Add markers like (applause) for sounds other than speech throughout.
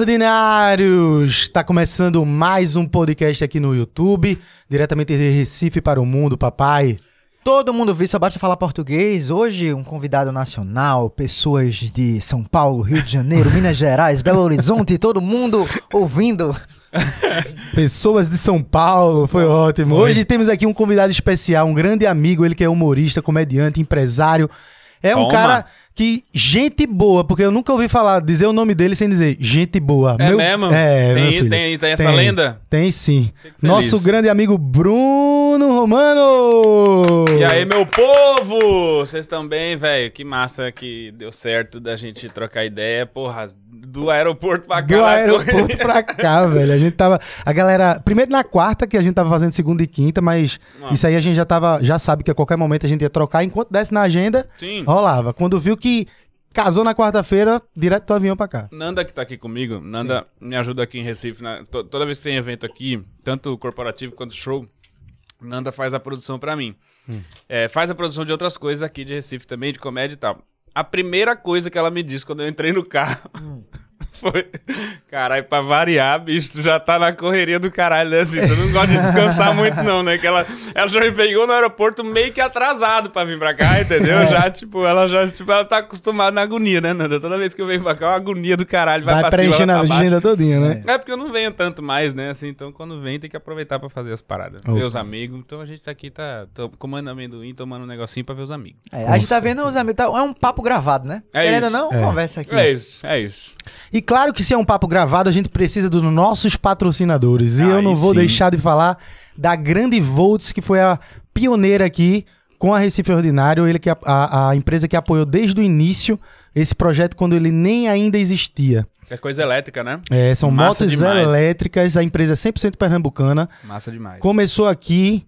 Fala, ordinários! Está começando mais um podcast aqui no YouTube, diretamente de Recife para o mundo, papai. Todo mundo viu, só basta falar português. Hoje, um convidado nacional, pessoas de São Paulo, Rio de Janeiro, (laughs) Minas Gerais, Belo Horizonte, todo mundo ouvindo. (laughs) Pessoas de São Paulo, foi ótimo. Hoje temos aqui um convidado especial, um grande amigo, ele que é humorista, comediante, empresário. É um Toma. cara que, gente boa, porque eu nunca ouvi falar, dizer o nome dele sem dizer gente boa. É mesmo? É, Tem- meu filho. tem- tem essa lenda? Tem sim. Nosso grande amigo Bruno Romano. E aí, meu povo! Vocês estão bem, velho? Que massa que deu certo da gente trocar ideia. Porra, do aeroporto pra cá. Do lá, aeroporto pra cá, (laughs) velho. A gente tava. A galera. Primeiro na quarta, que a gente tava fazendo segunda e quinta, mas Ah. isso aí a gente já tava. Já sabe que a qualquer momento a gente ia trocar. Enquanto desse na agenda, Sim. rolava. Quando viu que casou na quarta-feira, direto do avião pra cá. Nanda que tá aqui comigo, Nanda me ajuda aqui em Recife. né? To- toda vez que tem evento aqui, tanto corporativo quanto show, Nanda faz a produção pra mim. Hum. É, faz a produção de outras coisas aqui de Recife também, de comédia e tal. A primeira coisa que ela me disse quando eu entrei no carro Hum. Foi: Caralho, pra variar, bicho, tu já tá na correria do caralho, né? Assim, tu não gosta de descansar muito, não, né? Que ela, ela já me pegou no aeroporto meio que atrasado pra vir pra cá, entendeu? Já, tipo, ela já, tipo, ela tá acostumada na agonia, né, Nanda? Toda vez que eu venho pra cá, é uma agonia do caralho. Vai, Vai, preenchendo vai a agenda todinha, né? É porque eu não venho tanto mais, né? Assim, então quando vem tem que aproveitar pra fazer as paradas. Opa. Ver os amigos. Então a gente tá aqui, tá tô comendo amendoim, tomando um negocinho pra ver os amigos. É, a gente tá vendo os amigos. tá- é um papo gravado, né? É Querendo ou isso. não, É. conversa aqui. É isso, é isso. E claro que se é um papo gravado, a gente precisa dos nossos patrocinadores. E eu Aí não vou sim. deixar de falar da Grande Volts, que foi a pioneira aqui com a Recife Ordinário. Ele que a, a- a empresa que apoiou desde o início esse projeto quando ele nem ainda existia. É coisa elétrica, né? É, são Massa motos demais. elétricas, a empresa é 100% pernambucana. Massa demais. Começou aqui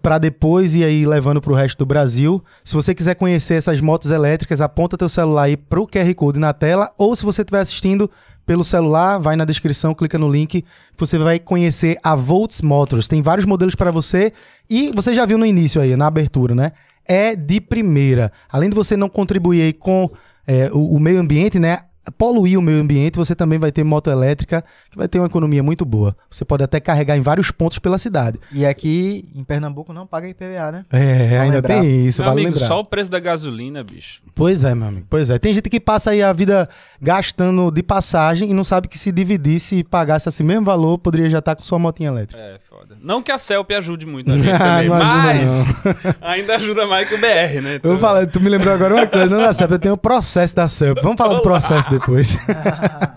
para depois ir aí levando pro resto do Brasil. Se você quiser conhecer essas motos elétricas, aponta teu celular aí pro QR Code na tela, ou se você estiver assistindo pelo celular, vai na descrição, clica no link, você vai conhecer a Volts Motors. Tem vários modelos para você e você já viu no início aí, na abertura, né? É de primeira. Além de você não contribuir aí com é, o, o meio ambiente, né? Poluir o meio ambiente, você também vai ter moto elétrica, que vai ter uma economia muito boa. Você pode até carregar em vários pontos pela cidade. E aqui em Pernambuco não paga IPVA, né? É, ainda lembrar. tem isso, Meu vale amigo, lembrar. só o preço da gasolina, bicho. Pois é, meu amigo. Pois é. Tem gente que passa aí a vida gastando de passagem e não sabe que se dividisse e pagasse esse mesmo valor, poderia já estar com sua motinha elétrica. É, foda. Não que a Celp ajude muito a gente (laughs) Ah, também, não ajuda, mas (laughs) ainda ajuda mais que o BR, né? Eu vou falar, tu me lembrou agora uma coisa, não da CEP, eu tenho o processo da CEP. Vamos falar do processo depois.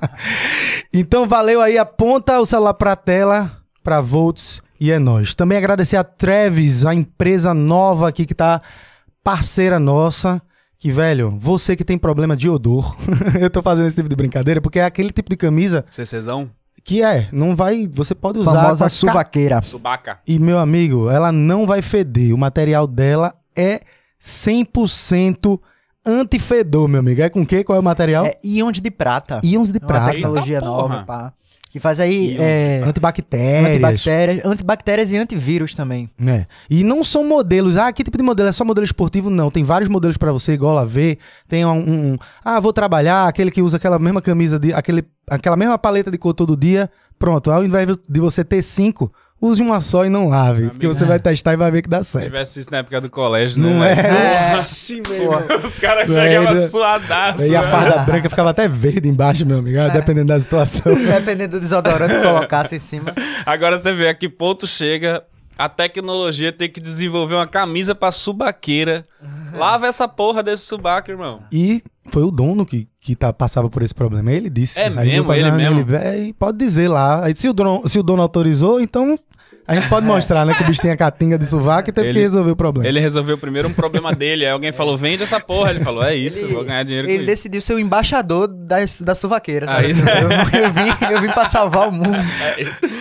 (laughs) então, valeu aí, aponta o celular pra tela, pra Volts e é nóis. Também agradecer a Trevis, a empresa nova aqui que tá parceira nossa. Que, velho, você que tem problema de odor, (laughs) eu tô fazendo esse tipo de brincadeira porque é aquele tipo de camisa CCzão, que é, não vai, você pode usar Famosa a suvaqueira. subaca. e, meu amigo, ela não vai feder. O material dela é 100% antifedor, meu amigo. É com o quê? Qual é o material? É íons de prata. Íons de É uma prata. tecnologia Eita nova, porra. pá. Que faz aí é, Antibactérias. antibactérias, antibactérias e antivírus também. É. E não são modelos. Ah, que tipo de modelo? É só modelo esportivo? Não. Tem vários modelos pra você, igual a ver. Tem um, um- Ah, vou trabalhar. Aquele que usa aquela mesma camisa, de, aquele, aquela mesma paleta de cor todo dia. Pronto. Ao invés de você ter cinco, use uma só e não lave. Porque você vai testar e vai ver que dá Se certo. tivesse isso na época do colégio, né? Não velho? (laughs) é? Oxi, Os caras É, chegavam ainda- suadaços. E a né? farda branca ficava até verde embaixo, meu amigo, ah, dependendo da situação. (laughs) Dependendo do desodorante que colocasse em cima. Agora você vê a que ponto chega a tecnologia ter que desenvolver uma camisa pra subaqueira. Lava essa porra desse subaco, irmão. E foi o dono que, que tá, passava por esse problema. Ele disse. É mesmo? Ele mesmo? Ele, "Véi, pode dizer lá. Aí se o, dono, se o dono autorizou, então a gente pode (laughs) mostrar, né? Que o bicho tem a catinga de sovaco e teve Ele- que resolver o problema. Ele resolveu primeiro um problema dele. Aí alguém falou, vende essa porra. Ele falou, é isso, eu vou ganhar dinheiro com Ele isso. decidiu ser o embaixador da, da suvaqueira. sabe? Aí- eu, (laughs) eu vim, eu vim pra salvar o mundo.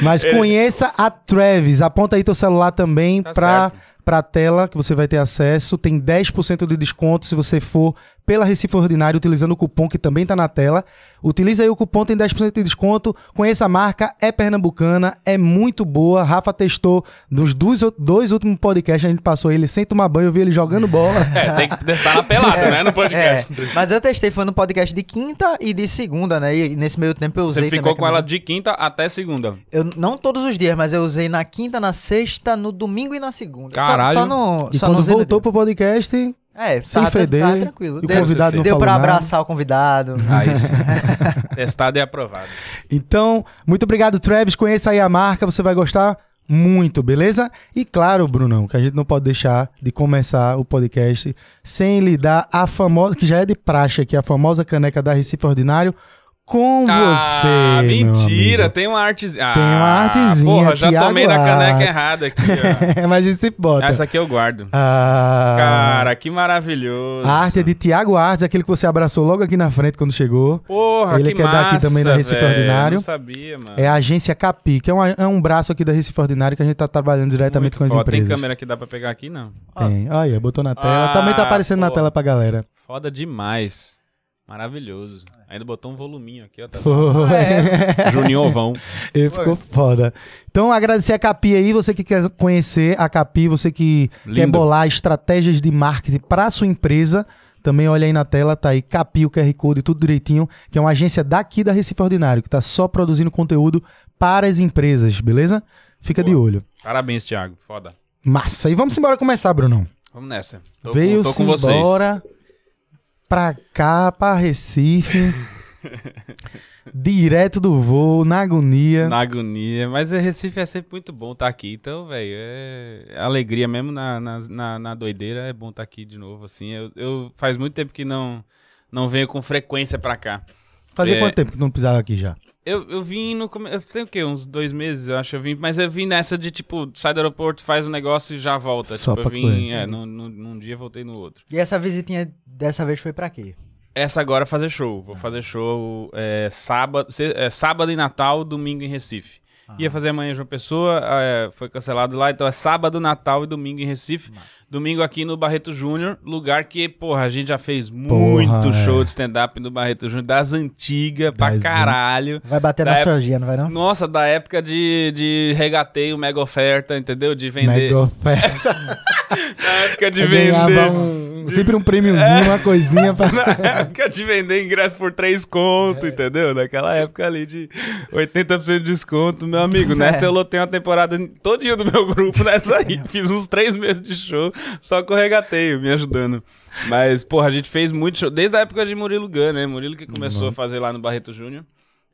Mas Ele- conheça a Travis. Aponta aí teu celular também Tá pra certo. pra tela que você vai ter acesso. Tem 10% de desconto se você for pela Recife Ordinário utilizando o cupom que também tá na tela. Utiliza aí o cupom, tem 10% de desconto. Conheça a marca, é pernambucana, é muito boa. Rafa testou nos dois, dois últimos podcasts, a gente passou ele sem tomar banho, eu vi ele jogando bola. (laughs) É, tem que testar na pelada, (laughs) né? No podcast. É, mas eu testei, foi no podcast de quinta e de segunda, né? E nesse meio tempo eu usei Você ficou também, com ela de quinta até segunda. Eu, não todos os dias, mas eu usei na quinta, na sexta, no domingo e na segunda. Só- Caralho. Só, no, E só quando voltou dia. pro podcast, É, sem tava, feder, tava tranquilo. e o Deu, convidado não deu falou pra nada. abraçar o convidado. Aí sim. (laughs) Testado e aprovado. Então, muito obrigado, Travis. Conheça aí a marca, você vai gostar muito, beleza? E claro, Brunão, que a gente não pode deixar de começar o podcast sem lhe dar a famosa, que já é de praxe aqui, a famosa caneca da Recife Ordinário com você. Ah, meu mentira, amigo. tem uma artezinha. Tem uma Ah, artezinha, Porra, já Thiago tomei na caneca errada aqui, ó. (laughs) Mas a gente sempre bota. Essa aqui eu guardo. Ah, Cara, que maravilhoso. a arte é de Tiago Artes, aquele que você abraçou logo aqui na frente quando chegou. Porra, Ele que é daqui massa, também da Recife velho. Ordinário. Não sabia, mano. É a agência Capi, que é, uma- é um braço aqui da Recife Ordinário que a gente tá trabalhando diretamente Muito com as foda. empresas. Tem câmera que dá pra pegar aqui, não? Tem. Olha, botou na tela. Ah, Também tá aparecendo na pô. tela pra galera. Foda demais. Maravilhoso. Ainda botou um voluminho aqui, ó. Tá Foi. (laughs) Juninho Ovão. Ele ficou foda. Então, agradecer a Capi aí, você que quer conhecer a Capi, você que quer Lindo. bolar estratégias de marketing para sua empresa. Também olha aí na tela, tá aí Capi, o QR Code, tudo direitinho, que é uma agência daqui da Recife Ordinário, que tá só produzindo conteúdo para as empresas, beleza? Fica de olho. Parabéns, Thiago. Foda. Massa. E vamos embora começar, Brunão. Vamos nessa. Tô, com- Veio-se tô com vocês. Pra cá, pra Recife. (laughs) direto do voo, na agonia. Na agonia. Mas é, Recife é sempre muito bom estar aqui. Então, velho, é alegria mesmo na, na, na, doideira. É bom estar aqui de novo, assim. Eu, eu faz muito tempo que não, não venho com frequência pra cá. Fazia É. quanto tempo que não pisava aqui já? Eu, eu vim no come- Eu tenho o quê? Uns dois meses, eu acho. Eu vim, mas eu vim nessa de tipo, sai do aeroporto, faz um negócio e já volta. Só tipo, pra eu vim, é, num, num, num dia voltei no outro. E essa visitinha dessa vez foi pra quê? Essa agora é fazer show. Vou fazer show é, sábado, é, sábado em Natal, domingo em Recife. Ia fazer amanhã em João Pessoa, é, foi cancelado lá, então é sábado, Natal e domingo em Recife. Domingo aqui no Barreto Júnior, lugar que, porra, a gente já fez muito é. show de stand-up no Barreto Júnior, das antigas pra Das caralho. Vai bater Da na época- não vai não? Nossa, da época de, de regateio, mega oferta, entendeu? De vender. Mega oferta. (laughs) Na época de vender. um- (laughs) sempre um prêmiozinho, uma coisinha pra... (laughs) Na época de vender ingresso por 3 conto, entendeu? Naquela época ali de 80% de desconto, meu amigo. Nessa eu lotei uma temporada todinha do meu grupo nessa aí. Fiz uns 3 meses de show só com regateio, me ajudando. Mas, porra, a gente fez muito show. Desde a época de Murilo Gun, né? Murilo que começou a fazer lá no Barreto Júnior.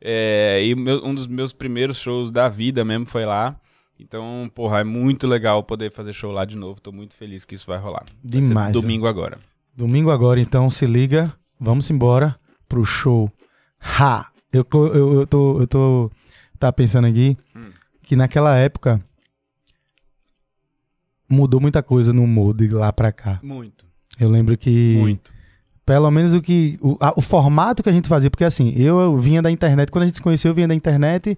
É, e meu- um dos meus primeiros shows da vida mesmo foi lá. Então, porra, é muito legal poder fazer show lá de novo. Tô muito feliz que isso vai rolar. Vai Demais, Domingo agora. Domingo agora, então, se liga. Vamos embora pro show. Ha! Eu, eu, eu tô... Eu tô... Tá pensando aqui que naquela época mudou muita coisa no humor de lá pra cá. Muito, Eu lembro que... muito. Pelo menos o que. O, a- o formato que a gente fazia, porque assim, eu, eu vinha da internet, quando a gente se conheceu, eu vinha da internet,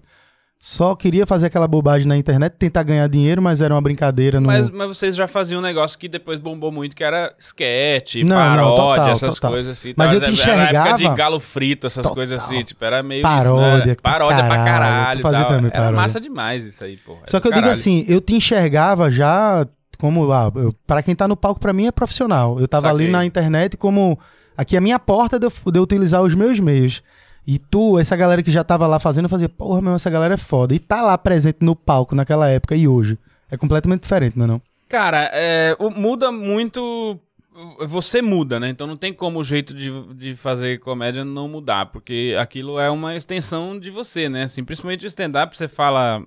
só queria fazer aquela bobagem na internet, tentar ganhar dinheiro, mas era uma brincadeira no. Mas, mas vocês já faziam um negócio que depois bombou muito, que era sketch, Não, não, paródia, total, essas total. coisas assim. Mas eu te Era a época de enxergava- galo frito, essas Total. coisas assim. Tipo, era meio Paródia isso, né? pra Paródia pra caralho, caralho. fazia tal. também Era paródia. massa demais isso aí, porra. Só que eu digo caralho. assim, eu te enxergava já como. Ah, pra quem tá no palco, pra mim é profissional. Eu tava ali Saquei. na internet como. Aqui é a minha porta de eu, de eu utilizar os meus meios. E tu, essa galera que já tava lá fazendo, fazia, porra, meu, essa galera é foda. E tá lá presente no palco naquela época e hoje. É completamente diferente, não é não? Cara, é, o- muda muito. Você muda, né? Então não tem como o jeito de, de fazer comédia não mudar, porque aquilo é uma extensão de você, né? Assim, principalmente stand-up, você fala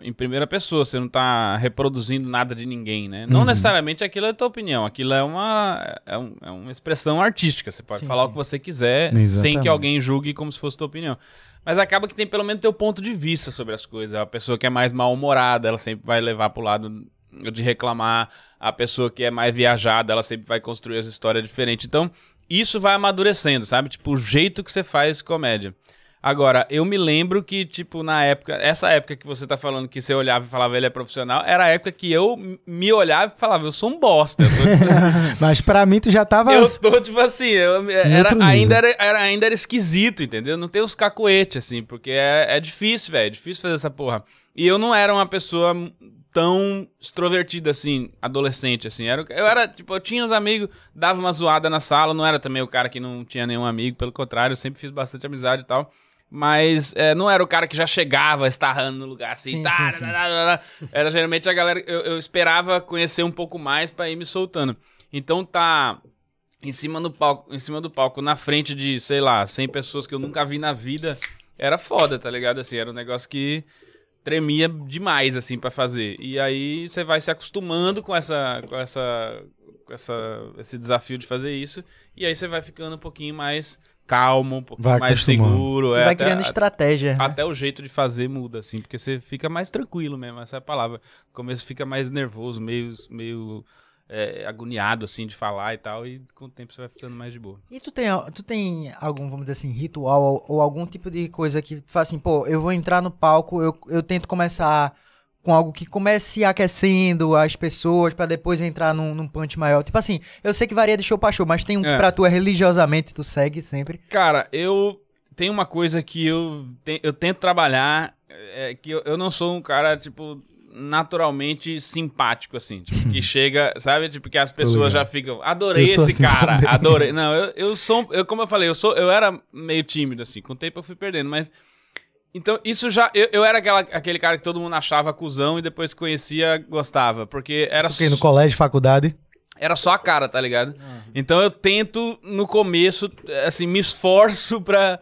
em primeira pessoa, você não tá reproduzindo nada de ninguém, né? Não necessariamente aquilo é a tua opinião, aquilo é uma, é, um- é uma expressão artística. Você pode Sim, falar sim. o que você quiser sem Exatamente. que alguém julgue como se fosse tua opinião. Mas acaba que tem pelo menos teu ponto de vista sobre as coisas. A pessoa que é mais mal-humorada, ela sempre vai levar pro lado de reclamar. A pessoa que é mais viajada, ela sempre vai construir as histórias diferentes. Então, isso vai amadurecendo, sabe? Tipo, o jeito que você faz comédia. Agora, eu me lembro que, tipo, na época, essa época que você tá falando que você olhava e falava ele é profissional, era a época que eu me olhava e falava, eu sou um bosta. Tipo, (laughs) Mas pra mim tu já tava. eu tô, tipo assim, eu- era, ainda, era, era- ainda era esquisito, entendeu? Não tem os cacoetes, assim, porque é, é difícil, velho, é difícil fazer essa porra. E eu não era uma pessoa tão extrovertida, assim, adolescente, assim. Era, eu era, tipo, eu tinha uns amigos, dava uma zoada na sala, não era também o cara que não tinha nenhum amigo, pelo contrário, eu sempre fiz bastante amizade e tal. Mas é, não era o cara que já chegava estarrando no lugar assim. Sim, tá, sim, tá, sim. tá, tá. Era geralmente a galera. Eu, eu esperava conhecer um pouco mais pra ir me soltando. Então tá em cima do palco, em cima do palco, na frente de, sei lá, 100 pessoas que eu nunca vi na vida, era foda, tá ligado? Assim, era um negócio que tremia demais assim pra fazer. E aí você vai se acostumando com essa com essa com essa esse desafio de fazer isso e aí você vai ficando um pouquinho mais calmo, um pouquinho Vai mais acostumando. seguro, é, vai até- criando estratégia. né? até o jeito de fazer muda, assim, porque você fica mais tranquilo mesmo, essa é a palavra. No começo fica mais nervoso, meio, meio é, agoniado, assim, de falar e tal, e com o tempo você vai ficando mais de boa. E tu tem, tu tem algum, vamos dizer assim, ritual ou, ou algum tipo de coisa que tu faz assim, pô, eu vou entrar no palco, eu, eu tento começar com algo que comece aquecendo as pessoas pra depois entrar num, num punch maior. Tipo assim, eu sei que varia de show pra show, mas tem um que É. pra tu é religiosamente, tu segue sempre. Cara, eu tenho uma coisa que eu, te- eu tento trabalhar, é que eu, eu não sou um cara, tipo, naturalmente simpático, assim, tipo, que (laughs) chega, sabe, tipo, que as pessoas já ficam, adorei esse assim cara, também. adorei. (laughs) Não, eu, eu sou, eu, como eu falei, eu sou, eu era meio tímido, assim, com o tempo eu fui perdendo, mas... Então, isso já. Eu, eu era aquela, aquele cara que todo mundo achava cuzão e depois que conhecia, gostava. Porque era, Isso o quê? No colégio, faculdade. era só a cara, tá ligado? Então eu tento, no começo, assim, me esforço pra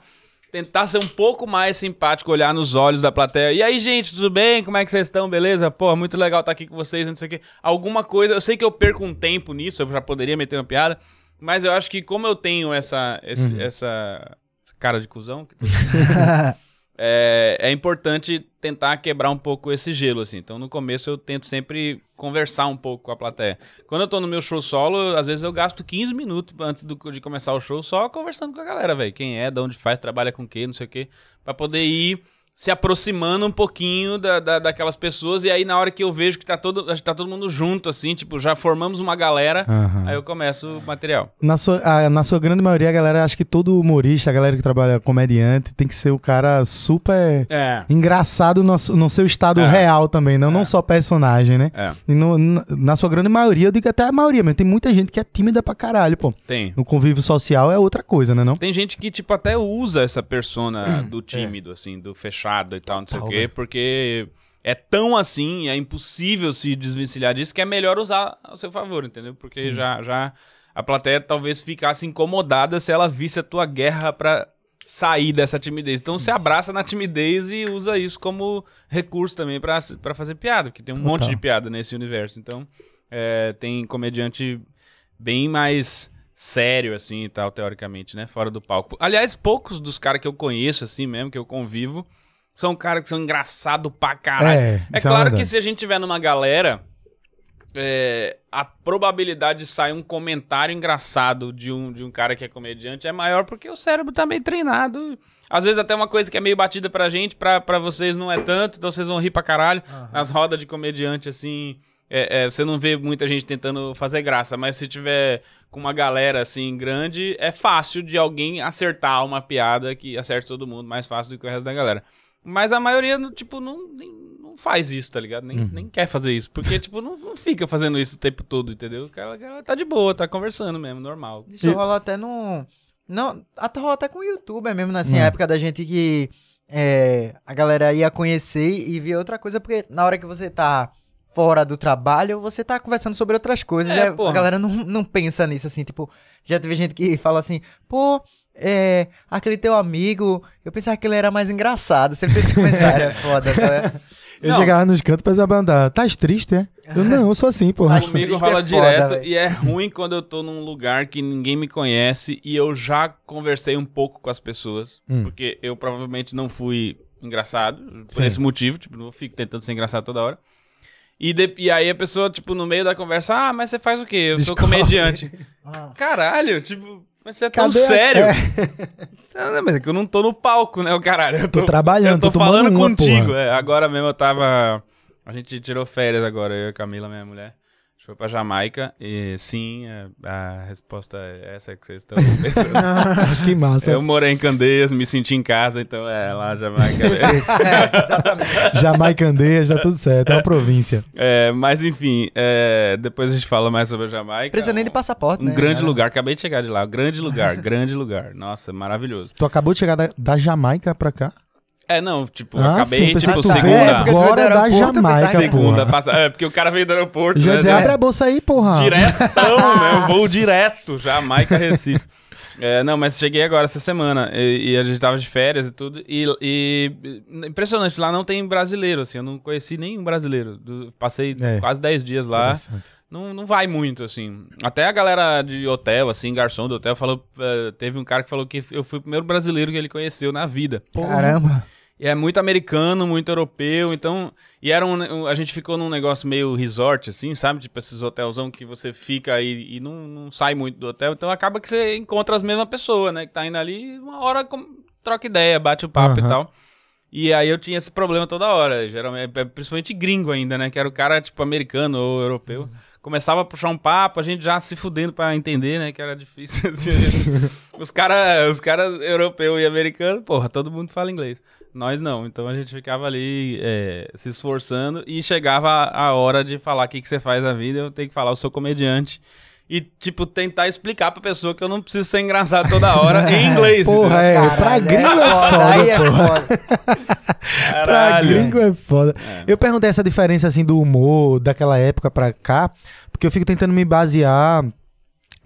tentar ser um pouco mais simpático, olhar nos olhos da plateia. E aí, gente, tudo bem? Como é que vocês estão? Beleza? Pô, muito legal estar aqui com vocês, não sei o quê. Alguma coisa. Eu sei que eu perco um tempo nisso, eu já poderia meter uma piada. Mas eu acho que como eu tenho essa, esse- essa cara de cuzão, que (laughs) (laughs) é, é importante tentar quebrar um pouco esse gelo, assim. Então, no começo, eu tento sempre conversar um pouco com a plateia. Quando eu tô no meu show solo, às vezes eu gasto 15 minutos antes do- de começar o show só conversando com a galera, velho. Quem é, de onde faz, trabalha com quê, não sei o quê. Pra poder ir se aproximando um pouquinho da, da- daquelas pessoas. E aí, na hora que eu vejo que tá todo, tá todo mundo junto, assim, tipo, já formamos uma galera, Aham. aí eu começo o material. Na sua, a- na sua grande maioria, a galera acha que todo humorista, a galera que trabalha comediante, tem que ser o cara super É. engraçado no, no seu estado É. real também, não, não É. só personagem, né? É, E no- na, na sua grande maioria, eu digo até a maioria, mas tem muita gente que é tímida pra caralho, pô. tem. No convívio social é outra coisa, né não? Tem gente que, tipo, até usa essa persona (clears throat) do tímido, assim, do fechado e tal, não sei o quê, porque é tão assim, é impossível se desvencilhar disso, que é melhor usar a seu favor, entendeu? Porque já, já a plateia talvez ficasse incomodada se ela visse a tua guerra pra sair dessa timidez. Então se abraça na timidez e usa isso como recurso também pra pra fazer piada, porque tem um Total. monte de piada nesse universo. Então, é, tem comediante bem mais sério, assim, e tal, teoricamente, né? Fora do palco. Aliás, poucos dos caras que eu conheço, assim mesmo, que eu convivo, são caras que são engraçados pra caralho. É, É, é claro verdade. que se a gente tiver numa galera, é, a probabilidade de sair um comentário engraçado de um, de um cara que é comediante é maior porque o cérebro tá meio treinado. Às vezes até uma coisa que é meio batida pra gente, pra, pra vocês não é tanto, então vocês vão rir pra caralho. Nas rodas de comediante, assim, é, é, você não vê muita gente tentando fazer graça, mas se tiver com uma galera assim grande, é fácil de alguém acertar uma piada que acerta todo mundo, mais fácil do que o resto da galera. Mas a maioria, não, tipo, não, nem- não faz isso, tá ligado? Nem, Uhum. nem quer fazer isso. Porque, tipo, não, não fica fazendo isso o tempo todo, entendeu? O cara, tá de boa, tá conversando mesmo, normal. Isso E- rola até no. Não, até rola até com o youtuber mesmo, né? Assim, Hum. a época da gente que é, a galera ia conhecer e via outra coisa, porque na hora que você tá fora do trabalho, você tá conversando sobre outras coisas. É, e a- galera não, não pensa nisso, assim, tipo, já teve gente que fala assim, pô. É, aquele teu amigo, eu pensava que ele era mais engraçado. Sempre esse comentário, (laughs) é foda, tá? Eu Não. chegava nos cantos pra bandar. Tá triste, é? Eu não, eu sou assim. Tá Comigo é rola foda, direto velho. e é ruim quando eu tô num lugar que ninguém me conhece e eu já conversei um pouco com as pessoas, Hum. porque eu provavelmente não fui engraçado, por Sim. esse motivo, tipo, não fico tentando ser engraçado toda hora. E, de- e aí a pessoa, tipo, no meio da conversa, ah, mas você faz o quê? Eu sou Descobre. comediante. Ah. (laughs) Caralho, tipo, Mas você é tão Cadê a- sério. É. (laughs) Mas é que eu não tô no palco, né, o caralho? Eu Tô trabalhando, eu tô, tô falando uma, contigo. É, agora mesmo eu tava. A gente tirou férias agora, eu e a Camila, minha mulher. A foi pra Jamaica e sim, é, a resposta é essa que vocês estão pensando. (laughs) que massa. eu morei em Candeias, me senti em casa, então é lá Jamaica. É, (laughs) exatamente. Jamaicandeia, já tudo certo. É uma província. É, mas enfim, é, depois a gente fala mais sobre a Jamaica. Precisa nem de passaporte, Um né? grande É. lugar, acabei de chegar de lá. Grande lugar, grande lugar. Nossa, maravilhoso. Tu acabou de chegar da, da Jamaica pra cá? É, não, tipo, Ah, acabei, sim, tipo, segunda. É, agora da aeroporto, Jamaica, segunda passa... É, porque o cara veio do aeroporto, Já né? dizer, abre a bolsa aí, porra. Diretão, (laughs) né? Eu vou direto, Jamaica, Recife. É, não, mas cheguei agora essa semana e, e a gente tava de férias e tudo. E, e- impressionante, lá não tem brasileiro, assim. Eu não conheci nenhum brasileiro. Do- passei É. quase 10 dias lá. Não, não vai muito, assim. Até a galera de hotel, assim, garçom do hotel, falou. eh, teve um cara que falou que eu fui o primeiro brasileiro que ele conheceu na vida. Caramba. E é muito americano, muito europeu, então. E era um, a gente ficou num negócio meio resort, assim, sabe? Tipo esses hotelzão que você fica e, e não, não sai muito do hotel. Então acaba que você encontra as mesmas pessoas, né? Que tá indo ali, uma hora troca ideia, bate o papo Aham. e tal. E aí eu tinha esse problema toda hora, geralmente, é, principalmente gringo ainda, né? Que era o cara, tipo, americano ou europeu. Começava a puxar um papo, a gente já se fudendo pra entender, né? Que era difícil. (laughs) assim, gente- os caras os cara europeu e americano, porra, todo mundo fala inglês. Nós não. Então a gente ficava ali é, se esforçando e chegava a, a hora de falar o que, que você faz na vida. Eu tenho que falar, eu sou comediante. E, tipo, tentar explicar pra pessoa que eu não preciso ser engraçado toda hora (laughs) em inglês. Porra, é. pra Caralho, gringo é foda, foda, aí é porra. foda. (laughs) Pra Caralho. gringo é foda. É. Eu perguntei essa diferença, assim, do humor daquela época pra cá, porque eu fico tentando me basear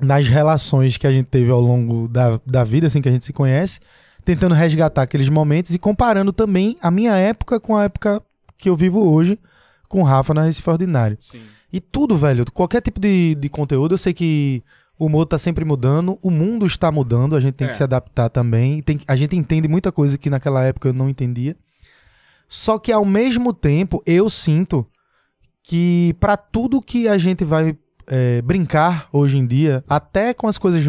nas relações que a gente teve ao longo da, da vida, assim, que a gente se conhece, tentando resgatar aqueles momentos e comparando também a minha época com a época que eu vivo hoje com o Rafa na Recife Ordinário. Sim. E tudo, velho, qualquer tipo de, de conteúdo, eu sei que o humor tá sempre mudando, o mundo está mudando, a gente tem É. que se adaptar também. Tem, a gente entende muita coisa que naquela época eu não entendia. Só que ao mesmo tempo, eu sinto que pra tudo que a gente vai é, brincar hoje em dia, até com as coisas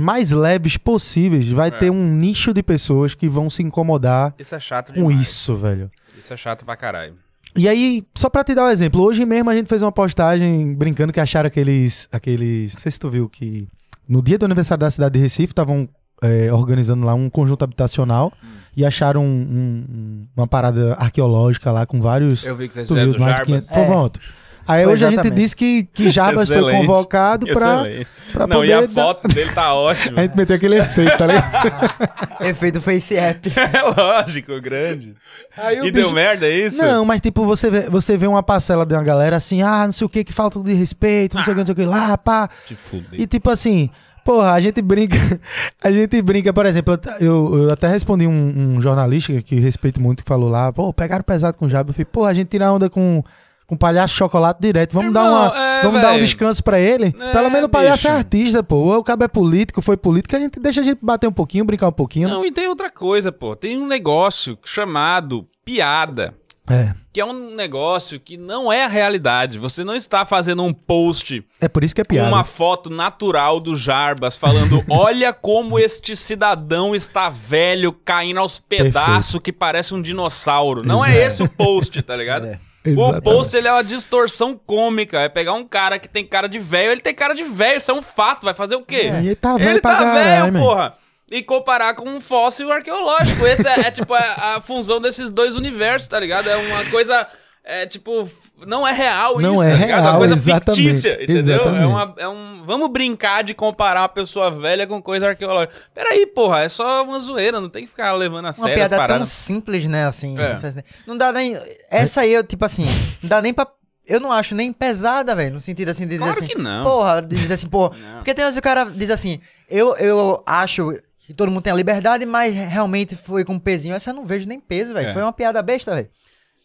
mais leves possíveis, vai É. ter um nicho de pessoas que vão se incomodar Isso é chato com demais. isso, velho. Isso é chato pra caralho. E aí, só pra te dar um exemplo, hoje mesmo a gente fez uma postagem brincando que acharam aqueles. aqueles não sei se tu viu que no dia do aniversário da cidade de Recife estavam é, organizando lá um conjunto habitacional e acharam um- um- uma parada arqueológica lá com vários. Eu vi que vocês fizeram viu, do Jarbas. 500 Foi É. pronto. Aí Foi hoje a gente exatamente. disse que, que Jarbas foi convocado pra, Excelente. pra Não, poder. e a dar- foto dele tá ótima. A gente meteu aquele efeito, tá ligado? (laughs) Efeito Face App. (laughs) É lógico, grande. Aí o E deu bicho- merda, é isso? Não, mas tipo, você vê, você vê uma parcela de uma galera assim, ah, não sei o que, que falta de respeito, não sei o que, não sei o que, lá, pá. Te fudei. E tipo assim, porra, a gente brinca, (laughs) a gente brinca, por exemplo, eu, eu até respondi um, um jornalista que respeito muito, que falou lá, pô, pegaram pesado com o Jabo. Eu falei, pô, a gente tira onda com, com palhaço chocolate direto, vamos dar Irmão, uma, é, vamos dar um descanso pra ele. É, Pelo menos o palhaço é bicho. artista, pô. O cabo é político, foi político, a gente deixa a gente bater um pouquinho, brincar um pouquinho. Não, e tem outra coisa, pô. Tem um negócio chamado piada. É, Que é um negócio que não é a realidade. Você não está fazendo um post é por isso que é com piada. uma foto natural do Jarbas falando: (laughs) olha como este cidadão está velho, caindo aos pedaços que parece um dinossauro. Não é esse o post, tá ligado? É. O Exatamente. post ele é uma distorção cômica. É pegar um cara que tem cara de velho, ele tem cara de velho, isso é um fato. Vai fazer o quê? E ele tá velho ele tá velho, man. porra. E comparar com um fóssil arqueológico. Esse é, é, tipo a, a (laughs) fusão desses dois universos, tá ligado? É uma coisa. É tipo. Não é real Não isso, é tá ligado? É real, uma coisa exatamente, fictícia, entendeu? exatamente. É, uma, é um. Vamos brincar de comparar uma pessoa velha com coisa arqueológica. Peraí, porra, é só uma zoeira, não tem que ficar levando a Uma sério as piada tão simples, né, assim. É. Não dá nem... Essa aí, eu, tipo assim, não dá nem pra... Eu não acho nem pesada, velho, no sentido assim de dizer Claro assim... que não. Porra, de dizer assim, pô... Não. Porque tem vezes o cara diz assim, eu, eu acho que todo mundo tem a liberdade, mas realmente foi com pezinho. Essa eu não vejo nem peso, velho. É. Foi uma piada besta, velho.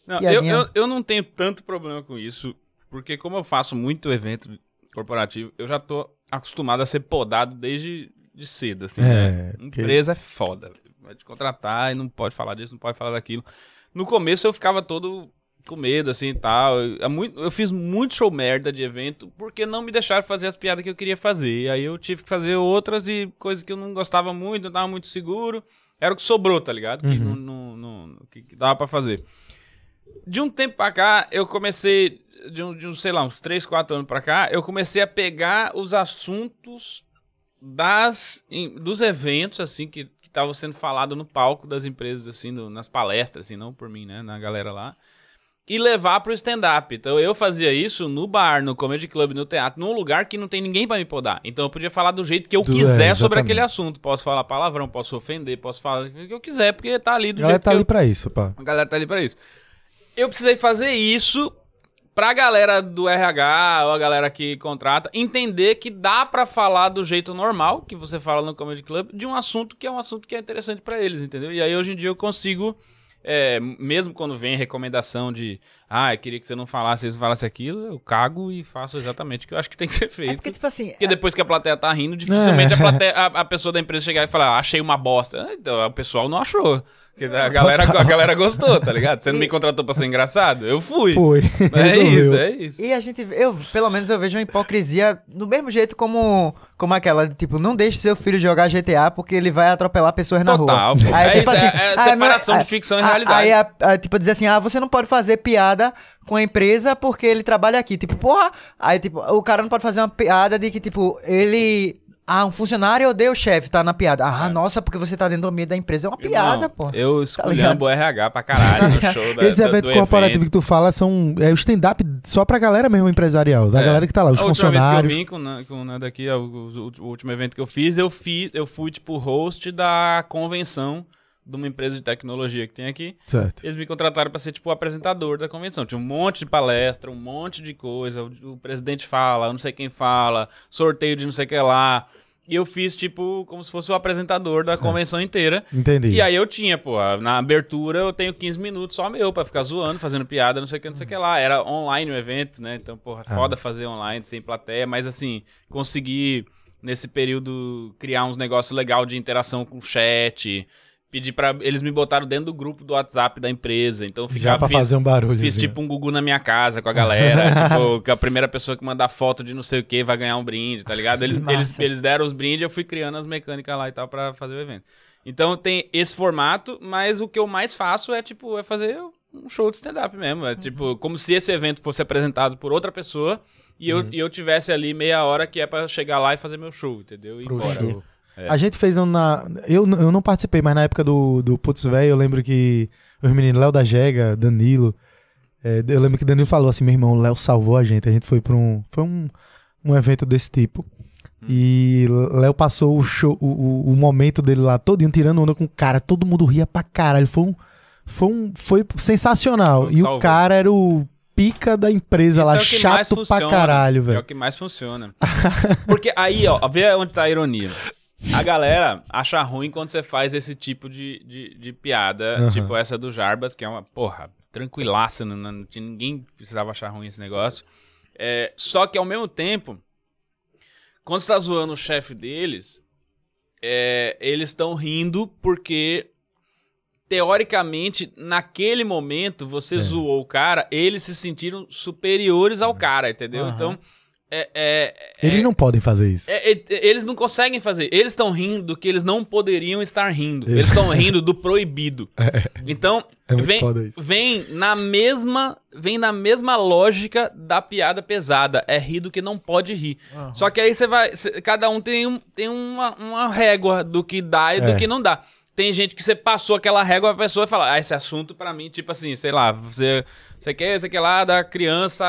Não, eu, Piadinha. eu, eu não tenho tanto problema com isso, porque como eu faço muito evento corporativo, eu já tô acostumado a ser podado desde de cedo, assim, É, né? que- Empresa é foda. Vai te contratar e não pode falar disso, não pode falar daquilo. No começo eu ficava todo com medo, assim e tal. Eu, é eu fiz muito show merda de evento porque não me deixaram fazer as piadas que eu queria fazer. E aí eu tive que fazer outras e coisas que eu não gostava muito, não tava muito seguro. Era o que sobrou, tá ligado? Que, não, não, não- que, que dava pra fazer. De um tempo pra cá, eu comecei, de, um, de uns, sei lá, uns 3, 4 anos pra cá, eu comecei a pegar os assuntos das, em- dos eventos, assim, que estavam sendo falado no palco das empresas, assim, no- nas palestras, assim, não por mim, né, na galera lá, e levar pro stand-up. Então eu fazia isso no bar, no comedy club, no teatro, num lugar que não tem ninguém pra me podar. Então eu podia falar do jeito que eu Do- é, quiser sobre exatamente. aquele assunto. Posso falar palavrão, posso ofender, posso falar o que eu quiser, porque tá ali do A galera jeito tá que eu ali pra isso, pá. a galera tá ali pra isso. Eu precisei fazer isso pra galera do RH ou a galera que contrata entender que dá pra falar do jeito normal que você fala no Comedy Club de um assunto que é um assunto que é interessante pra eles, entendeu? E aí hoje em dia eu consigo é, mesmo quando vem recomendação de ah, eu queria que você não falasse isso, falasse aquilo, eu cago e faço exatamente o que eu acho que tem que ser É feito. porque, tipo assim, Porque depois que a plateia tá rindo, dificilmente É. a, plateia- a- a pessoa da empresa chegar e falar, "Ah, achei uma bosta. Ah, Então, o pessoal não achou. Porque a galera, a galera gostou, tá ligado? Você não me contratou pra ser engraçado? Eu fui. Foi. É (laughs) isso, é isso. E a gente, eu, pelo menos eu vejo uma hipocrisia do mesmo jeito como, como aquela, tipo, não deixe seu filho jogar GTA porque ele vai atropelar pessoas na Total, rua. pô. É isso, é- é ah, não separação de ficção e ah, realidade. Aí, a- a, tipo, dizer assim, ah, você não pode fazer piada com a empresa porque ele trabalha aqui. Tipo, porra, aí, tipo, o cara não pode fazer uma piada de que, tipo, ele... Ah, um funcionário odeia o chefe, tá na piada. Ah, nossa, porque você tá dentro do ambiente da empresa. É uma piada, Irmão, pô. Eu ligado? esculhambo o RH pra caralho no (laughs) show da, Esse da- evento do corporativo evento. que tu fala são. É o stand-up só pra galera mesmo empresarial. Da É. galera que tá lá, os a última funcionários. vez que eu vim com, com o Nando aqui, é o, o- o último evento que eu fiz, eu, fi, eu fui, tipo, host da convenção de uma empresa de tecnologia que tem aqui. Certo. Eles me contrataram pra ser, tipo, o apresentador da convenção. Tinha um monte de palestra, um monte de coisa. O, o presidente fala, não sei quem fala, sorteio de não sei o que lá. E eu fiz, tipo, como se fosse o apresentador da convenção inteira. Entendi. E aí eu tinha, pô, na abertura eu tenho 15 minutos só meu pra ficar zoando, fazendo piada, não sei o que, não sei o que lá. Era online o evento, né? Então, porra, Ah. foda fazer online, sem plateia, mas assim, consegui nesse período criar uns negócios legal de interação com o chat. Pedir pra. Eles me botaram dentro do grupo do WhatsApp da empresa. Então Já ficava. pra fiz- fazer um barulho. Fiz tipo um Gugu na minha casa com a galera. (laughs) tipo, que a primeira pessoa que mandar foto de não sei o que vai ganhar um brinde, tá ligado? Eles, eles, eles deram os brindes eu fui criando as mecânicas lá e tal pra fazer o evento. Então tem esse formato, mas o que eu mais faço é, tipo, é fazer um show de stand-up mesmo. É tipo, como se esse evento fosse apresentado por outra pessoa e eu, e eu tivesse ali meia hora que é pra chegar lá e fazer meu show, entendeu? E ir Pro embora. show. É. A gente fez um na. Eu, eu não participei, mas na época do, do Putz Velho, eu lembro que os meninos Léo da Jega, Danilo. é, eu lembro que Danilo falou assim: meu irmão, o Léo salvou a gente. A gente foi pra um. Foi um, um evento desse tipo. E Léo passou o, show, o, o, o momento dele lá todinho tirando onda com o cara. Todo mundo ria pra caralho. Foi um. Foi, um, foi sensacional. E Salvou. o cara era o pica da empresa Isso lá, é chato pra caralho, É o velho. que mais funciona. Porque aí, ó, vê onde tá a ironia. (laughs) A galera acha ruim quando você faz esse tipo de, de, de piada, Aham. tipo essa do Jarbas, que é uma, porra, tranquilaça, não, não ninguém precisava achar ruim esse negócio. É, só que ao mesmo tempo, quando você tá zoando o chefe deles, é, eles estão rindo porque, teoricamente, naquele momento, você zoou o cara, eles se sentiram superiores ao cara, entendeu? Aham. Então, é- é, Eles não podem fazer isso. é, é, eles não conseguem fazer. Eles estão rindo do que eles não poderiam estar rindo. Eles estão rindo do proibido. (laughs) Então, É vem, isso. vem na mesma vem na mesma lógica da piada pesada. É rir do que não pode rir. Só que aí você vai. cê- cada um tem, um, tem uma, uma régua do que dá e É. do que não dá. Tem gente que você passou aquela régua, a pessoa fala, ah, esse assunto pra mim, tipo assim, sei lá, você, você quer, você quer lá da criança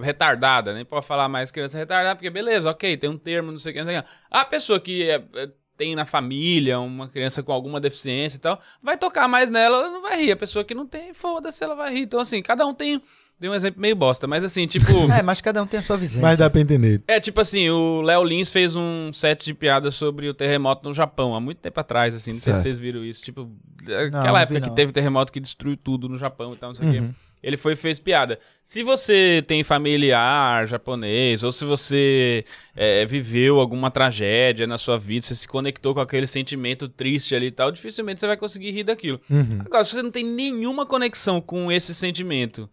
retardada, nem pode falar mais criança retardada, porque beleza, ok, tem um termo, não sei o que, não sei o que. A pessoa que é- é- tem na família uma criança com alguma deficiência e tal, vai tocar mais nela, ela não vai rir. A pessoa que não tem, foda-se, ela vai rir. Então, assim, cada um tem. Dei um exemplo meio bosta, mas assim, tipo. (laughs) É, mas cada um tem a sua visão. Mas dá pra entender. É, tipo assim, o Léo Lins fez um set de piadas sobre o terremoto no Japão, há muito tempo atrás, assim, não sei se Certo. vocês viram isso, tipo, não aquela vi época que não. teve terremoto que destruiu tudo no Japão e tal, não sei o Uhum. quê. Ele foi e fez piada. Se você tem familiar japonês, ou se você é, viveu alguma tragédia na sua vida, você se conectou com aquele sentimento triste ali e tal, dificilmente você vai conseguir rir daquilo. Uhum. Agora, se você não tem nenhuma conexão com esse sentimento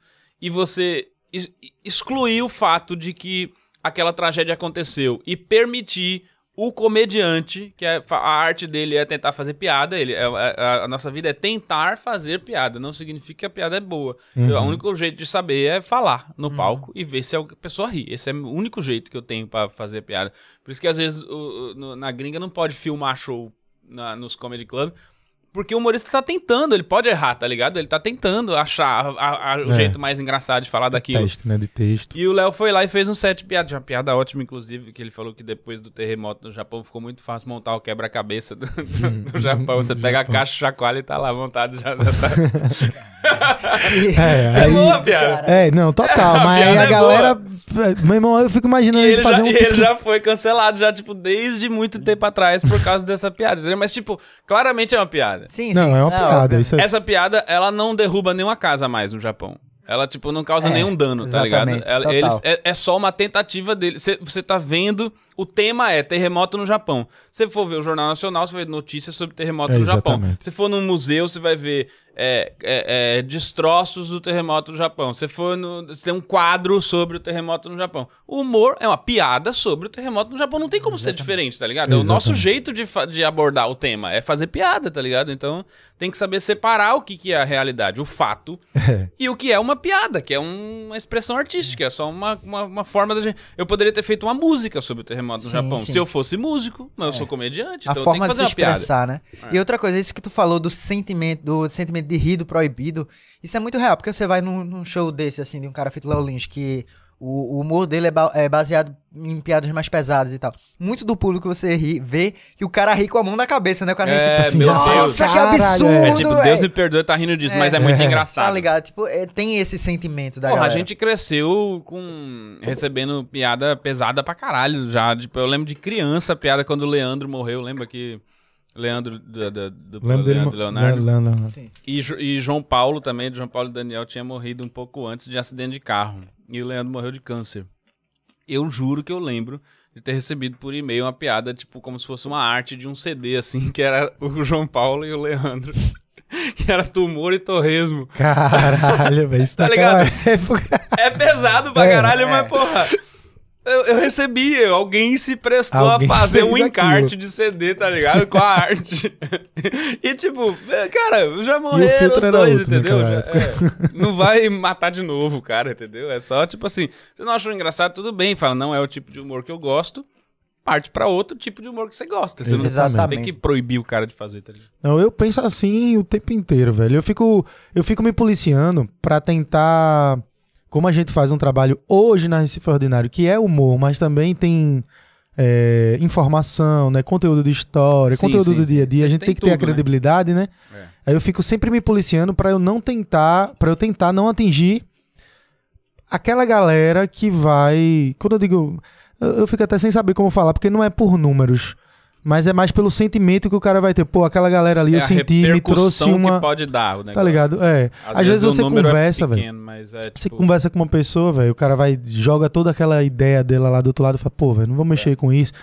e você ex- excluir o fato de que aquela tragédia aconteceu e permitir o comediante, que é, a arte dele é tentar fazer piada, ele, é- é- a, a nossa vida é tentar fazer piada, não significa que a piada é boa. Eu- O único jeito de saber é falar no palco e ver se a pessoa ri. Esse é o único jeito que eu tenho pra fazer piada. Por isso que às vezes o- o- na gringa não pode filmar show na- nos comedy club, porque o humorista tá tentando, ele pode errar, tá ligado? Ele tá tentando achar a- a- o É. jeito mais engraçado de falar daquilo. Teste, né? De texto. E o Léo foi lá e fez um set de piada. Uma piada ótima, inclusive, que ele falou que depois do terremoto no Japão ficou muito fácil montar o quebra-cabeça do, do- do Japão. (laughs) Você pega a caixa, chacoalha e tá lá montado já. já (laughs) tá. (laughs) É, É aí- boa a piada. É, não, total. A mas a é galera. Meu irmão, eu fico imaginando E ele ele, já, fazer um. e ele já foi cancelado, já, tipo, desde muito tempo atrás por causa dessa piada. entendeu? Mas, tipo, claramente é uma piada. Sim, sim. Não, é uma piada. Isso é... Essa piada, ela não derruba nenhuma casa mais no Japão. Ela, tipo, não causa É, nenhum dano, tá ligado? Ela- eles, é, é só uma tentativa dele. Você tá vendo, o tema é terremoto no Japão. Se for ver o Jornal Nacional, você vai ver notícias sobre terremoto É, no Japão. exatamente. Se for num museu, você vai ver é, é, é, destroços do terremoto no Japão. Se for no. Você tem um quadro sobre o terremoto no Japão. O humor é uma piada sobre o terremoto no Japão. Não tem como ser diferente, tá ligado? É o nosso Exatamente. jeito de, de abordar o tema. É fazer piada, tá ligado? Então tem que saber separar o que, que é a realidade, o fato, É. (laughs) e o que é uma piada, que é um- uma expressão artística, é só uma, uma, uma forma da gente. Eu poderia ter feito uma música sobre o terremoto no Sim, Japão. sim. Se eu fosse músico, mas eu sou comediante, A então eu tenho forma que de fazer se piada. É. expressar, né? E outra coisa, isso que tu falou do sentimento, do sentimento de rir do proibido, isso é muito real, porque você vai num, num show desse, assim, de um cara feito Léo Lins, que o, o humor dele é, ba- é baseado em piadas mais pesadas e tal. Muito do público você ri, vê que o cara ri com a mão na cabeça, né? O cara ri É, assim, meu nossa, Deus. que Caralho, absurdo! é. É tipo, Deus é." me perdoe, tá rindo disso, É. mas é muito É. engraçado. Tá ligado? Tipo, é, tem esse sentimento da Porra, a galera. gente cresceu com. recebendo piada pesada pra caralho já. Tipo, eu lembro de criança, a piada quando o Leandro morreu. Lembra que. Leandro do, do, do dele. Leandro Leonardo. Não, não. E, e João Paulo também, João Paulo e Daniel, tinha morrido um pouco antes de acidente de carro. E o Leandro morreu de câncer. Eu juro que eu lembro de ter recebido por e-mail uma piada, tipo, como se fosse uma arte de um CD, assim, (laughs) que era o João Paulo e o Leandro. (laughs) que era tumor e torresmo. Caralho, velho. Isso (laughs) Tá ligado? época. É pesado pra É, caralho, é. mas, porra. Eu, eu recebi, alguém se prestou Alguém a fazer um encarte aquilo. de CD, tá ligado? Com a arte. e tipo, é, cara, já morreram os dois, outro entendeu? Já- é, não vai matar de novo, cara, entendeu? É só, tipo assim, você não achou engraçado, tudo bem. Fala, não é o tipo de humor que eu gosto. Parte pra outro tipo de humor que você gosta. Você não Exatamente. tem que proibir o cara de fazer, tá ligado? Não, eu penso assim o tempo inteiro, velho. Eu fico, eu fico me policiando pra tentar. Como a gente faz um trabalho hoje na Recife Ordinário, que é humor, mas também tem é, informação, né? Conteúdo de história, Sim, conteúdo sim, do dia a dia. sim. A gente Tem tem que ter a tudo, né? credibilidade, né? É. Aí eu fico sempre me policiando pra eu não tentar, para eu tentar não atingir aquela galera que vai. Quando eu digo, eu, eu fico até sem saber como falar, porque não é por números, mas é mais pelo sentimento que o cara vai ter. Pô, aquela galera ali é eu senti, me trouxe uma, que pode dar o tá negócio. ligado? É. Às, vezes, o você é conversa, velho. é, Você tipo, conversa com uma pessoa, velho, o cara vai joga toda aquela ideia dela lá do outro lado e fala, pô, velho, não vou mexer com isso.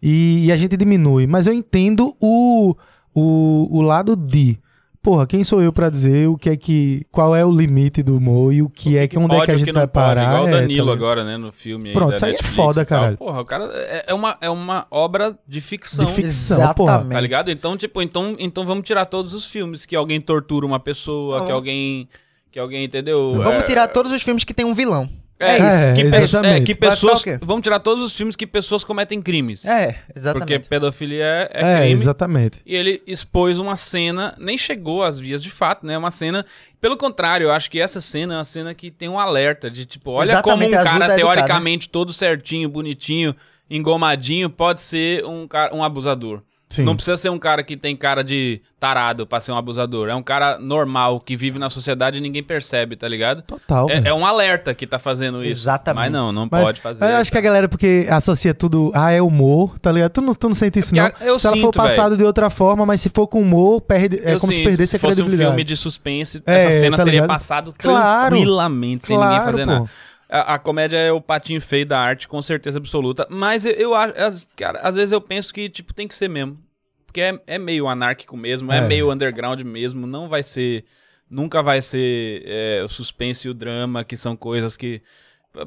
E, e a gente diminui, mas eu entendo o, o, o lado de Porra, quem sou eu pra dizer o que é que. Qual é o limite do humor e o que, é que onde é pode, que a o gente que vai não pode, parar? Igual o é, tá Danilo ligado? agora, né, no filme. aí Pronto, da isso aí é foda, caralho. Porra, o cara é, é uma, é uma obra de ficção. De ficção, porra. Exatamente. Tá ligado? Então, tipo, então, então vamos tirar todos os filmes que alguém tortura uma pessoa, que alguém. Que alguém, entendeu? Vamos É- tirar todos os filmes que tem um vilão. É, É, isso. Que, pe- é, que pessoas. Vamos tirar todos os filmes que pessoas cometem crimes. É, porque exatamente. pedofilia é, é É, crime. exatamente. E ele expôs uma cena, nem chegou às vias de fato, né? Uma cena. Pelo contrário, eu acho que essa cena é uma cena que tem um alerta de tipo, olha Exatamente, como um cara educar, teoricamente todo certinho, bonitinho, engomadinho, pode ser um, cara, um abusador. Sim. Não precisa ser um cara que tem cara de tarado pra ser um abusador. É um cara normal que vive na sociedade e ninguém percebe, tá ligado? Total. É, é um alerta que tá fazendo isso. Exatamente. Mas não, não Mas- pode fazer. Eu acho que a galera, porque associa tudo. Ah, é humor, tá ligado? Tu não, tu não sente isso, É não. eu se ela for sinto, passado de outra forma, mas se for com humor, perde, é Eu como se sinto, perdesse a fosse um credibilidade. filme de suspense, É, essa cena tá teria passado Claro. tranquilamente, sem ninguém Claro, fazer pô. nada. A, a comédia é o patinho feio da arte, com certeza absoluta. Mas eu, eu acho, às- cara, às vezes eu penso que, tipo, tem que ser mesmo. Porque é, é meio anárquico mesmo, é. É. meio underground mesmo, não vai ser nunca vai ser é, o suspense e o drama, que são coisas que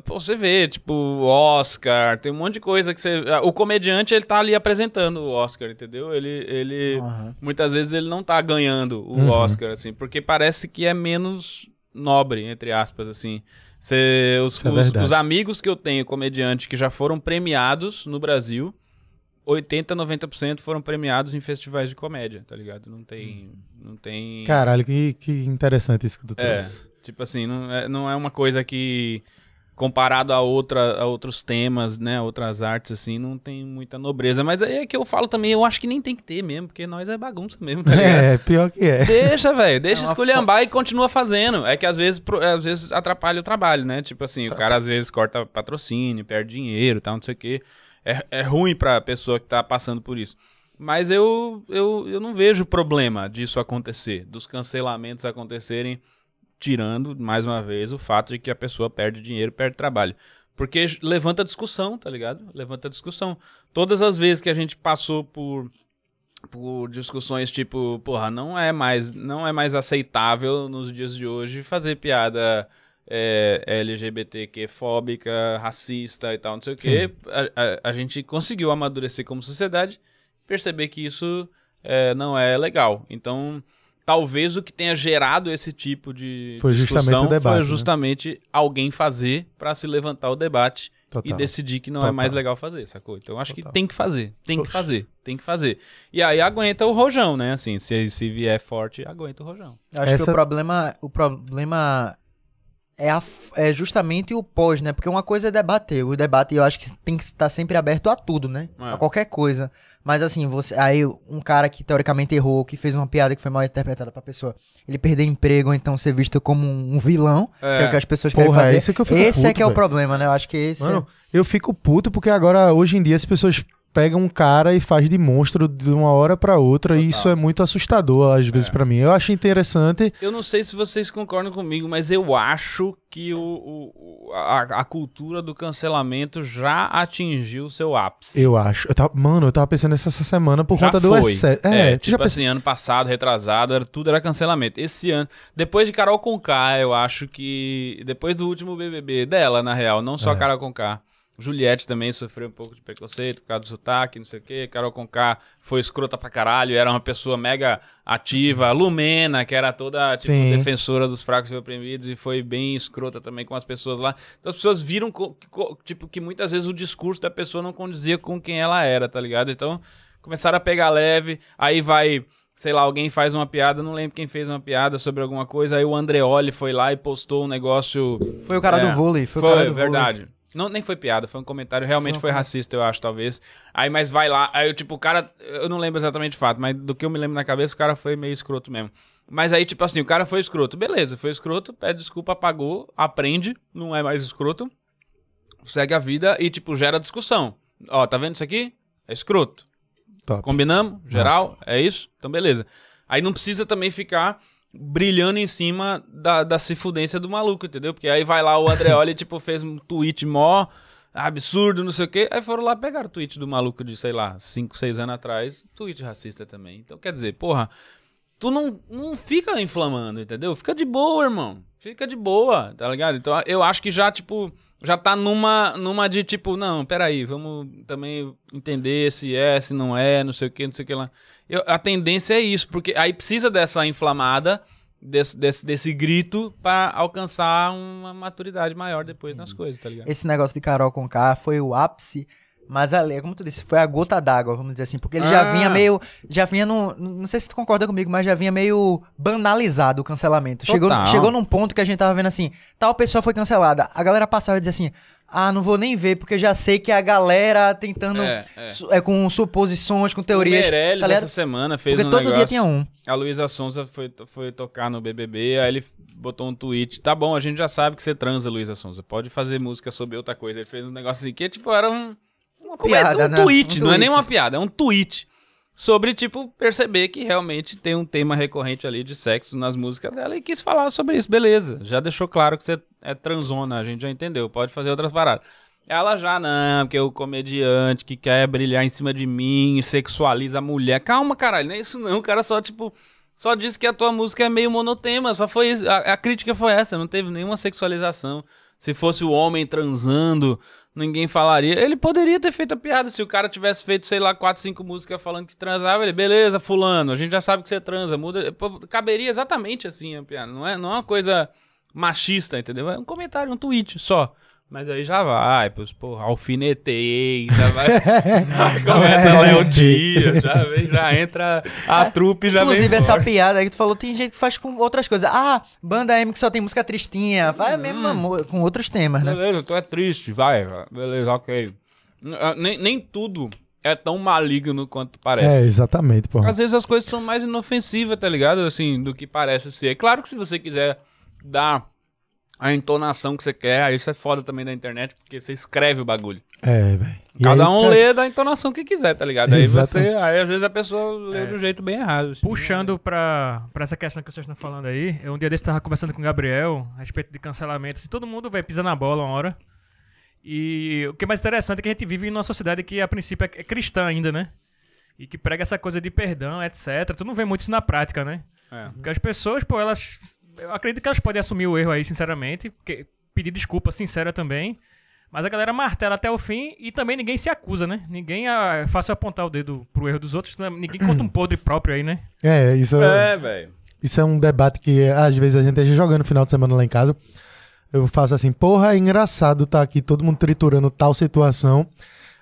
Pô, Você vê, tipo, Oscar, tem um monte de coisa que você. O comediante, ele tá ali apresentando o Oscar, entendeu? Ele. ele Aham. Muitas vezes ele não tá ganhando o Uhum. Oscar, assim, porque parece que é menos nobre, entre aspas, assim. Você, os, é os- os amigos que eu tenho, comediante, que já foram premiados no Brasil, 80, 90% foram premiados em festivais de comédia, tá ligado? Não tem. Não tem. Caralho, que, que interessante isso que tu É, trouxe. tipo assim, não é, não é uma coisa que, comparado a, outra, a outros temas, né, outras artes, assim, não tem muita nobreza. Mas aí é que eu falo também, eu acho que nem tem que ter mesmo, porque nós é bagunça mesmo, tá? (laughs) É, pior que é. Deixa, velho, deixa É esculhambar e continua fazendo. É que às vezes, pro- às vezes atrapalha o trabalho, né? Tipo assim, o cara às vezes corta patrocínio, perde dinheiro e tal, não sei o quê. É, é ruim pra pessoa que tá passando por isso. Mas eu, eu, eu não vejo problema disso acontecer, dos cancelamentos acontecerem, tirando, mais uma vez, o fato de que a pessoa perde dinheiro, perde trabalho. Porque levanta discussão, tá ligado? Levanta discussão. Todas as vezes que a gente passou por por discussões tipo, porra, não é mais, não é mais aceitável nos dias de hoje fazer piada é, LGBTQ fóbica, racista e tal, não sei o quê. A, a- a gente conseguiu amadurecer como sociedade, perceber que isso é, não é legal. Então, talvez o que tenha gerado esse tipo de Foi justamente discussão o debate, foi né? justamente alguém fazer pra se levantar o debate e Total. decidir que não é Total. mais legal fazer, sacou? Então eu acho Total. que tem que fazer, tem que Poxa. fazer, tem que fazer. E aí aguenta o rojão, né? Assim, se, se vier forte, aguenta o rojão. Eu acho que Essa- o problema, o problema é, a é justamente o pós, né? Porque uma coisa é debater. O debate eu acho que tem que estar sempre aberto a tudo, né? É. A qualquer coisa. Mas assim, você aí um cara que teoricamente errou, que fez uma piada que foi mal interpretada pra pessoa, ele perder emprego ou então ser visto como um vilão, que é o que as pessoas querem Porra, é fazer. isso que eu fico esse é puto, que é o problema, né? Eu acho que esse Mano, eu fico puto porque agora, hoje em dia, as pessoas pegam um cara e faz de monstro de uma hora pra outra e Total. isso é muito assustador, às vezes, É. pra mim. Eu acho interessante. Eu não sei se vocês concordam comigo, mas eu acho que o, o- a, a cultura do cancelamento já atingiu o seu ápice. Eu acho. Eu tava- mano, eu tava pensando nisso essa semana por Já conta do foi. excesso. É, É, tipo já assim, ano passado, retrasado, era, tudo era cancelamento. Esse ano, depois de Carol Conká, eu acho que. Depois do último BBB dela, na real, não só É. Carol Conká. Juliette também sofreu um pouco de preconceito por causa do sotaque, não sei o quê. Carol Conká foi escrota pra caralho, era uma pessoa mega ativa. Lumena, que era toda tipo, Sim. defensora dos fracos e oprimidos, e foi bem escrota também com as pessoas lá. Então as pessoas viram tipo, que muitas vezes o discurso da pessoa não condizia com quem ela era, tá ligado? Então começaram a pegar leve, aí vai. Sei lá, alguém faz uma piada, não lembro quem fez uma piada sobre alguma coisa, aí o Andreoli foi lá e postou um negócio foi o cara É, do vôlei, foi, foi, o cara do vôlei. Não, nem foi piada, foi um comentário, realmente Foi racista, eu acho, talvez. Aí, mas vai lá, aí, tipo, o cara, eu não lembro exatamente o fato, mas do que eu me lembro na cabeça, o cara foi meio escroto mesmo. Mas aí, tipo assim, o cara foi escroto, beleza, foi escroto, pede desculpa, apagou, aprende, não é mais escroto, segue a vida e, tipo, gera discussão. Ó, tá vendo isso aqui? É escroto. Top. Combinamos? Geral? É isso? Então, beleza. Aí não precisa também ficar brilhando em cima da, da do maluco, entendeu? Porque aí vai lá o Andreoli, (laughs) tipo, fez um tweet mó absurdo, não sei o quê. Aí foram lá pegar o tweet do maluco de, sei lá, 5, 6 anos atrás. Tweet racista também. Então, quer dizer, porra, tu não, não fica inflamando, entendeu? Fica de boa, irmão. Fica de boa, tá ligado? Então eu acho que já, tipo, já tá numa, numa de tipo, não, peraí, vamos também entender se é, se não é, não sei o que, não sei o que lá. Eu- a tendência é isso, porque aí precisa dessa inflamada, desse, desse, desse grito, pra alcançar uma maturidade maior depois nas coisas, tá ligado? Esse negócio de Carol com K foi o ápice, mas ali, como tu disse, foi a gota d'água, vamos dizer assim, porque ele já Ah. vinha meio, já vinha no, não sei se tu concorda comigo, mas já vinha meio banalizado o cancelamento. Chegou, Total. chegou num ponto que a gente tava vendo assim, tal pessoa foi cancelada, a galera passava e dizia assim, ah, não vou nem ver, porque já sei que a galera tentando, É, é. su- é, com suposições, com O teorias, Meirelles, tá ligado? essa semana, fez porque um todo negócio... dia tinha um. A Luísa Sonza foi, foi tocar no BBB, aí ele botou um tweet. Tá bom, a gente já sabe que você transa, Luísa Sonza. Pode fazer música sobre outra coisa. Ele fez um negócio assim que, tipo, era um, uma Piada, piada, um né? tweet. Um não é nem uma piada, é um tweet. Sobre, tipo, perceber que realmente tem um tema recorrente ali de sexo nas músicas dela e quis falar sobre isso. Beleza, já deixou claro que você é transona, a gente já entendeu. Pode fazer outras paradas. Ela já não, porque o comediante que quer brilhar em cima de mim, sexualiza a mulher. Calma, caralho, não é isso não. O cara só, tipo, Só disse que a tua música é meio monotema, só foi isso. A, a crítica foi essa, não teve nenhuma sexualização. Se fosse o homem transando, ninguém falaria. Ele poderia ter feito a piada se o cara tivesse feito, sei lá, quatro, cinco músicas falando que transava. Ele, beleza, fulano, a gente já sabe que você transa, muda. Caberia exatamente assim a piada. Não é, não é uma coisa machista, entendeu? É um comentário, um tweet só. Mas aí já vai, pois, porra, alfinetei, já vai. já (laughs) começa Léo Dias, já, vem, já entra a trupe, já Inclusive, vem essa forte. piada aí que tu falou, tem gente que faz com outras coisas. Ah, banda M que só tem música tristinha. Vai mesmo mo- com outros temas, né? Beleza, tu é triste, vai, beleza, ok. Ah, Nem, nem tudo é tão maligno quanto É, parece. exatamente, porra. Às vezes as coisas são mais inofensivas, tá ligado? Assim, do que parece ser. Claro que se você quiser dar a entonação que você quer, aí isso é foda também da internet, porque você escreve o bagulho. É, velho. Cada aí, um cara, lê da entonação que quiser, tá ligado? Aí Exatamente. você, aí às vezes a pessoa lê do jeito bem errado. assim. Puxando pra, pra essa questão que vocês estão falando aí, eu um dia desse tava conversando com o Gabriel a respeito de cancelamento. Se todo mundo vai pisar na bola uma hora. E o que é mais interessante é que a gente vive numa sociedade que a princípio é é cristã ainda, né? E que prega essa coisa de perdão, etc. Tu não vê muito isso na prática, né? É. Porque as pessoas, pô, elas. Eu acredito que elas podem assumir o erro aí, sinceramente. Porque pedir desculpa sincera também. Mas a galera martela até o fim e também ninguém se acusa, né? Ninguém ah, é fácil apontar o dedo pro erro dos outros. né? Ninguém conta um podre próprio aí, né? É, isso é, É, velho. isso é um debate que às vezes a gente esteja jogando no final de semana lá em casa. Eu faço assim, porra, é engraçado tá aqui todo mundo triturando tal situação.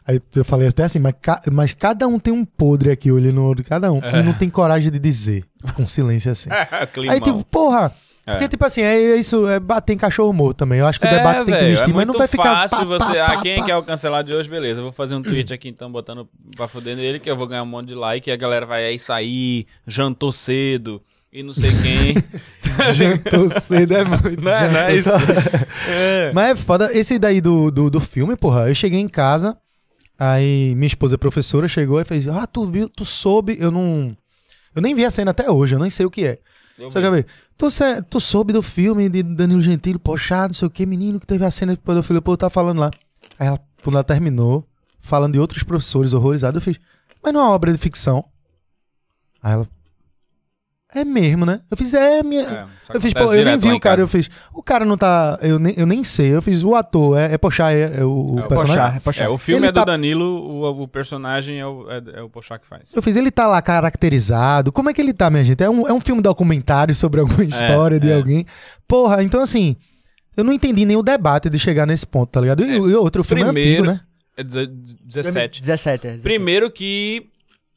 Aí eu falei até assim, mas, ca- mas cada um tem um podre aqui, olhando no olho de cada um. E não tem coragem de dizer. Fica um silêncio assim. (laughs) Aí, tipo, porra. É. Porque, tipo assim, é isso, é bater em cachorro morto também. Eu acho que o É, debate tem que existir, é mas não vai ficar. fácil pá, você. pá, ah, pá, quem pá. quer o cancelado de hoje, beleza. Eu vou fazer um tweet aqui então, botando pra fuder nele, que eu vou ganhar um monte de like e a galera vai aí sair, jantou cedo e não sei quem. (laughs) Jantou cedo é muito. Não é, não é isso? (laughs) É. Mas é foda. Esse daí do, do, do filme, porra, eu cheguei em casa, aí minha esposa é professora chegou e fez: Ah, tu viu, tu soube, eu não. Eu nem vi a cena até hoje, eu nem sei o que é. Eu Só vi. ver? Tu, tu soube do filme de Danilo Gentili, poxa, não sei o que, menino que teve a cena de pedofilia, pô, eu tava falando lá. Aí ela, quando ela terminou, falando de outros professores horrorizados, eu fiz, mas não é uma obra de ficção. Aí ela, é mesmo, né? Eu fiz, é, minha. É, eu fiz, pô, eu nem vi o cara, eu fiz, o cara não tá, eu nem, eu nem sei, eu fiz, o ator, é, é Pochá, é, é o, o É o personagem. Pochá, é Pochá. É, o filme Ele é do tá- Danilo, o, o personagem é o, é, é o Pochá que faz. Eu fiz, ele tá lá caracterizado. Como é que ele tá, minha gente? É um, é um filme documentário sobre alguma (laughs) história de é. alguém. Porra, então assim, eu não entendi nem o debate de chegar nesse ponto, tá ligado? E, e outro filme é Primeiro- antigo, né? É deze- 17. 17, é. 17. Primeiro que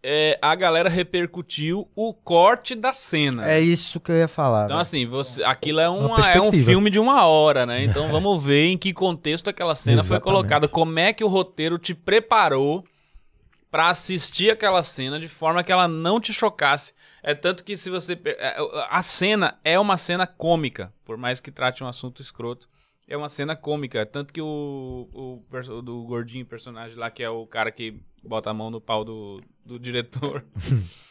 é, a galera repercutiu o corte da cena. É isso que eu ia falar. Então, velho. assim, você, aquilo é, Uma uma, é um filme de uma hora, né? Então (laughs) vamos ver em que contexto aquela cena foi Exatamente. colocada. Como é que o roteiro te preparou pra assistir aquela cena de forma que ela não te chocasse. É tanto que se você. é, A cena é uma cena cômica, por mais que trate um assunto escroto. É uma cena cômica. Tanto que o, o, do gordinho personagem lá, que é o cara que bota a mão no pau do, do diretor. (laughs)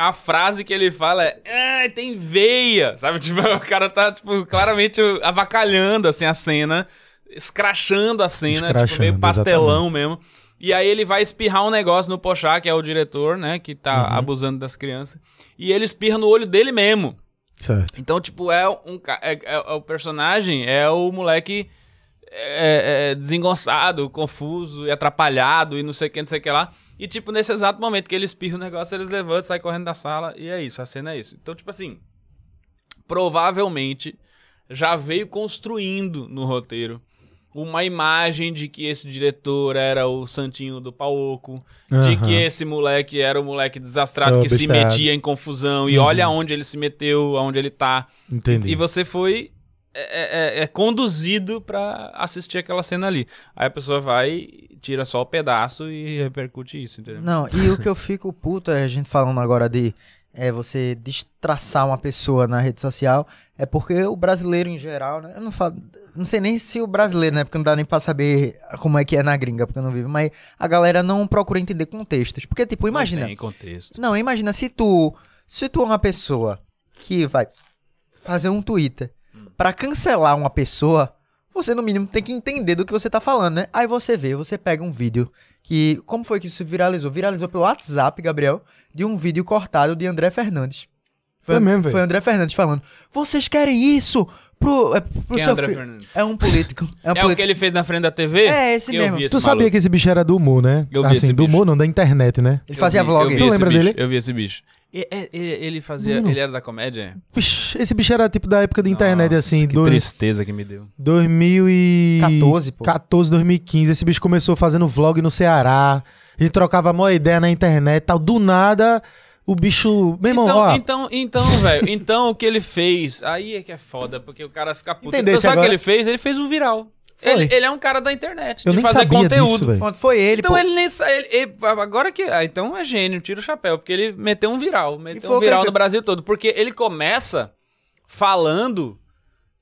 A frase que ele fala é, ah, tem veia, sabe? (laughs) Tipo, o cara tá, tipo, claramente avacalhando, assim, a cena, escrachando a cena, tipo, Escrachando, meio pastelão mesmo. E aí ele vai espirrar um negócio no Pochá, que é o diretor, né, que tá Uhum. abusando das crianças, e ele espirra no olho dele mesmo. Certo. Então, tipo, é um é, é- é o personagem é o moleque é, é, desengonçado, confuso e atrapalhado e não sei o que, não sei o que lá. E, tipo, nesse exato momento que ele espirra o negócio, eles levantam, saem correndo da sala e é isso, a cena é isso. Então, tipo assim, provavelmente já veio construindo no roteiro uma imagem de que esse diretor era o santinho do pauoco, de Aham. que esse moleque era o moleque desastrado É o que se besteirado. metia em confusão e olha onde ele se meteu, aonde ele tá. Entendi. E você foi é, é- é conduzido pra assistir aquela cena ali. Aí a pessoa vai, tira só o pedaço e repercute isso, entendeu? Não, e o que eu fico puto é a gente falando agora de é, você destraçar uma pessoa na rede social, é porque o brasileiro em geral, né? Eu não falo. Não sei nem se o brasileiro, né? Porque não dá nem pra saber como é que é na gringa, porque eu não vivo, mas a galera não procura entender contextos. Porque, tipo, imagina. Não tem contexto. Não, imagina se tu. Se tu é uma pessoa que vai fazer um Twitter pra cancelar uma pessoa, você no mínimo tem que entender do que você tá falando, né? Aí você vê, você pega um vídeo que. Como foi que isso viralizou? Viralizou pelo WhatsApp, Gabriel, de um vídeo cortado de André Fernandes. Foi mesmo, velho. Foi André Fernandes falando. Vocês querem isso pro, é, pro Quem é seu André filho? Fernandes? É um político. (laughs) É um É o que político. ele fez na frente da TV? É, esse Eu mesmo. vi esse Tu sabia maluco. que esse bicho era do humor, né? Eu vi assim, esse do bicho. humor, não, da internet, né? Ele fazia Eu vi- vlog. eu vi Tu lembra bicho, dele? Eu vi esse bicho. E- é- Ele, ele fazia. Mano. Ele era da comédia? Esse bicho era tipo da época da internet, Nossa, assim, Que dois- tristeza que me deu. 2014, 14, pô. 14, 2015. Esse bicho começou fazendo vlog no Ceará. A gente trocava uma ideia na internet tal. Do nada, o bicho. Meu irmão, então, ó. então, então, velho, então o que ele fez, aí é que é foda, porque o cara fica puto. Entendesse Então, sabe o que ele fez? Ele fez um viral. Ele, ele é um cara da internet, eu de nem fazer sabia conteúdo. disso, foi ele, então pô. ele nem ele, ele- Agora que. ah, então é gênio, tira o chapéu, porque ele meteu um viral. Meteu um viral no. Brasil todo. Porque ele começa falando,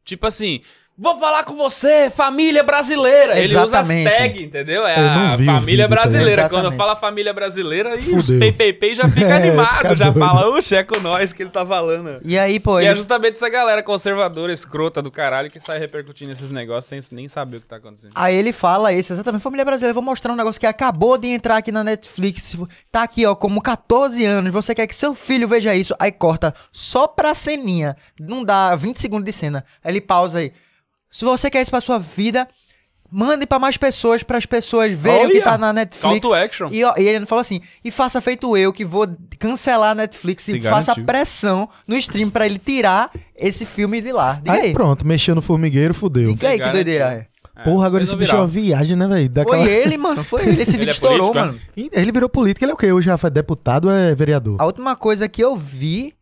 tipo assim. Vou falar com você, família brasileira. Ele usa as Exatamente. tags, entendeu? É a família brasileira. Quando Exatamente. fala família brasileira, aí os. PPP já (laughs) fica É, animado, fica já doido. fala, oxe, é com nós que ele tá falando. E aí, pô, E ele é justamente essa galera conservadora, escrota do caralho, que sai repercutindo esses negócios sem nem saber o que tá acontecendo. Aí ele fala isso, exatamente. Família brasileira, vou mostrar um negócio que acabou de entrar aqui na Netflix. Tá aqui, ó, como 14 anos. Você quer que seu filho veja isso? Aí corta só pra ceninha. Não dá 20 segundos de cena. Aí ele pausa aí. Se você quer isso pra sua vida, mande pra mais pessoas, para as pessoas verem o que tá na Netflix. Call to action. E, e ele falou assim: e faça feito eu, que vou cancelar a Netflix Se e faça garantiu. pressão no stream pra ele tirar esse filme de lá. Diga Aí aí. pronto, mexeu no formigueiro, fudeu. Diga aí que Garantiu. doideira é. É, Porra, agora esse bicho é uma viagem, né, velho? Daquela... Foi ele, mano. Foi ele. Esse (laughs) Ele vídeo é estourou, político, é? mano. Ih, Ele virou político, ele é o quê? Hoje já foi deputado ou é vereador? A última coisa que eu vi,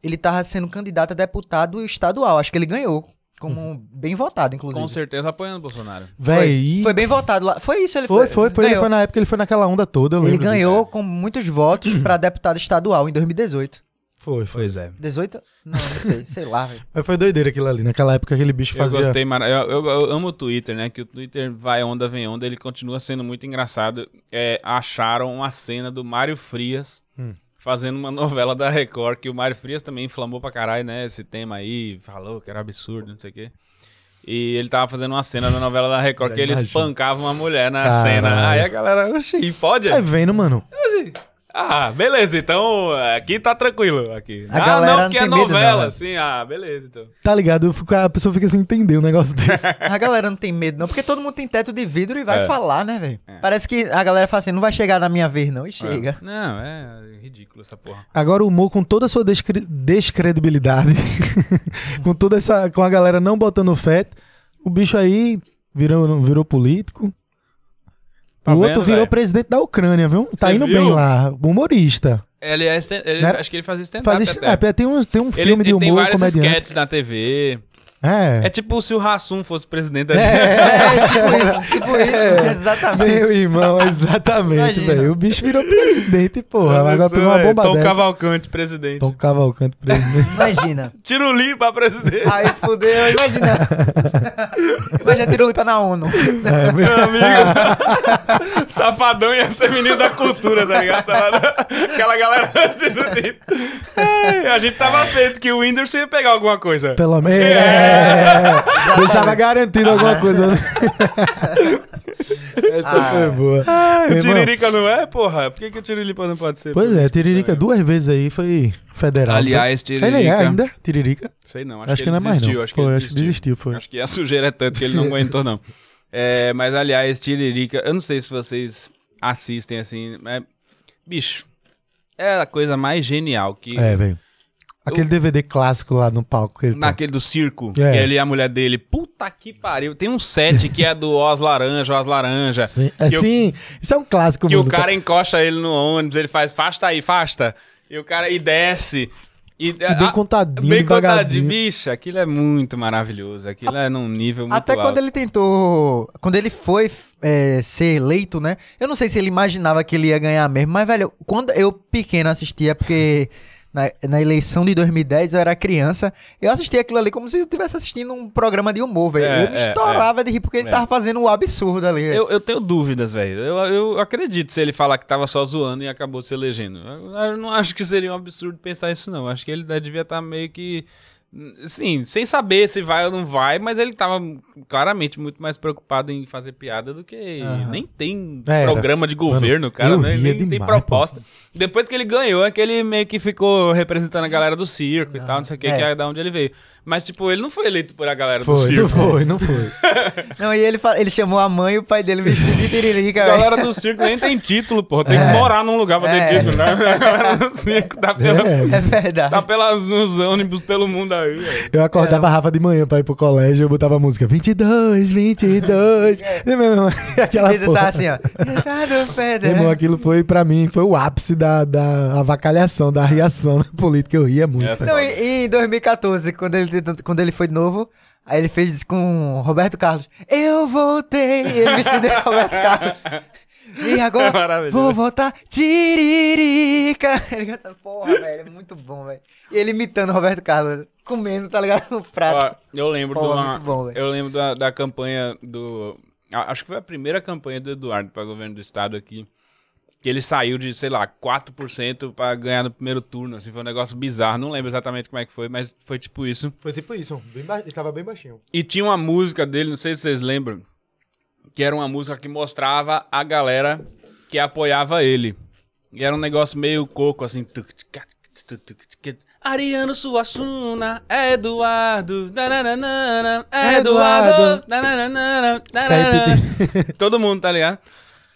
ele tava sendo candidato a deputado estadual. Acho que ele ganhou. Como bem votado, inclusive. Com certeza apoiando o Bolsonaro. Véi, Foi bem votado lá. Foi isso, ele foi, foi, foi, ele ganhou. foi na época, ele foi naquela onda toda, eu Ele lembro ganhou com muitos votos pra (clears throat) deputado estadual em 2018. disso. Foi, foi. Pois é. 18? Não, não sei. (laughs) sei lá, velho. Mas foi doideira aquilo ali. Naquela época aquele bicho Eu fazia... gostei, mano. Eu, eu- eu amo o Twitter, né? Que o Twitter vai onda, vem onda. Ele continua sendo muito engraçado. É, acharam uma cena do Mário Frias Hum. Fazendo uma (laughs) novela da Record. Que o Mário Frias também inflamou pra caralho, né? Esse tema aí. Falou que era absurdo, não sei o quê. E ele tava fazendo uma cena da novela da Record que ele espancava uma mulher na Caralho. cena. Aí a galera, oxi, pode? É vendo, mano. Ah, beleza, então aqui tá tranquilo. Aqui. A ah, galera não, não porque é tem medo, novela, não. sim. Ah, beleza, então. Tá ligado? Eu fico- a pessoa fica sem entender um negócio desse. (laughs) A galera não tem medo, não, porque todo mundo tem teto de vidro e vai É. falar, né, velho? É. Parece que a galera fala assim: não vai chegar na minha vez, não. E chega. Não, é ridículo essa porra. Agora o humor com toda a sua descre- descredibilidade, (laughs) com toda essa, com a galera não botando fé, o bicho aí virou, virou político. Tá o outro vendo, virou velho? presidente da Ucrânia, viu? Tá Você indo viu? bem lá, humorista. Ele é, ele- era- acho que ele fazia stand-up Faz, é, tem um, tem um Ele, filme de ele tem humor vários sketches na TV. É. É tipo se o Rassum fosse presidente da É, tipo isso, tipo isso. Exatamente. Meu irmão, exatamente, Imagina. velho. O bicho virou presidente, porra. Agora Rassum, pegou uma é, bomba Tom dessa. Cavalcante, presidente. Tom Cavalcante, presidente. Imagina. (laughs) Tiruli pra presidente. Aí fudeu, imagina. imagina tirou lipa na ONU. É, meu- Meu amigo. (laughs) Safadão ia ser ministro da cultura, tá ligado? Safadão. Aquela galera Tiruli. Ai, A gente tava feito que o Whindersson ia pegar alguma coisa. Pelo menos. É. Deixava garantido alguma coisa. né? (laughs) Essa Ah. foi boa. Ai, Meu o irmão, Tiririca não é, porra? Por que, que o Tiririca não pode ser? Pois é, Tiririca duas vezes aí foi federal. Aliás, Ele é Tiririca. ainda? Tiririca? Sei não, acho, Acho que, que ele não é mais, desistiu. não. Acho que Foi, ele acho que desistiu, foi. Acho que a sujeira é tanto que ele não aguentou, não. (laughs) É, mas, aliás, Tiririca, eu não sei se vocês assistem assim, mas, bicho, é a coisa mais genial que. É, velho. Aquele DVD clássico lá no palco que ele tá. Naquele do circo, É. que ele e a mulher dele, puta que pariu. Tem um set que é do Os Laranja, Os Laranja. (laughs) Sim, é, o- sim, isso é um clássico, que o cara encosta ele no ônibus, ele faz fasta aí, fasta. E o cara e desce. E, bem contadinho, Bem contadinho. Bicho, aquilo é muito maravilhoso. Aquilo é num nível muito Até alto. quando ele tentou. Quando ele foi é, ser eleito, né? Eu não sei se ele imaginava que ele ia ganhar mesmo, mas, velho, quando eu pequeno assistia, porque na, na eleição de 2010 eu era criança, eu assistia aquilo ali como se eu estivesse assistindo um programa de humor, velho. É, eu me é, estourava de rir porque ele É. tava fazendo o absurdo ali. Eu, eu tenho dúvidas, velho. Eu, eu acredito se ele falar que tava só zoando e acabou se elegendo. Eu, eu não acho que seria um absurdo pensar isso, não. Acho que ele devia estar meio que Sim, sem saber se vai ou não vai, mas ele tava claramente muito mais preocupado em fazer piada do que. Aham. Nem tem Era. programa de governo, cara, eu né? nem tem demais, proposta. Depois que ele ganhou, é que ele meio que ficou representando a galera do circo e tal, não sei o que, É. que é da onde ele veio. Mas, tipo, ele não foi eleito por a galera do Foi, circo. não foi, não foi. (laughs) Não, e ele, ele chamou a mãe e o pai dele vestido de tiririca, A galera do circo nem tem título, pô. Tem que morar num lugar pra ter É. título, né? (laughs) A galera do circo tá, pela, É, É verdade. tá pelas, nos ônibus pelo mundo aí. Eu acordava a Rafa de manhã pra ir pro colégio, eu botava a música 22, 22. E, meu irmão, (laughs) Aquela Ele porra. assim, ó. Tá irmão, aquilo foi pra mim, foi o ápice da, da avacalhação, da riação na política. Eu ria muito. É. Não, e, e em 2014, quando ele, quando ele foi de novo, aí ele fez isso com Roberto Carlos. Eu voltei, ele vestido de Roberto Carlos. E É (laughs) agora maravilhoso. vou voltar, tiririca. Ele canta, porra, velho, é muito bom, velho. E ele imitando o Roberto Carlos, comendo, tá ligado, no prato. Ó, eu lembro de uma, muito bom, velho. eu lembro da, da campanha do a- acho que foi a primeira campanha do Eduardo para governo do estado aqui que ele saiu de, sei lá, 4% pra ganhar no primeiro turno, assim, foi um negócio bizarro, não lembro exatamente como é que foi, mas foi tipo isso. Foi tipo isso, ele tava bem baixinho. E tinha uma música dele, não sei se vocês lembram, que era uma música que mostrava a galera que apoiava ele. E era um negócio meio coco, assim. Ariano Suassuna, Eduardo, nananana, Eduardo, nananana, nananana. (laughs) Todo mundo, tá ligado?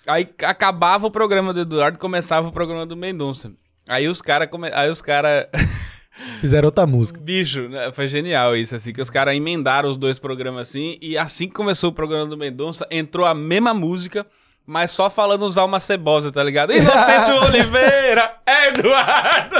Aí acabava o programa do Eduardo e começava o programa do Mendonça. Aí os caras. Come... Aí os caras. (laughs) Fizeram outra música. Bicho, né, foi genial isso, assim, que os caras emendaram os dois programas assim, e assim que começou o programa do Mendonça, entrou a mesma música, mas só falando usar uma cebosa, tá ligado? Inocêncio (laughs) Oliveira, Eduardo!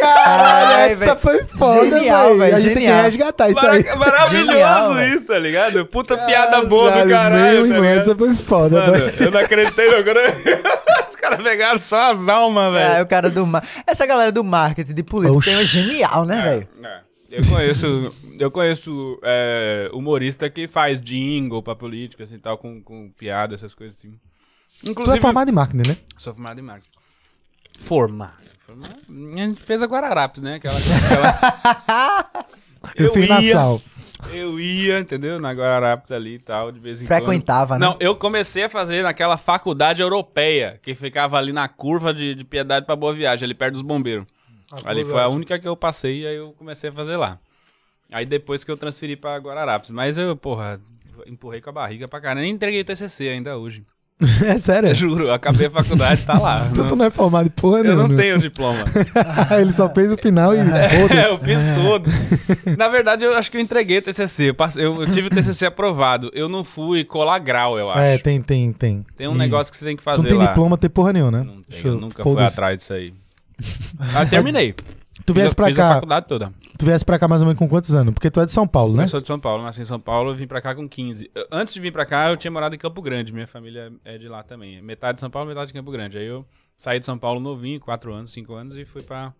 Caralho, Ai, essa velho. foi foda, Genial, velho. velho, A gente tem que genial. resgatar isso aí. Mara- maravilhoso Genial, isso, tá ligado? Puta piada boa do caralho, meu tá irmão, essa foi foda, velho. eu não acreditei, não. Agora... (laughs) Os caras pegaram só as almas, É, velho. o cara do mar... Essa galera do marketing de política Oxi. tem um genial, né, velho? É. Eu conheço, eu conheço é, humorista que faz jingle pra política, assim, tal, com, com piada, essas coisas assim. Tu é formado em marketing, né? Sou formado em marketing. Formado. Formado. A gente fez a Guararapes, né? Aquela, aquela- (laughs) Eu, fiz na ia, sal. Eu ia, entendeu? Na Guararapes ali e tal, de vez em Frequentava, quando. né? Não, eu comecei a fazer naquela faculdade europeia, que ficava ali na curva de, de Piedade pra Boa Viagem, ali perto dos bombeiros. ali foi a única que eu passei e aí eu comecei a fazer lá. Aí depois que eu transferi pra Guararapes. Mas eu, porra, empurrei com a barriga pra caramba. Nem entreguei o TCC ainda hoje. (laughs) É sério? Eu juro, acabei a faculdade, tá lá. (laughs) Tu, Não- tu não é formado em porra eu não tenho diploma. (laughs) Ele só fez o final e É, eu fiz tudo. Na verdade, eu acho que eu entreguei o TCC. Eu, passei- eu- tive o TCC aprovado. Eu não fui colar grau, eu acho. É, tem, tem, tem. Tem um E negócio que você tem que Tu fazer não tem lá. diploma, tem porra nenhuma, né? Não tem, eu nunca fui atrás disso aí. Mas terminei. Tu a- viesse pra fiz a cá, faculdade toda. tu viesse pra cá mais ou menos com quantos anos? Porque tu é de São Paulo, né? Eu sou de São Paulo, nasci em São Paulo, eu vim pra cá com 15. Eu- Antes de vir pra cá, eu tinha morado em Campo Grande. Minha família é de lá também. Metade de São Paulo, metade de Campo Grande. Aí eu saí de São Paulo novinho, 4 anos, 5 anos, e fui pra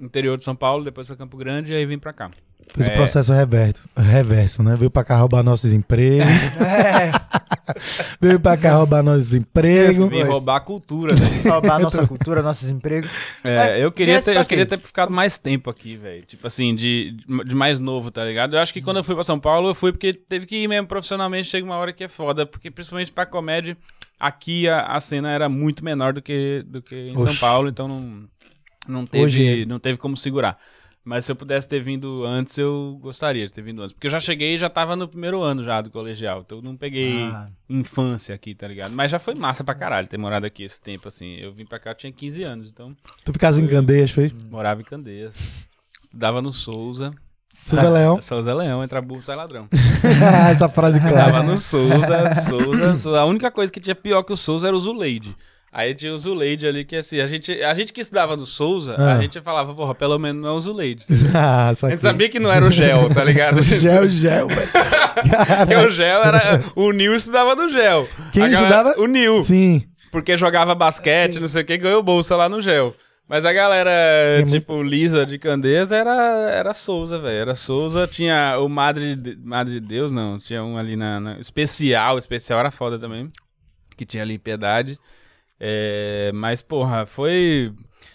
interior de São Paulo, depois pra Campo Grande, e aí vim pra cá. Fez É. o processo reverso, reverso, né? Veio pra cá roubar nossos empregos. É, (laughs) Veio pra cá roubar nossos empregos. Vim roubar a cultura, né? roubar a nossa cultura, nossos empregos. É, eu queria, ter, eu queria ter ficado mais tempo aqui, velho. Tipo assim, de, de mais novo, tá ligado? Eu acho que quando eu fui pra São Paulo, eu fui porque teve que ir mesmo profissionalmente. Chega uma hora que é foda. Porque principalmente pra comédia, aqui a, a cena era muito menor do que, do que em São Oxi. Paulo. Então não, não, teve, Hoje- não teve como segurar. Mas se eu pudesse ter vindo antes, eu gostaria de ter vindo antes. Porque eu já cheguei e já tava no primeiro ano já do colegial. Então eu não peguei Ah. infância aqui, tá ligado? Mas já foi massa pra caralho ter morado aqui esse tempo, assim. Eu vim pra cá, eu tinha 15 anos, então... Tu ficas em Candeias, fez? Morava em Candeias. Estudava no Souza. Souza Leão. Souza Leão, entra burro, sai ladrão. (laughs) Essa frase Tava clássica. no Souza, Souza, Souza. A única coisa que tinha pior que o Souza era o Zuleide. Aí tinha o Zuleide ali que assim, a gente, a gente que estudava no Souza, Ah. a gente falava, porra, pelo menos não é o Zuleide. entendeu? (laughs) Ah, A gente sabia que não era o Gel, tá ligado? (laughs) Gel, gel, velho. (laughs) Porque o Gel era. O Nil estudava no Gel. Quem galera- estudava? O Nil. Sim. Porque jogava basquete, não sei o que, ganhou bolsa lá no Gel. Mas a galera, Tinha tipo, Lisa de Candeias era, era Souza, velho. Era Souza, tinha o Madre de, Madre de Deus, não. Tinha um ali na, na- Especial, especial era foda também. Que tinha ali em Piedade. É, mas, porra, foi.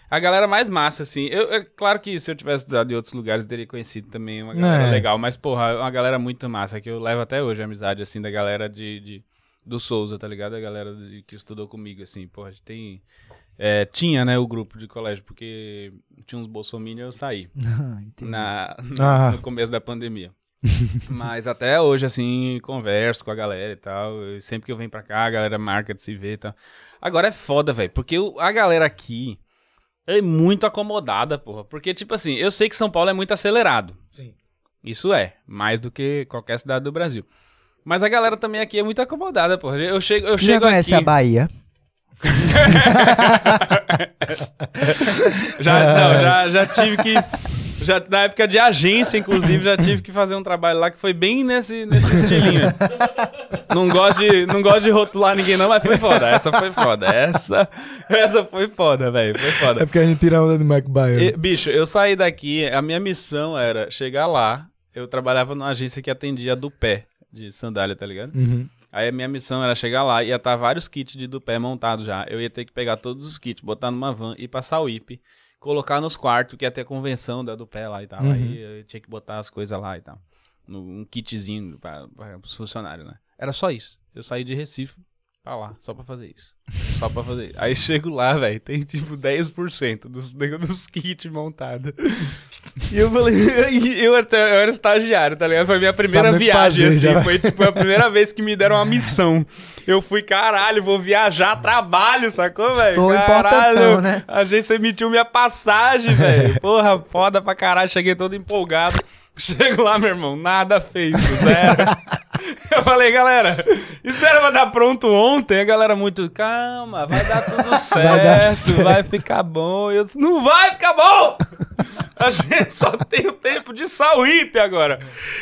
A galera mais massa, assim. Eu, é claro que se eu tivesse estudado em outros lugares, eu teria conhecido também uma galera É. legal. Mas, porra, é uma galera muito massa, que eu levo até hoje a amizade, assim, da galera de, de- do Souza, tá ligado? A galera de- que estudou comigo, assim. Porra, a gente tem... é, tinha, né, o grupo de colégio, porque tinha uns bolsominions eu saí (laughs) Entendi. na, Ah. no começo da pandemia. Mas até hoje, assim, converso com a galera e tal. Eu- sempre que eu venho pra cá, a galera marca de se ver e tal. Agora é foda, velho, porque o- a galera aqui é muito acomodada, porra. Porque, tipo assim, eu sei que São Paulo é muito acelerado. Sim. Isso é, mais do que qualquer cidade do Brasil. Mas a galera também aqui é muito acomodada, porra. Eu chego, eu Tu já chego conhece aqui... a Bahia? (laughs) Já, não, já, já tive que. Já, na época de agência, inclusive, já tive que fazer um trabalho lá que foi bem nesse, nesse estilinho. Não gosto, de, não gosto de rotular ninguém, não, mas foi foda. Essa foi foda. Essa, essa foi foda, velho. Foi foda. É porque a gente tira a onda de Mike bicho, eu saí daqui, a minha missão era chegar lá. Eu trabalhava numa agência que atendia do pé de sandália, tá ligado? Uhum. Aí a minha missão era chegar lá, ia estar vários kits de do pé montados já. Eu ia ter que pegar todos os kits, botar numa van, ir pra Sauípe, colocar nos quartos, que ia ter convenção da do pé lá e tal. Uhum. Aí eu tinha que botar as coisas lá e tal. Um kitzinho para os funcionários, né? Era só isso. Eu saí de Recife pra lá, só pra fazer isso. Só pra fazer isso. Aí chego lá, velho, tem tipo 10% dos, (laughs) dos kits montados. E eu falei, (laughs) eu, até, eu era estagiário, tá ligado? Foi minha primeira Sabe viagem, fazer, assim. Foi tipo a primeira vez que me deram uma missão. Eu fui, caralho, vou viajar, trabalho, sacou, velho? Caralho, né? a agência emitiu minha passagem, velho. (laughs) Porra, foda pra caralho, cheguei todo empolgado. Chego lá, meu irmão, nada feito, zero. (laughs) Eu falei, galera, isso não era pra dar pronto ontem. A galera muito, calma, vai dar tudo (laughs) certo, dar vai, certo. ficar bom. Eu disse, não vai ficar bom! (laughs) A gente só tem o tempo de Sauípe agora.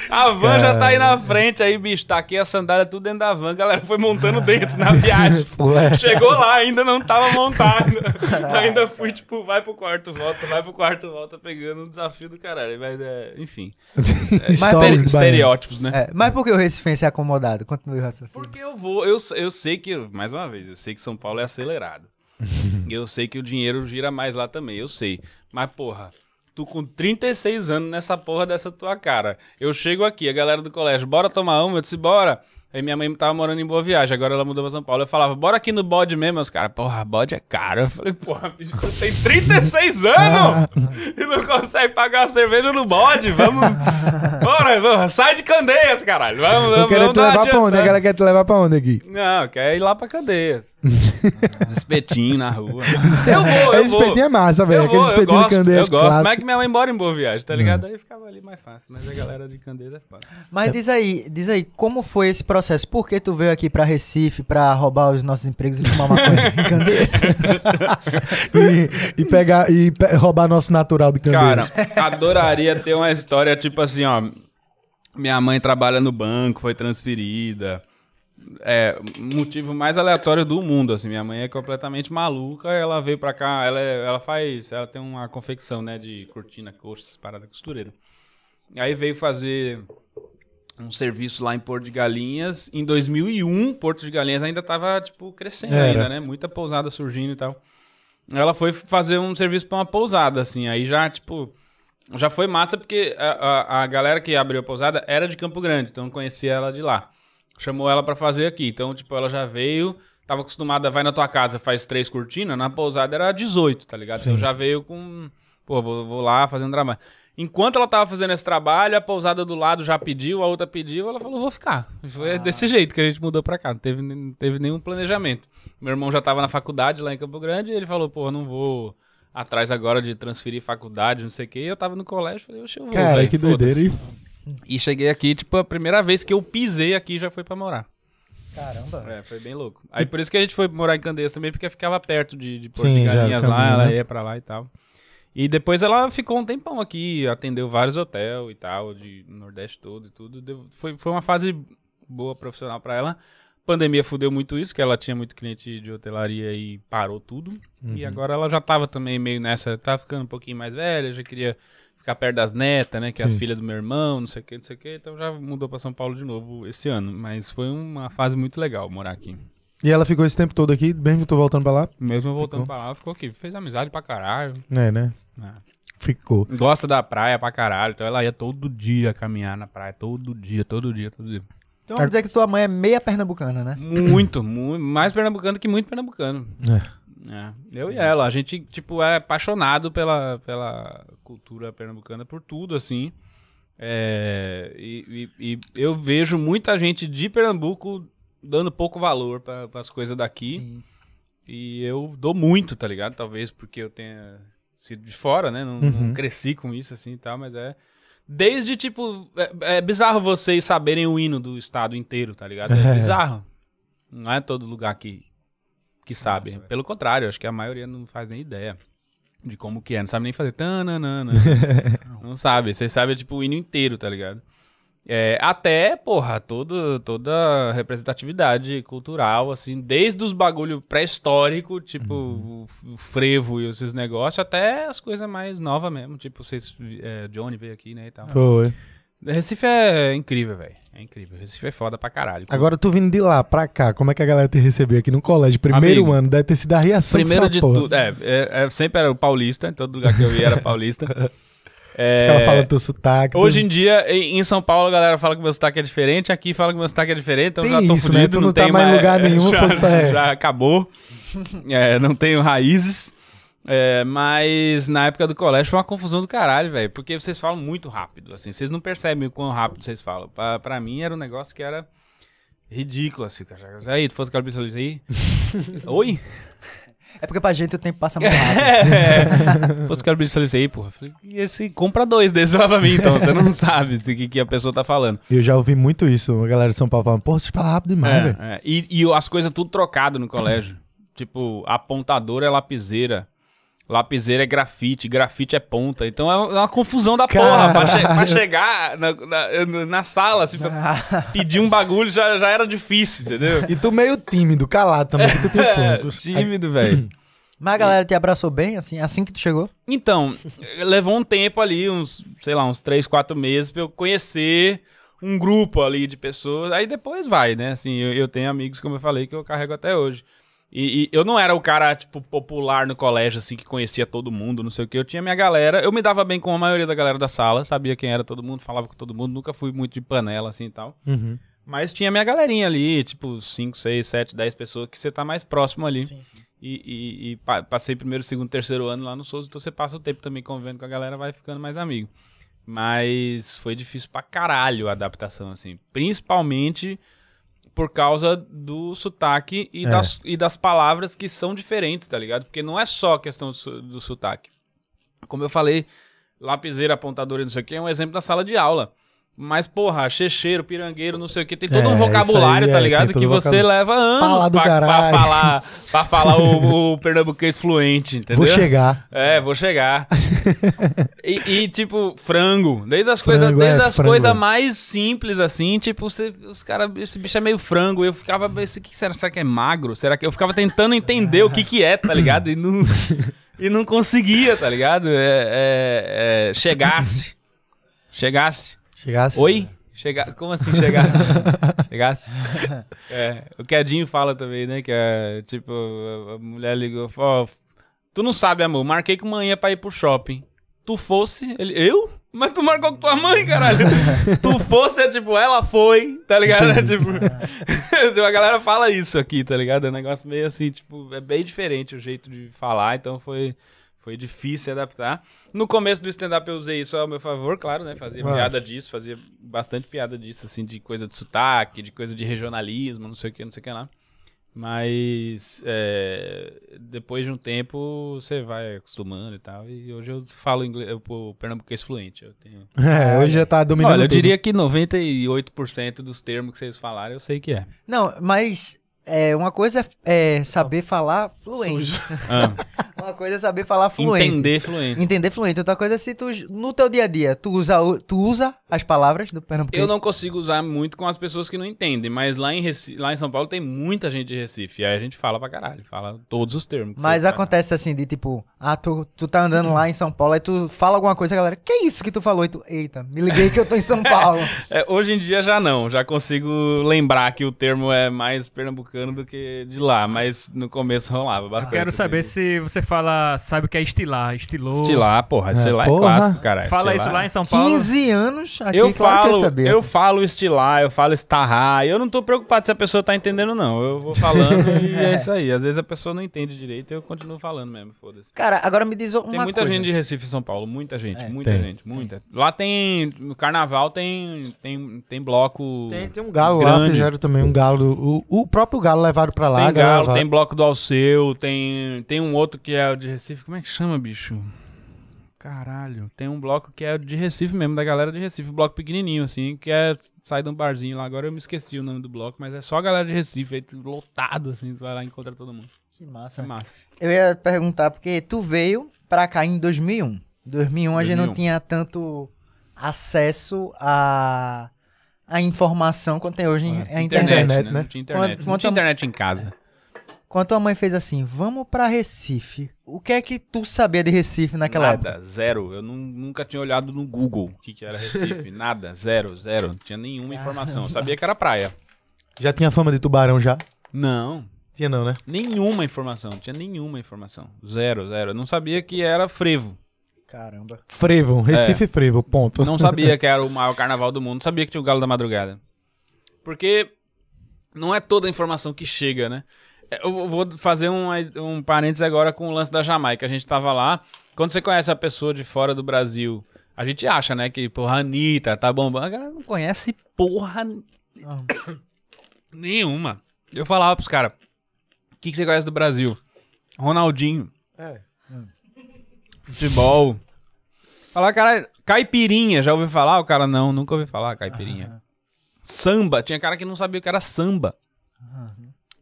A van já tá aí na frente, aí, bicho, tá aqui a sandália tudo dentro da van. A galera foi montando dentro na viagem. (laughs) Ué. Chegou lá, ainda não tava montado. (laughs) ainda fui, tipo, vai pro quarto, volta, vai pro quarto, volta, pegando um desafio do caralho. Mas, é, enfim. Do Baiano. estereótipos, né? É, mas por que o Recifense é acomodado? Continue o raciocínio. Porque eu vou, eu, eu sei que, mais uma vez, eu sei que São Paulo é acelerado. E eu sei que o dinheiro gira mais lá também, eu sei. Mas, porra, tu com 36 anos nessa porra dessa tua cara. Eu chego aqui, a galera do colégio, bora tomar uma? Eu disse, bora. Aí minha mãe tava morando em Boa Viagem, agora ela mudou pra São Paulo. Eu falava, bora aqui no bode mesmo. Os caras, porra, bode é caro. Eu falei, porra, bicho, tu tem 36 anos e não consegue pagar uma cerveja no bode. Vamos, bora, vamos, sai de Candeias, caralho. Vamos, vamos, vamos te levar pra onde? A galera quer te levar pra onde aqui? Não, quer ir lá pra Candeias. (laughs) Os espetinhos na rua. Eu vou, eu Esse vou. espetinho é massa, velho. Eu Aquele espetinho de gosto, Candeias eu gosto. clássico. Mas é que minha mãe mora em Boa Viagem, tá ligado? Aí ficava ali mais fácil. Mas a galera de Candeias é foda. Mas diz aí, diz aí, como foi esse processo? Por que tu veio aqui pra Recife pra roubar os nossos empregos e fumar maconha em Candeias? (laughs) e, e pegar e pe- roubar nosso natural de Cara, Candeias. adoraria ter uma história tipo assim, ó. Minha mãe trabalha no banco, foi transferida. É, motivo mais aleatório do mundo, assim. Minha mãe é completamente maluca, ela veio pra cá, ela, é- ela faz, ela tem uma confecção, né, de cortina, coxas, parada costureira. Aí veio fazer um serviço lá em Porto de Galinhas. Em 2001, Porto de Galinhas ainda tava, tipo, crescendo Era. ainda, né? Muita pousada surgindo e tal. Ela foi fazer um serviço pra uma pousada, assim. Aí já, tipo, já foi massa porque a, a, a galera que abriu a pousada era de Campo Grande, então eu conhecia ela de lá. Chamou ela pra fazer aqui. Então, tipo, ela já veio, tava acostumada, vai na tua casa, faz três cortinas, na pousada era 18, tá ligado? Então já veio com, pô, vou, vou lá fazer um trabalho. Enquanto ela tava fazendo esse trabalho, a pousada do lado já pediu, a outra pediu, ela falou, vou ficar. Foi desse jeito que a gente mudou pra cá, não teve, não teve nenhum planejamento. Meu irmão já tava na faculdade lá em Campo Grande e ele falou, pô, não vou atrás agora de transferir faculdade, não sei o quê. Eu tava no colégio, falei, oxe, eu vou, Cara, véi, que doideira. E E cheguei aqui, tipo, a primeira vez que eu pisei aqui já foi pra morar. Caramba. É, foi bem louco. Aí por isso que a gente foi morar em Candeias também, porque ficava perto de, de Porto Sim, de Galinhas lá, ela né? ia pra lá e tal. E depois ela ficou um tempão aqui, atendeu vários hotéis e tal, de Nordeste todo e tudo. Deu- foi, foi uma fase boa profissional pra ela. Pandemia fudeu muito isso, que ela tinha muito cliente de hotelaria e parou tudo. Uhum. E agora ela já tava também meio nessa, tava ficando um pouquinho mais velha, já queria ficar perto das netas, né? Que é as filhas do meu irmão, não sei o que, não sei o que. Então já mudou pra São Paulo de novo esse ano. Mas foi uma fase muito legal morar aqui. E ela ficou esse tempo todo aqui, mesmo que eu tô voltando pra lá? Mesmo voltando Ficou. pra lá, ficou aqui. Fez amizade pra caralho. É, né? Né? Ficou. Gosta da praia pra caralho. Então ela ia todo dia caminhar na praia. Todo dia, todo dia, todo dia. Então vamos dizer que sua mãe é meia pernambucana, né? Muito, muito. Mais pernambucano que muito pernambucano. É. É, eu e ela, a gente, tipo, é apaixonado pela, pela cultura pernambucana, por tudo, assim. É, e, e- e eu vejo muita gente de Pernambuco dando pouco valor para as coisas daqui. Sim. E eu dou muito, tá ligado? Talvez porque eu tenha sido de fora, né? Não, não Uhum. cresci com isso, assim e tal, mas é. Desde, tipo. É, é bizarro vocês saberem o hino do estado inteiro, tá ligado? É, (laughs) É. bizarro. Não é todo lugar que, que sabe. Pelo contrário, acho que a maioria não faz nem ideia de como que é. Não sabe nem fazer. Tananana. (laughs) não sabe. Vocês sabem, tipo, o hino inteiro, tá ligado? É, até, porra, todo, toda representatividade cultural, assim, desde os bagulho pré-histórico, tipo o, o frevo e esses negócios, até as coisas mais novas mesmo, tipo, vocês, é, Johnny veio aqui, né, e tal. Foi. Recife é incrível, velho, é incrível, Recife é foda pra caralho. Agora tu vindo de lá pra cá, como é que a galera te recebeu aqui no colégio? Primeiro Amigo, ano, deve ter sido a reação Primeiro de porra. tudo, é, é, é, sempre era o paulista, em todo lugar que eu ia era paulista. (laughs) É, Ela falando teu sotaque. Hoje em dia, em São Paulo, a galera fala que meu sotaque é diferente, aqui fala que meu sotaque é diferente, então Tem já tô isso, né? fudido, Tu não tá tenho mais em lugar nenhum, (laughs) já, pra- já acabou, É, não tenho raízes, É, mas na época do colégio foi uma confusão do caralho, velho, porque vocês falam muito rápido, assim, vocês não percebem o quão rápido vocês falam. Pra, pra mim era um negócio que era ridículo, assim. Aí, tu fosse aquela pessoa aí, oi? É porque pra gente o tempo passa muito (laughs) rápido. É. Fosse quero pedir isso aí, porra. Falei, E esse compra dois desses lá pra mim, então. Você não (laughs) sabe o que, que a pessoa tá falando. Eu já ouvi muito isso, a galera de São Paulo falando, pô, você fala rápido demais, velho. É, é. E, e as coisas tudo trocado no colégio. Tipo, apontador é lapiseira. Lapiseira é grafite, grafite é ponta. Então é uma confusão da porra. Pra, che- pra chegar na, na, na sala, assim, pra pedir um bagulho já, já era difícil, entendeu? E tu meio tímido, calado também, que tu tem É, poucos. tímido, velho. Mas a galera te abraçou bem, assim, assim que tu chegou? Então, levou um tempo ali, uns, sei lá, uns três, quatro meses pra eu conhecer um grupo ali de pessoas. Aí depois vai, né? Assim, eu, eu tenho amigos, como eu falei, que eu carrego até hoje. E, e eu não era o cara, tipo, popular no colégio, assim, que conhecia todo mundo, não sei o que. Eu tinha minha galera, eu me dava bem com a maioria da galera da sala, sabia quem era todo mundo, falava com todo mundo, nunca fui muito de panela, assim e tal. Uhum. Mas tinha minha galerinha ali, tipo, 5, 6, 7, 10 pessoas que você tá mais próximo ali. Sim, sim. E, e- e pa- passei primeiro, segundo, terceiro ano lá no Souza, então você passa o tempo também convivendo com a galera, vai ficando mais amigo. Mas foi difícil pra caralho a adaptação, assim. Principalmente por causa do sotaque e, É. das, e das palavras que são diferentes, tá ligado? Porque não é só questão do, do sotaque. Como eu falei, lapiseira, apontadora e não sei o que, é um exemplo da sala de aula. Mas, porra, checheiro, pirangueiro, não sei o que, tem todo É, um isso vocabulário, aí, tá é, ligado? Que você leva anos pra, pra falar, pra falar o, o pernambuquês fluente, entendeu? Vou chegar. É, vou chegar. E, e, tipo, frango. Desde as coisas Frango, desde é, as é. mais simples, assim, tipo, você- os caras, esse bicho é meio frango. Eu ficava, esse que será, será que é magro? Será que eu ficava tentando entender o que que é, tá ligado? E não, e não conseguia, tá ligado? É, é- é, chegasse. Chegasse. Chegasse. Oi? Chega... Como assim chegasse? chegasse? É, o Quedinho fala também, né? Que é tipo, a- mulher ligou, ó, tu não sabe, amor, marquei com manhã pra ir pro shopping. Tu fosse, ele, eu? Mas tu marcou com tua mãe, caralho. (laughs) tu fosse, é tipo, ela foi, tá ligado? É, tipo, (laughs) a galera fala isso aqui, tá ligado? É um negócio meio assim, tipo, é bem diferente o jeito de falar, então foi, foi difícil adaptar. No começo do stand-up eu usei isso ao meu favor, claro, né? Fazia Claro. piada disso, fazia bastante piada disso, assim, de coisa de sotaque, de coisa de regionalismo, não sei o que, não sei o que lá. Mas é, depois de um tempo você vai acostumando e tal. E hoje eu falo inglês, eu, o pernambuquês fluente. Eu tenho... (laughs) É, hoje já tá dominando Olha, eu tudo. diria que 98% dos termos que vocês falaram eu sei que é. Não, mas é, uma coisa é, é saber falar fluente. (laughs) Ah, Uma coisa é saber falar fluente. Entender fluente. Entender fluente. Outra coisa é se tu, no teu dia a dia, tu usa, tu usa as palavras do pernambuquês. Eu não consigo usar muito com as pessoas que não entendem, mas lá em, Reci- lá em São Paulo tem muita gente de Recife. E aí a gente fala pra caralho, fala todos os termos. Mas acontece assim, de tipo, ah, tu, tu tá andando lá em São Paulo, aí tu fala alguma coisa, a galera, que isso que tu falou? E tu, eita, me liguei que eu tô em São (laughs) Paulo. É, hoje em dia já não, já consigo lembrar que o termo é mais pernambucano do que de lá, mas no começo rolava bastante. Quero saber assim. se você fala, sabe o que é estilar, estilou. Estilar, porra, estilar é, porra. clássico, cara. Fala estilar. isso lá em São Paulo. 15 anos aqui, Eu claro que falo, saber. eu falo estilar, eu falo estarrar, eu não tô preocupado se a pessoa tá entendendo não, eu vou (laughs) falando e é isso aí. Às vezes a pessoa não entende direito e eu continuo falando mesmo, foda-se. Cara, agora me diz uma Tem muita coisa. gente de Recife e São Paulo, muita gente, É. muita Tem. gente, muita. Lá tem, no carnaval tem, tem, tem bloco... Tem, tem um galo lá, grande. fizeram também um galo. O, o próprio galo levaram pra lá. Tem galo, vai- tem bloco do Alceu, tem, tem um outro que é o de Recife. Como é que chama, bicho? Caralho, tem um bloco que é de Recife mesmo, da galera de Recife, um bloco pequenininho, assim, que é sai de um barzinho lá. Agora eu me esqueci o nome do bloco, mas é só a galera de Recife, aí tu- lotado, assim, tu vai lá e encontra todo mundo. Que É massa. massa. Eu ia perguntar, porque tu veio pra cá em 2001. 2001 a gente não 2001. tinha tanto acesso a, a informação quanto tem hoje em- a internet. Internet, né? né? Não tinha internet. Quanto- não tinha a- internet em casa. Quando tua mãe fez assim, vamos pra Recife, o que é que tu sabia de Recife naquela Nada, época? zero. Eu nu- nunca tinha olhado no Google o que, que era Recife. (laughs) Nada, zero, zero. Não tinha nenhuma informação. Eu sabia que era praia. Já tinha fama de tubarão já? Não, Tinha não, né? Nenhuma informação, não tinha nenhuma informação. Zero, zero. Eu não sabia que era frevo. Caramba. Frevo, Recife Frevo, ponto. Não sabia (laughs) que era o maior carnaval do mundo. Não sabia que tinha o Galo da Madrugada. Porque não é toda a informação que chega, né? É, Eu vou fazer um, um parênteses agora com o lance da Jamaica. A gente tava lá. Quando você conhece a pessoa de fora do Brasil, a gente acha, né, que, porra, Anitta, tá bombando. A galera não conhece porra (coughs) nenhuma. Eu falava pros caras, o que, que você conhece do Brasil? Ronaldinho. É. Futebol. Falar, cara, caipirinha, já ouviu falar? O cara, não, nunca ouvi falar caipirinha. Samba, tinha cara que não sabia o que era samba.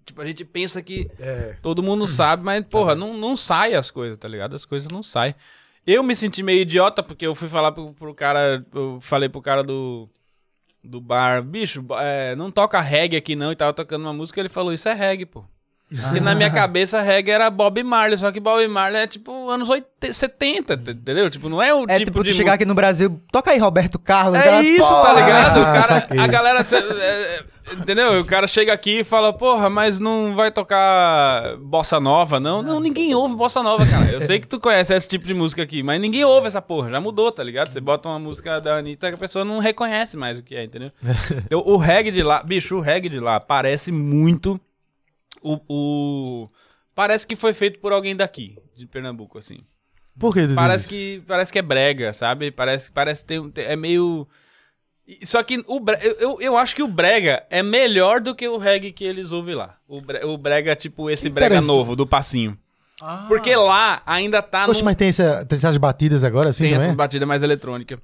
Tipo, a gente pensa que É. todo mundo sabe, mas, porra, não, não sai as coisas, tá ligado? As coisas não saem. Eu me senti meio idiota porque eu fui falar pro, pro cara, eu falei pro cara do, do bar, bicho, é, não toca reggae aqui não, e tava tocando uma música, ele falou, isso é reggae, pô. Porque na minha cabeça reggae era Bob Marley, só que Bob Marley é tipo anos 80, 70, t- entendeu? Tipo, não é o É tipo, tipo, de tu chegar aqui no Brasil, toca aí Roberto Carlos. é cara, isso, tá ligado? O Ah, cara, a galera. cê- é, é, entendeu? O cara chega aqui e fala, porra, mas não vai tocar bossa nova, não? Não, ninguém ouve bossa nova, cara. Eu sei que tu conhece esse tipo de música aqui, mas ninguém ouve essa porra. Já mudou, tá ligado? Você bota uma música da Anitta que a pessoa não reconhece mais o que é, entendeu? (laughs) Então, o reggae de lá, bicho, o reggae de lá parece muito o. o- Parece que foi feito por alguém daqui, de Pernambuco, assim. Por que, Dudu? Parece que, parece que é brega, sabe? Parece, parece ter, ter- é meio... Só que o bre- eu, eu, eu acho que o brega é melhor do que o reggae que eles ouvem lá. O, bre- o brega, tipo, esse brega novo, do passinho. Ah, Porque lá ainda tá Poxa, num- mas tem, essa, tem essas batidas agora, assim, tem essas é? batidas mais eletrônicas.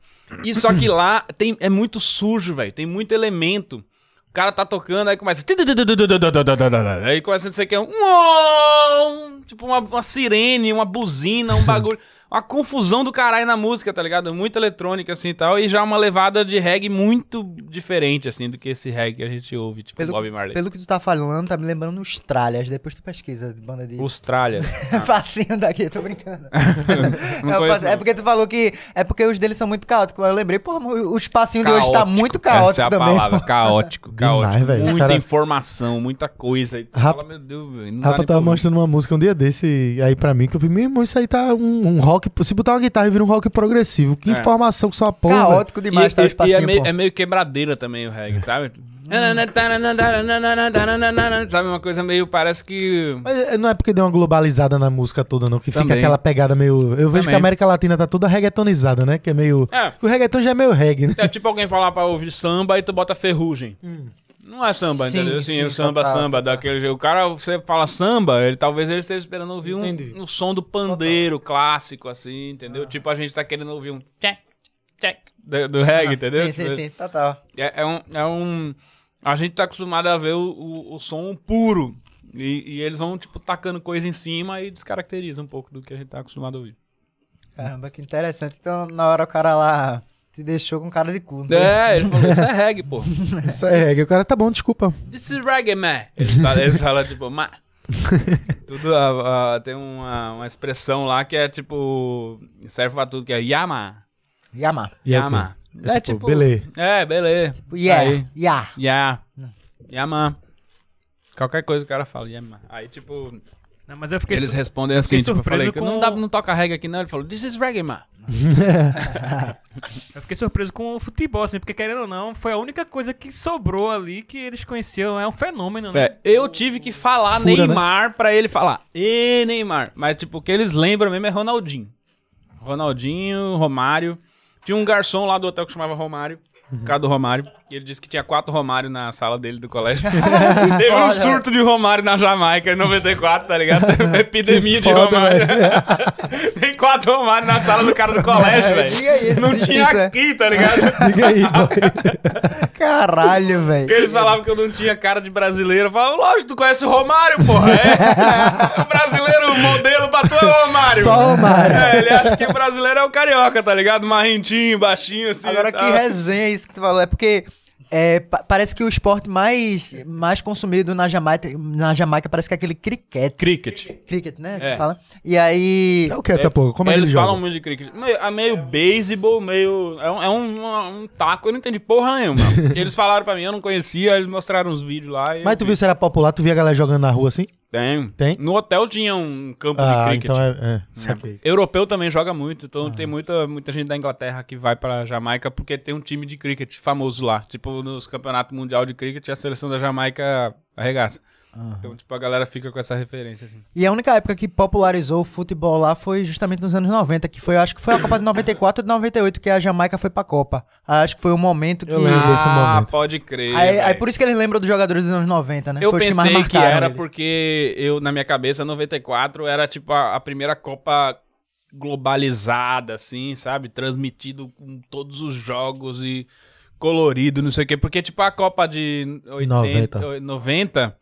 E só que lá tem, é muito sujo, velho. Tem muito elemento. O cara tá tocando, aí começa. (laughs) Aí começa a dizer que é um. Tipo uma, uma sirene, uma buzina, um bagulho. Uma confusão do caralho na música, tá ligado? Muito eletrônica, assim e tal. E já uma levada de reggae muito diferente, assim, do que esse reggae que a gente ouve, tipo Pelo, Bob Marley. pelo que tu tá falando, tá me lembrando Austrália. Depois tu pesquisa de banda de. Austrália. (laughs) Facinho daqui, tô brincando. (laughs) Não É, é porque tu falou que. É porque os deles são muito caóticos. Eu lembrei, porra, o espacinho de hoje tá muito caótico Essa é a também. palavra, caótico, (laughs) Demais, caótico. velho. Muita Cara- informação, muita coisa. Rapa- fala, meu Deus, velho, nem tava ouvir. mostrando uma música um dia desse aí pra mim, que eu vi, meu irmão, isso aí tá um, um rock. Se botar uma guitarra e vira um rock progressivo. Que É. informação que só a porra. Caótico demais, e, tá e- e espacinho, é, meio, é meio quebradeira também o reggae, sabe? sabe, uma coisa meio, parece que... Mas é, não é porque deu uma globalizada na música toda, não. Que fica Também. aquela pegada meio. Eu vejo que Também. a América Latina tá toda reggaetonizada, né? Que é meio. É, O reggaeton já é meio reggae, né? é tipo alguém falar pra ouvir samba e tu bota ferrugem. Não é samba, Sim, entendeu? Assim, sim, o samba, total, samba, total. daquele jeito. O cara, você fala samba, ele talvez ele esteja esperando ouvir um, um som do pandeiro clássico, assim, entendeu? Tipo, a gente tá querendo ouvir um check, check do, do reggae, entendeu? Sim, sim, sim, total. É, é um, é um. A gente tá acostumado a ver o, o, o som puro E, e eles vão, tipo, tacando coisa em cima e descaracteriza um pouco do que a gente tá acostumado a ouvir. Caramba, que interessante. Então, na hora o cara lá te deixou com cara de cu. né? É, ele falou, isso é reggae, pô. (laughs) Isso é reggae. O cara tá bom, desculpa. This is reggae, man. Eles falam, eles falam tipo, ma. (laughs) Tudo, ah, ah, tem uma, uma expressão lá que é tipo, serve pra tudo, que é yama. Yama. É Yama. quê? É tipo, belê. É, beleza. Tipo, yeah. Aí. Yeah. Yeah. Yama. Qualquer coisa o cara fala, yama. Aí, tipo, Não, mas eu fiquei eles su- respondem assim, fiquei tipo, eu surpreso falei, que não, com- dá, não toca reggae aqui não. Ele falou, this is reggae, man. (laughs) Eu fiquei surpreso com o futebol, assim, porque querendo ou não, foi a única coisa que sobrou ali que eles conheciam. É um fenômeno, né? É, eu tive que falar Fura, né? Neymar pra ele falar. E Neymar. Mas, tipo, o que eles lembram mesmo é Ronaldinho. Ronaldinho, Romário. Tinha um garçom lá do hotel que chamava Romário. Por causa do Romário. E ele disse que tinha quatro Romário na sala dele do colégio. (laughs) Teve um surto de Romário na Jamaica em 94, tá ligado? (laughs) Teve uma epidemia de Romário. (laughs) Tem quatro Romário na sala do cara do colégio, velho. Diga aí, Não tinha isso, é? aqui, tá ligado? Diga aí, boy. Caralho, velho. Eles falavam que eu não tinha cara de brasileiro. Eu falava, lógico, tu conhece o Romário, porra. É. o brasileiro, o modelo pra tu é o Romário. Só o Romário. É, ele acha que o brasileiro é o carioca, tá ligado? Marrentinho, baixinho, assim. Agora que resenha isso que tu falou. É porque é, pa- parece que o esporte mais, mais consumido na Jamaica, na Jamaica parece que é aquele cricket. Cricket. Cricket, né? Você É. fala. E aí. É o que essa porra? Como é eles ele falam joga? muito de cricket. Meio, é meio beisebol, meio. É um, é um, um taco, eu não entendi porra nenhuma. (laughs) eles falaram pra mim, eu não conhecia, eles mostraram uns vídeos lá. e Mas tu vi. viu se era popular? Tu via a galera jogando na rua assim? Tem. Tem? No hotel tinha um campo Ah, de cricket. então é. é saquei. Europeu também joga muito, então tem muita, muita gente da Inglaterra que vai pra Jamaica porque tem um time de cricket famoso lá. Tipo, nos campeonatos mundial de cricket, a seleção da Jamaica arregaça. Então, tipo, a galera fica com essa referência, assim. E a única época que popularizou o futebol lá foi justamente nos anos 90, que foi, acho que foi a Copa de 94 e de 98, que a Jamaica foi pra Copa. Acho que foi o momento que. Eu lembro desse ah, momento. pode crer. Aí, aí por isso que eles lembram dos jogadores dos anos 90, né? Eu foi que pensei que marcaram era eles. porque eu, na minha cabeça, 94 era tipo a, a primeira Copa globalizada, assim, sabe? Transmitido com todos os jogos e colorido, não sei o quê. Porque, tipo, a Copa de 80, 90. 90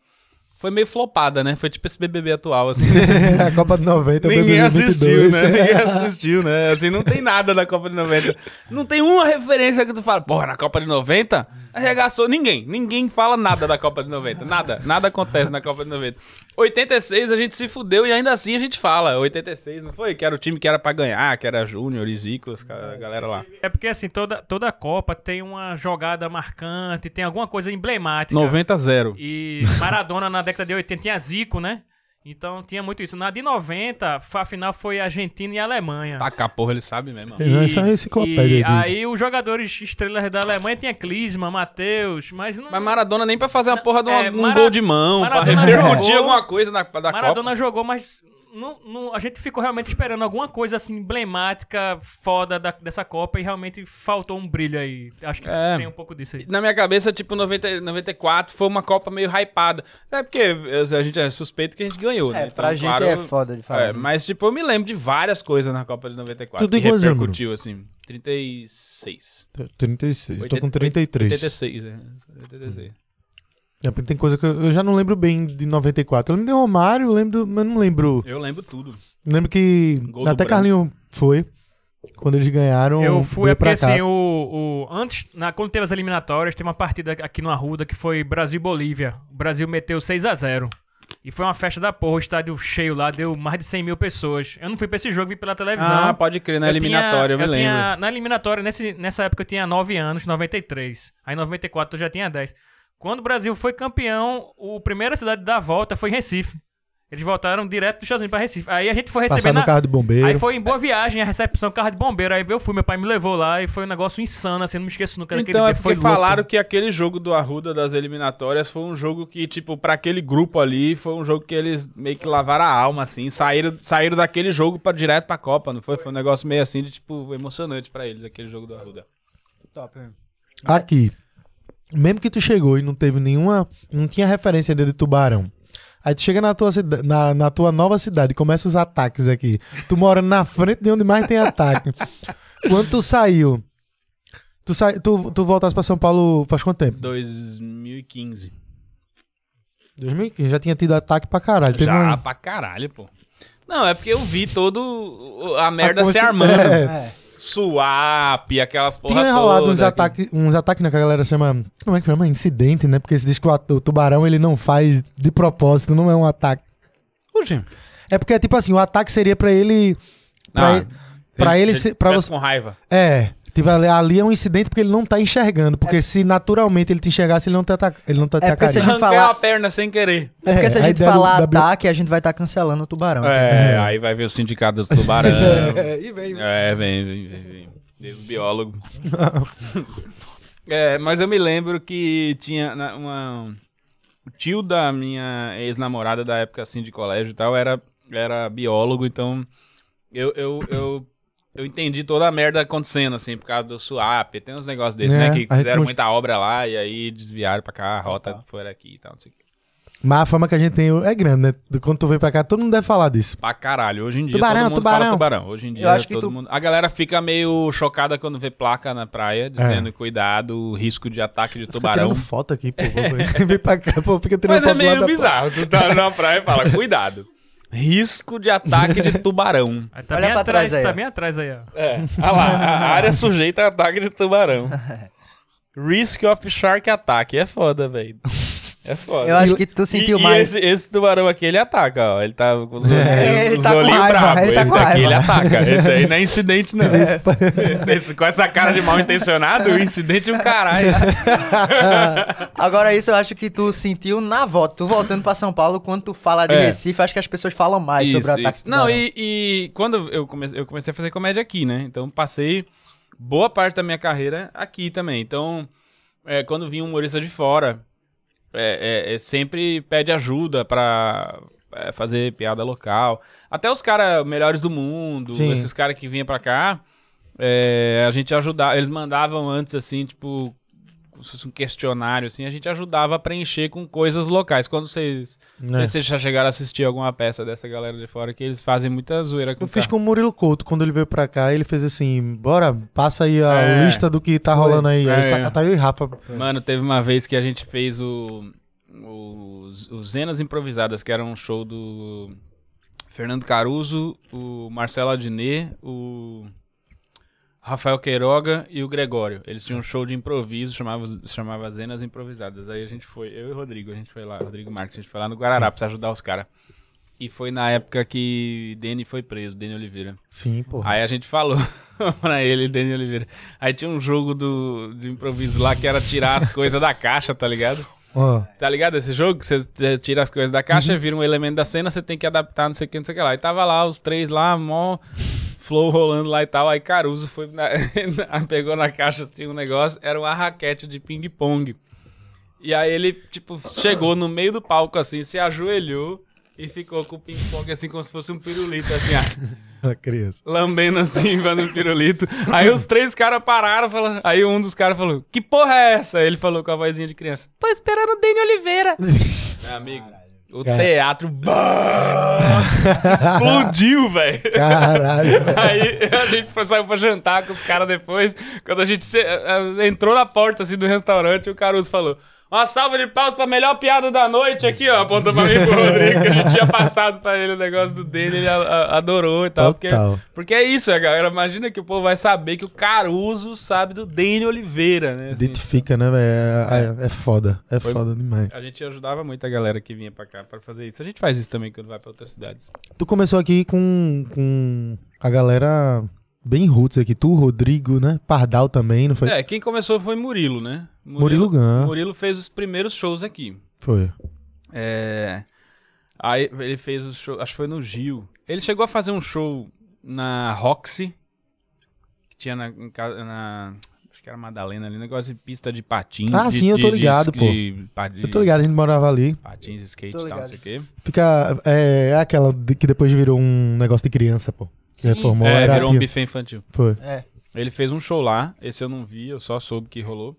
foi meio flopada, né? Foi tipo esse BBB atual, assim. (laughs) a Copa de 90, o Ninguém BBB assistiu, 22. né? (laughs) Ninguém assistiu, né? Assim, não tem nada da Copa de 90. Não tem uma referência que tu fala, porra, na Copa de 90 arregaçou. Ninguém. Ninguém fala nada da Copa de 90. Nada. Nada acontece na Copa de 90. 86 a gente se fudeu e ainda assim a gente fala. 86, não foi? Que era o time que era pra ganhar, que era Júnior, Isicos, a galera lá. É porque, assim, toda, toda Copa tem uma jogada marcante, tem alguma coisa emblemática. 90 a 0. E Maradona na década de 80 tinha Zico, né? Então tinha muito isso. Na de 90, a final foi Argentina e Alemanha. Taca a porra, ele sabe mesmo. Não, Isso é uma enciclopédia. E de- aí os jogadores estrelas da Alemanha tinha Klinsmann, Matheus, mas não... Mas Maradona nem pra fazer uma porra de uma- É, um Mara- gol de mão, pra Maradona repercutir jogou- alguma coisa na, da Maradona Copa. jogou, mas não, não- a gente ficou realmente esperando alguma coisa assim emblemática, foda da- dessa Copa e realmente faltou um brilho aí. Acho que É. tem um pouco disso aí. Na minha cabeça, tipo, 90, 94 foi uma Copa meio hypada. É porque a gente é suspeito que a gente ganhou, né? É, pra gente é foda de falar. É, mas, tipo, eu me lembro de várias coisas na Copa de 94 Tu tem que repercutiu, assim. 36. 36. Tô com 80, 33. 86, é. 86. É, porque Tem coisa que eu eu já não lembro bem de 94. Eu lembro de Romário, eu lembro, mas não lembro. Eu lembro tudo. Lembro que Gol até. Carlinho foi. Quando eles ganharam. Eu fui, é porque pra cá. assim, o, o, antes, na, quando teve as eliminatórias, teve uma partida aqui no Arruda que foi Brasil e Bolívia. O Brasil meteu 6 a 0 E foi uma festa da porra, o estádio cheio lá, deu mais de 100 mil pessoas. Eu não fui pra esse jogo, vi pela televisão. Ah, pode crer, na Eu eliminatória, eu me lembro. tinha- na eliminatória, nesse, nessa época eu tinha 9 anos, 93. Aí em 94 eu já tinha 10. Quando o Brasil foi campeão, a primeira cidade da volta foi Recife. Eles voltaram direto dos Estados Unidos pra Recife. Aí a gente foi receber na... carro de bombeiro. Aí foi em Boa Viagem, a recepção, carro de bombeiro. Aí eu fui, meu pai me levou lá e foi um negócio insano, assim, não me esqueço nunca daquele Então é. Foi louco. falaram que aquele jogo do Arruda das eliminatórias foi um jogo que, tipo, pra aquele grupo ali, foi um jogo que eles meio que lavaram a alma, assim, saíram, saíram daquele jogo pra, direto pra Copa, não foi? Foi um negócio meio assim de, tipo, emocionante pra eles, aquele jogo do Arruda. Top. Aqui. Mesmo que tu chegou e não teve nenhuma. Não tinha referência ainda de tubarão. Aí tu chega na tua, cida- na, na tua nova cidade e começa os ataques aqui. Tu mora na frente de onde mais tem ataque. Quando tu saiu. Tu, sai, tu, tu voltasse pra São Paulo faz quanto tempo? 2015. 2015 já tinha tido ataque pra caralho. Teve Já, um- pra caralho, pô. Não, é porque eu vi todo a merda A se armando. (laughs) É. Swap, aquelas porra Tinha rolado toda uns que- ataques, uns ataques né, que a galera chama. Como é que chama? Incidente, né? Porque se diz que o, o tubarão ele não faz de propósito, não é um ataque. Oxi. É porque, tipo assim, o ataque seria pra ele. Pra, Ah, e- pra ele pra você- com raiva. É. Tipo, ali, ali é um incidente porque ele não tá enxergando. Porque se naturalmente ele te enxergasse, ele não ataca, ele não te É porque se a gente Arrancar falar- a perna sem querer. É porque se a gente falar W- ataque, a gente vai estar cancelando o tubarão. É, É. aí vai ver o sindicato dos tubarão. (laughs) É, e vem. É, vem, vem, vem, vem. Vem os biólogos. é, mas eu me lembro que tinha uma... O tio da minha ex-namorada da época, assim, de colégio e tal, era, era biólogo, então eu, eu, eu, eu entendi toda a merda acontecendo, assim, por causa do swap. Tem uns negócios desses, É, né, que fizeram most- muita obra lá e aí desviaram pra cá, a rota foi aqui e tal, não sei o que. Mas a fama que a gente tem é grande, né? Do- Quando tu vem pra cá, todo mundo deve falar disso. Pra caralho. Hoje em dia Tubarão, todo mundo tubarão. fala tubarão. Hoje em dia Eu acho que todo tu- mundo... A galera fica meio chocada quando vê placa na praia dizendo cuidado, risco de ataque de Fica tubarão. tirando foto aqui, pô. (laughs) vem pra cá, pô. Fica tirando Mas é foto lá meio bizarro. Tu tá na praia e fala, cuidado. Risco de ataque de (laughs) tubarão. Aí tá Olha bem pra atrás, trás aí, tá bem atrás aí, ó. É, olha lá, a (laughs) área sujeita a ataque de tubarão. (laughs) Risk of Shark Attack. É foda, velho. É foda. Eu acho que tu sentiu e, mais. E esse, esse tubarão aqui, ele ataca, ó. Ele tá com os olhinhos, É, ele os tá com olhinhos bravos. ele tá esse com aqui, raiva. ele ataca. Esse aí não é incidente, não. (laughs) Esse- esse- com essa cara de mal intencionado, o incidente é um caralho. (laughs) Agora, isso eu acho que tu sentiu na volta. Tu voltando pra São Paulo, quando tu fala de É. Recife, acho que as pessoas falam mais sobre o Isso, ataque isso. Não, e, e quando eu comecei, eu comecei a fazer comédia aqui, né? Então passei boa parte da minha carreira aqui também. Então, é, quando vinha um humorista de fora, é, é, é, sempre pede ajuda pra é, fazer piada local. Até os caras melhores do mundo, Sim. esses caras que vinham pra cá, é, a gente ajudava. Eles mandavam antes, assim, tipo, se fosse um questionário, assim, a gente ajudava a preencher com coisas locais. Quando vocês. Não sei Né? se vocês já chegaram a assistir alguma peça dessa galera de fora, que eles fazem muita zoeira com Eu fiz carro. com o Murilo Couto, quando ele veio pra cá, ele fez assim, bora, passa aí a É. lista do que tá Foi. rolando aí. Aí É. tá, tá eu e Rafa. Mano, teve uma vez que a gente fez o. o os Zenas Improvisadas, que era um show do Fernando Caruso, o Marcelo Adnet, o Rafael Queiroga e o Gregório. Eles tinham um show de improviso, chamava, chamava Zenas Improvisadas. Aí a gente foi, eu e o Rodrigo, a gente foi lá, Rodrigo Marques, a gente foi lá no Guararapes pra ajudar os caras. E foi na época que Deni foi preso, Deni Oliveira. Sim, pô. Aí a gente falou (laughs) pra ele, Dani Oliveira. Aí tinha um jogo do, de improviso lá que era tirar as coisas da caixa, tá ligado? Ó, Tá ligado esse jogo? Você tira as coisas da caixa, vira um elemento da cena, você tem que adaptar, não sei o que, não sei o que lá. Aí tava lá os três lá, mó flow rolando lá e tal. Aí Caruso foi na- (laughs) pegou na caixa, tinha um negócio, era uma raquete de ping-pong. E aí ele, tipo, chegou no meio do palco assim, se ajoelhou e ficou com o ping-pong assim, como se fosse um pirulito, assim, ó (laughs) a criança. lambendo assim, fazendo pirulito. Aí os três caras pararam, falaram, aí um dos caras falou, que porra é essa? Ele falou com a vozinha de criança, tô esperando o Dani Oliveira. (laughs) Meu amigo, o Cara. teatro explodiu, velho. Caralho. (laughs) Aí a gente foi, saiu pra jantar com os caras depois. Quando a gente se- eh, entrou na porta assim, do restaurante, o Caruso falou: Uma salva de paus pra melhor piada da noite aqui, ó. Apontou pra mim pro Rodrigo, que a gente tinha passado pra ele o negócio do dele, ele a- a- adorou e tal. Porque, Total. porque é isso, é, galera. Imagina que o povo vai saber que o Caruso sabe do Dani Oliveira, né? assim. Identifica, né, velho? É, é- é foda. É Foi- foda demais. a gente ajudava muito a galera que vinha pra cá pra fazer isso. A gente faz isso também quando vai pra outras cidades. Tu começou aqui com, com a galera bem roots aqui. Tu, Rodrigo, né? Pardal também, não foi? É, quem começou foi Murilo, né? Murilo Gun. Murilo fez os primeiros shows aqui. Foi. É. Aí ele fez o show, acho que foi no Gil. Ele chegou a fazer um show na Roxy, que tinha na, na- acho que era Madalena ali, um negócio de pista de patins. Ah, de- sim, eu tô de- ligado, pô. de de Eu tô ligado, a gente morava ali. Patins, skate e tal, não sei o quê. Fica. É, é aquela de- que depois virou um negócio de criança, pô. Que reformou. É, era virou um buffet infantil. Foi. É. Ele fez um show lá, esse eu não vi, eu só soube que rolou.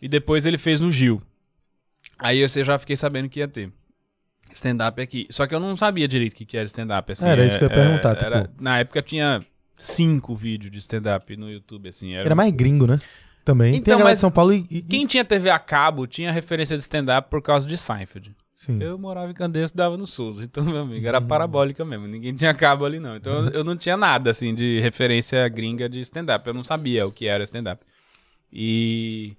E depois ele fez no Gil. Aí eu já fiquei sabendo que ia ter. Stand-up aqui. Só que eu não sabia direito o que que era stand-up. Assim, Era isso que eu ia é- perguntar, era- tipo- Na época tinha cinco vídeos de stand-up no YouTube, assim. Era... Era mais gringo, né? Também. Tem Então, a galera mas de São Paulo e. e- Quem tinha TV a cabo tinha referência de stand-up por causa de Seinfeld. Sim. Eu morava em Candeias e dava no Souza. Então, meu amigo, era parabólica mesmo. Ninguém tinha cabo ali, não. Então, eu, eu não tinha nada, assim, de referência gringa de stand-up. Eu não sabia o que era stand-up. E...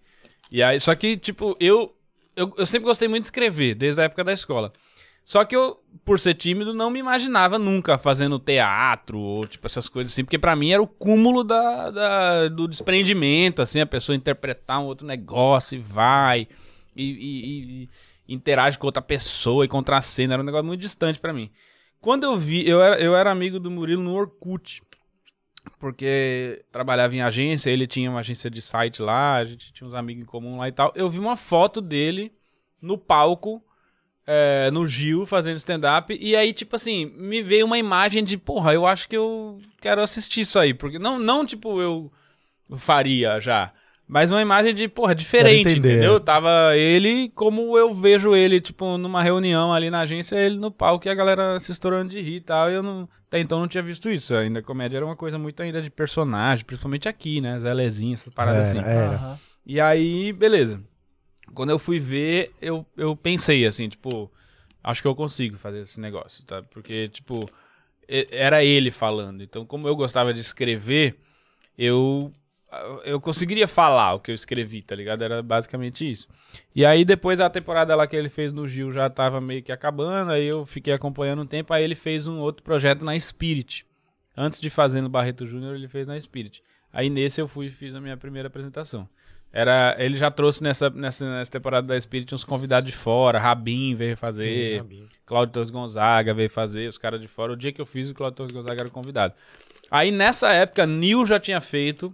E aí, só que, tipo, eu, eu, eu sempre gostei muito de escrever, desde a época da escola. Só que eu, por ser tímido, não me imaginava nunca fazendo teatro ou, tipo, essas coisas assim. Porque pra mim era o cúmulo da, da- do desprendimento, assim. A pessoa interpretar um outro negócio e vai... E- e- e interage com outra pessoa e contracena. Era um negócio muito distante pra mim. Quando eu vi, eu era, eu era amigo do Murilo no Orkut. Porque trabalhava em agência, ele tinha uma agência de site lá, a gente tinha uns amigos em comum lá e tal. Eu vi uma foto dele no palco, é, no Gil, fazendo stand-up. E aí, tipo assim, me veio uma imagem de, porra, eu acho que eu quero assistir isso aí. Porque não, não tipo, eu faria já. Mas uma imagem de, porra, diferente, entendeu? é. Tava ele como eu vejo ele, tipo, numa reunião ali na agência, ele no palco e a galera se estourando de rir e tal. E eu não, até então não tinha visto isso. Ainda comédia era uma coisa muito ainda de personagem, principalmente aqui, né? Zé Lezinho, essas paradas Era, assim. era. Aham. E aí, beleza. Quando eu fui ver, eu, eu pensei assim, tipo, acho que eu consigo fazer esse negócio, tá? Porque, tipo, era ele falando. Então, como eu gostava de escrever, eu eu conseguiria falar o que eu escrevi, tá ligado? Era basicamente isso. E aí, depois a temporada lá que ele fez no Gil já tava meio que acabando, aí eu fiquei acompanhando um tempo, aí ele fez um outro projeto na Spirit. Antes de fazer no Barreto Júnior, ele fez na Spirit. Aí nesse eu fui e fiz a minha primeira apresentação. Era, ele já trouxe nessa, nessa, nessa temporada da Spirit uns convidados de fora, Rabin veio fazer, Cláudio Torres Gonzaga veio fazer, os caras de fora. O dia que eu fiz, o Cláudio Torres Gonzaga era convidado. Aí nessa época, Nil já tinha feito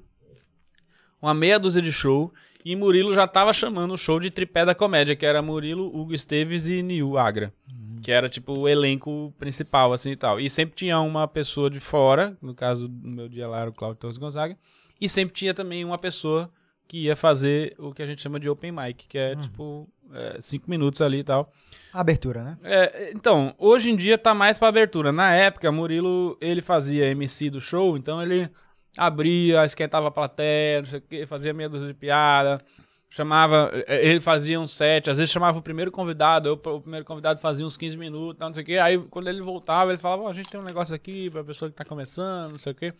uma meia dúzia de show e Murilo já tava chamando o show de tripé da comédia, que era Murilo, Hugo Esteves e Nil Agra. Que era tipo o elenco principal, assim e tal. E sempre tinha uma pessoa de fora, no caso, no meu dia lá era o Cláudio Torres Gonzaga. E sempre tinha também uma pessoa que ia fazer o que a gente chama de open mic, que é tipo é, cinco minutos ali e tal. Abertura, né? É, então, hoje em dia tá mais pra abertura. Na época, Murilo, ele fazia MC do show, então ele abria, esquentava a plateia, não sei o quê, fazia meia dúzia de piada, chamava, eh, ele fazia um set, às vezes chamava o primeiro convidado, eu, o primeiro convidado fazia uns 15 minutos, não sei o quê, aí quando ele voltava, ele falava, ó, a gente tem um negócio aqui pra pessoa que tá começando, não sei o quê.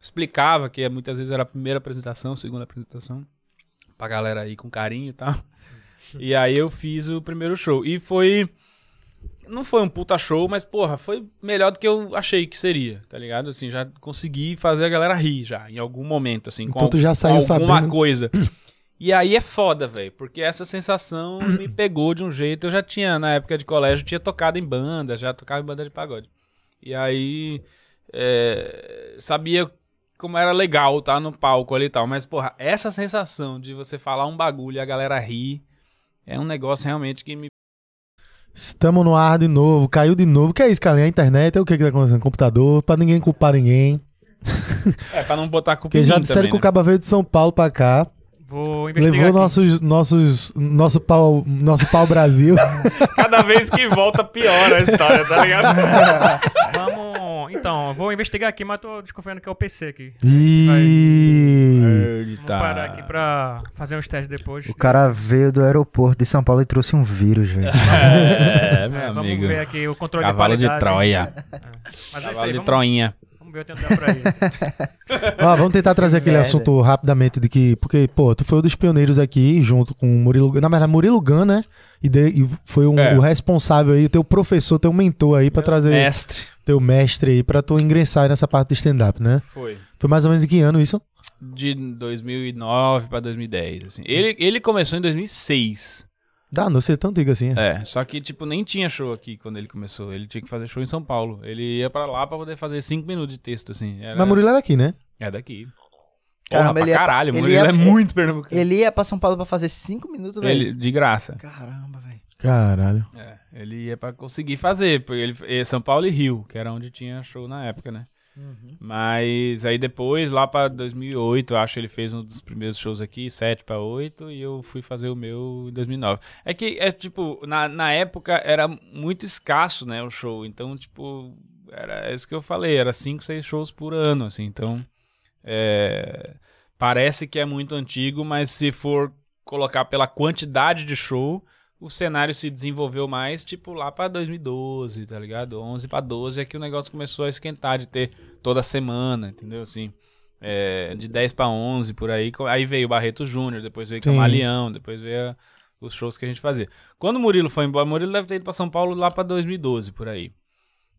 Explicava que muitas vezes era a primeira apresentação, segunda apresentação, pra galera aí com carinho e tal. (laughs) E aí eu fiz o primeiro show. E foi. Não foi um puta show, mas, porra, foi melhor do que eu achei que seria, tá ligado? Assim, já consegui fazer a galera rir já, em algum momento, assim, com, Então tu já saiu com alguma sabendo- coisa. E aí é foda, velho, porque essa sensação me pegou de um jeito. Eu já tinha, na época de colégio, tinha tocado em banda, já tocava em banda de pagode. E aí é, sabia como era legal estar no palco ali e tal. Mas, porra, essa sensação de você falar um bagulho e a galera rir é um negócio realmente que me. Estamos no ar de novo, caiu de novo. O que é isso, cara? A internet é o que que tá acontecendo? Computador, pra ninguém culpar ninguém. É, pra não botar culpa Porque em já disseram também, que o né? caba veio de São Paulo pra cá. Vou investigar Levou aqui. nossos, nossos, nosso pau, nosso pau Brasil. (laughs) Cada vez que volta, piora a história, tá ligado? (laughs) Vamos. Então, eu vou investigar aqui, mas tô desconfiando que é o PC aqui. e... Vou parar aqui pra fazer uns testes depois. O cara veio do aeroporto de São Paulo e trouxe um vírus, velho. (laughs) É, meu É, vamos amigo. ver aqui o controle Cavalo de de qualidade. Troia. É isso Cavalo aí, de vamos, Troinha. Vamos ver o que tem por aí. Ó, vamos tentar trazer aquele merda. assunto rapidamente de que, porque, pô, tu foi um dos pioneiros aqui, junto com o Murilo, na verdade, Murilo Gun, né? E, de- e foi um- É. o responsável aí, o teu professor, teu mentor aí pra trazer, Mestre. teu mestre aí pra tu ingressar nessa parte de stand-up, né? Foi. Foi mais ou menos em que ano isso? De 2009 pra 2010, assim. Ele, ele começou em 2006. Dá, não sei tão antigo assim. É, só que, tipo, nem tinha show aqui quando ele começou. Ele tinha que fazer show em São Paulo. Ele ia pra lá pra poder fazer 5 minutos de texto, assim. Era, Mas Murilo era aqui, né? É daqui. Caramba, Porra, ele pra ia- caralho. ele Murilo ia- é muito pernambucano. Ele ia pra São Paulo pra fazer cinco minutos, Ele, velho. de graça. Caramba, velho. Caralho. É, ele ia pra conseguir fazer, porque ele é São Paulo e Rio, que era onde tinha show na época, né? Mas aí depois, lá pra 2008, eu acho que ele fez um dos primeiros shows aqui, 7 pra 8, e eu fui fazer o meu em 2009. É que, é tipo, na, na época era muito escasso, né, o show, então, tipo, era isso que eu falei, era 5, 6 shows por ano, assim, então, é, parece que é muito antigo, mas se for colocar pela quantidade de show, o cenário se desenvolveu mais, tipo, lá pra 2012, tá ligado? 11 pra 12 é que o negócio começou a esquentar de ter toda semana, entendeu? Assim, é, de 10 pra 11 por aí. Aí veio o Barreto Júnior, depois veio Sim. Camaleão, depois veio a- os shows que a gente fazia. Quando o Murilo foi embora, o Murilo deve ter ido pra São Paulo lá pra 2012 por aí.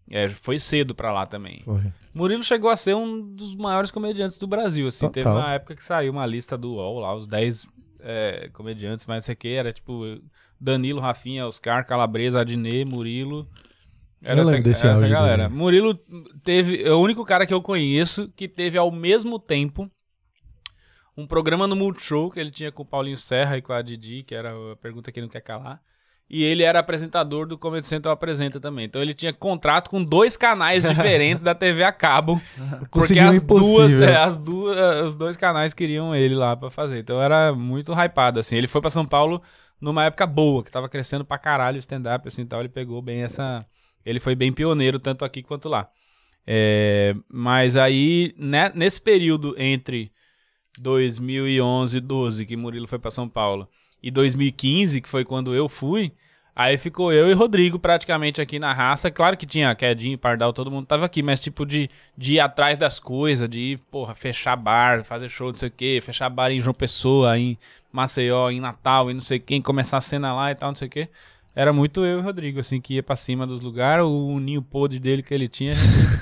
É, foi cedo pra lá também. Foi. Murilo chegou a ser um dos maiores comediantes do Brasil, assim. Teve Total. uma época que saiu uma lista do UOL lá, os 10 é, comediantes, mas não sei o que, era tipo Danilo, Rafinha, Oscar, Calabresa, Adnet, Murilo. Era Eu essa, desse era essa galera. dele. Murilo teve, é o único cara que eu conheço que teve ao mesmo tempo um programa no Multishow que ele tinha com o Paulinho Serra e com a Didi, que era a pergunta que ele não quer calar. E ele era apresentador do Comedy Central Apresenta também. Então ele tinha contrato com dois canais (laughs) diferentes da TV a cabo. (laughs) Porque as duas, é, as duas, os dois canais queriam ele lá pra fazer. Então era muito hypado, assim. Ele foi pra São Paulo numa época boa, que tava crescendo pra caralho o stand-up, assim, tal. Ele pegou bem essa... Ele foi bem pioneiro, tanto aqui quanto lá. É, mas aí, né, nesse período entre 2011 e 12, que Murilo foi pra São Paulo, e 2015, que foi quando eu fui, aí ficou eu e Rodrigo praticamente aqui na raça. Claro que tinha Quedinho, Pardal, todo mundo tava aqui, mas tipo de, de ir atrás das coisas, de ir, porra, fechar bar, fazer show, não sei o quê, fechar bar em João Pessoa, em Maceió, em Natal, e não sei quem, começar a cena lá e tal, não sei o quê. Era muito eu e o Rodrigo, assim, que ia pra cima dos lugares, o ninho podre dele que ele tinha,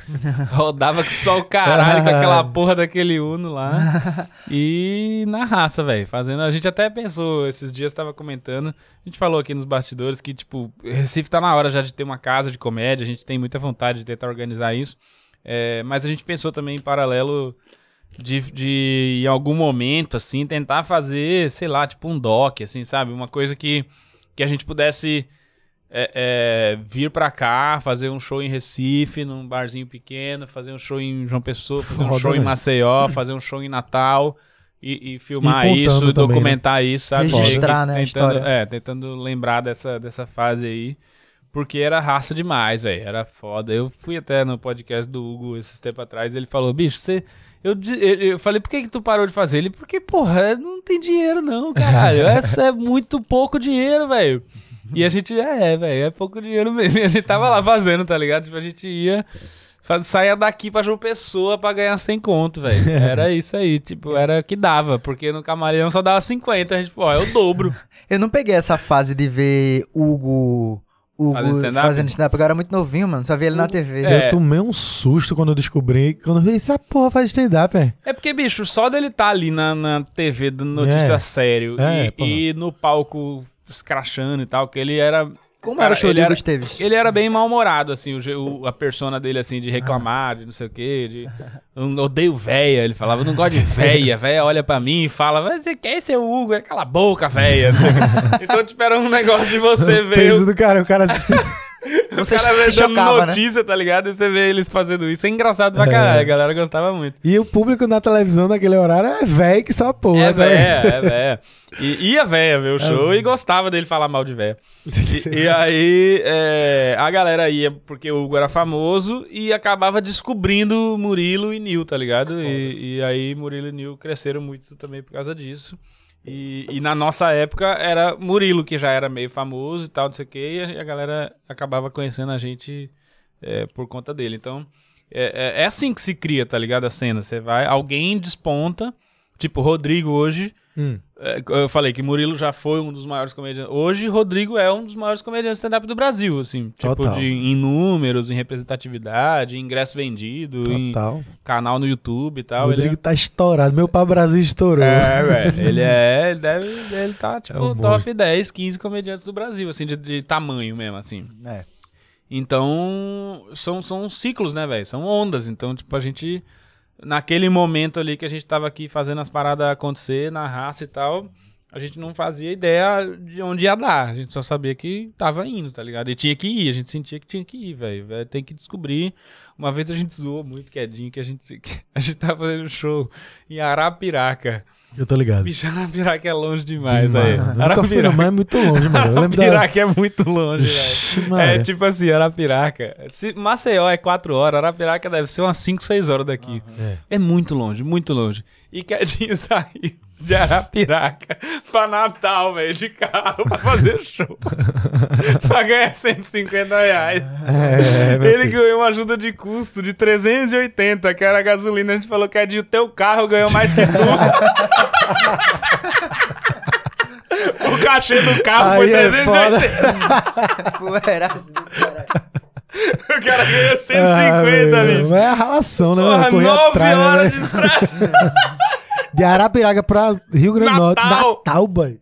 (laughs) rodava que só o caralho com aquela (laughs) porra daquele Uno lá. (laughs) E na raça, velho, fazendo. A gente até pensou, esses dias tava comentando, a gente falou aqui nos bastidores que, tipo, Recife tá na hora já de ter uma casa de comédia, a gente tem muita vontade de tentar organizar isso. É, mas a gente pensou também em paralelo de, de, em algum momento, assim, tentar fazer, sei lá, tipo um doc, assim, sabe? Uma coisa que, que a gente pudesse é, é, vir pra cá, fazer um show em Recife, num barzinho pequeno, fazer um show em João Pessoa, fazer um Foda, show em velho. Maceió, fazer um show em Natal e, e filmar E isso, também, né? documentar isso, sabe? Registrar, né, a tentando, história. É, tentando lembrar dessa, dessa fase aí. Porque era raça demais, velho. Era foda. Eu fui até no podcast do Hugo esses tempos atrás. Ele falou, bicho, você. Eu, eu falei, por que, que tu parou de fazer? Ele, porque, porra, não tem dinheiro, não, caralho. (laughs) Essa é muito pouco dinheiro, velho. E a gente, é, velho, é pouco dinheiro mesmo. E a gente tava lá fazendo, tá ligado? Tipo, a gente ia. Saia daqui pra João Pessoa pra ganhar 100 conto, velho. (laughs) Era isso aí, tipo, era o que dava. Porque no Camaleão só dava 50. A gente, pô, é o dobro. (laughs) Eu não peguei essa fase de ver Hugo, Hugo Fazendo stand-up? fazendo stand-up. Eu era muito novinho, mano. Só via ele na TV. É. Eu tomei um susto quando eu descobri. Quando eu vi essa porra faz stand-up, é. É porque, bicho, só dele tá ali na, na TV dando notícia É. sério É, e, porra. e no palco escrachando e tal, que ele era. Como Cara, era o show era- Esteves? Ele era bem mal-humorado, assim, o, o- a persona dele, assim, de reclamar, de não sei o quê, de. Eu odeio véia. Ele falava, eu não gosto de véia. Véia olha pra mim e fala, "Mas você quer ser o Hugo? Cala a boca, véia. Não sei o quê. então, tipo, era um negócio de você (laughs) ver. Peso do cara, o cara assistindo. (laughs) (laughs) Você o cara se dando chocava, né? notícia, tá ligado? E você vê eles fazendo isso. É engraçado pra caralho. A galera gostava muito. e o público na televisão naquele horário é velho que só porra. É né? véia, é véia. E ia véia ver o (laughs) show e gostava dele falar mal de véia. E, e aí é, a galera ia porque o Hugo era famoso e acabava descobrindo Murilo e Nil, tá ligado? E, e aí Murilo e Nil cresceram muito também por causa disso. E, e na nossa época era Murilo, que já era meio famoso e tal, não sei o quê, e a, galera acabava conhecendo a gente é, por conta dele. Então, é, é- é assim que se cria, tá ligado? A cena. Você vai, alguém desponta, tipo, Rodrigo hoje. Hum. é, eu falei que Murilo já foi um dos maiores comediantes. Hoje, Rodrigo é um dos maiores comediantes stand-up do Brasil, assim. Tipo, Total. de, em números, em representatividade, em ingresso vendido, em Total. canal no YouTube e O tal. Ele Rodrigo tá estourado. Meu pau Brasil estourou. é, velho. Ele é. Ele deve. Ele tá, tipo, É um top monstro. 10, 15 comediantes do Brasil, assim, de, de tamanho mesmo, assim. É. Então, são, são ciclos, né, velho? São ondas. Então, tipo, a gente. Naquele momento ali que a gente tava aqui fazendo as paradas acontecer na raça e tal, a gente não fazia ideia de onde ia dar. A gente só sabia que tava indo, tá ligado? E tinha que ir, a gente sentia que tinha que ir, velho. Tem que descobrir. Uma vez a gente zoou muito quedinho que a gente, que (laughs) a gente tava fazendo show em Arapiraca. Eu tô ligado. Bicho, Arapiraca é longe demais. Eu Nunca fui, não, mas é muito longe, mano. Lembro da. Arapiraca é muito longe, velho. É tipo assim, Arapiraca. Se Maceió é 4 horas, Arapiraca deve ser umas 5, 6 horas daqui. É. É muito longe, muito longe. E Quedinho (laughs) saiu de Arapiraca pra Natal, velho, de carro pra fazer show. (laughs) pra ganhar 150 reais. É, Ele filho. ganhou uma ajuda de custo de 380, que era a gasolina. A gente falou que é de teu carro, ganhou mais que tu. (laughs) o cachê do carro foi Aí é 380. Fuleiragem do caralho. o cara ganhou Ah, 150, meu, bicho. É a relação, né? Porra, mano? Correr 9 atrás, né, horas velho? de estrada. (laughs) De Arapiraca pra Rio Grande do Norte. Natal. Natal, boy.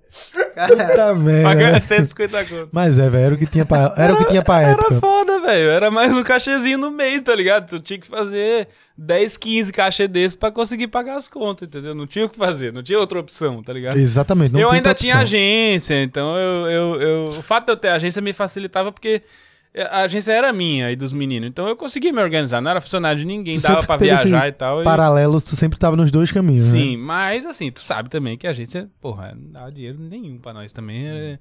Puta Pra merda. ganhar 150 conto. Mas é, velho, era o que tinha pra, era o que tinha pra Era época. foda, velho. Era mais um cachezinho no mês, tá ligado? Tu tinha que fazer 10, 15 cachê desses pra conseguir pagar as contas, entendeu? Não tinha o que fazer, não tinha outra opção, tá ligado? Exatamente. Não eu tem ainda tinha agência, então eu, eu, eu- o fato de eu ter agência me facilitava porque a agência era minha e dos meninos. Então eu conseguia me organizar, não era funcionário de ninguém, Tu dava pra viajar e tal. e- Paralelos, tu sempre tava nos dois caminhos, né? Sim, mas assim, tu sabe também que a agência, porra, não dava dinheiro nenhum pra nós também. é-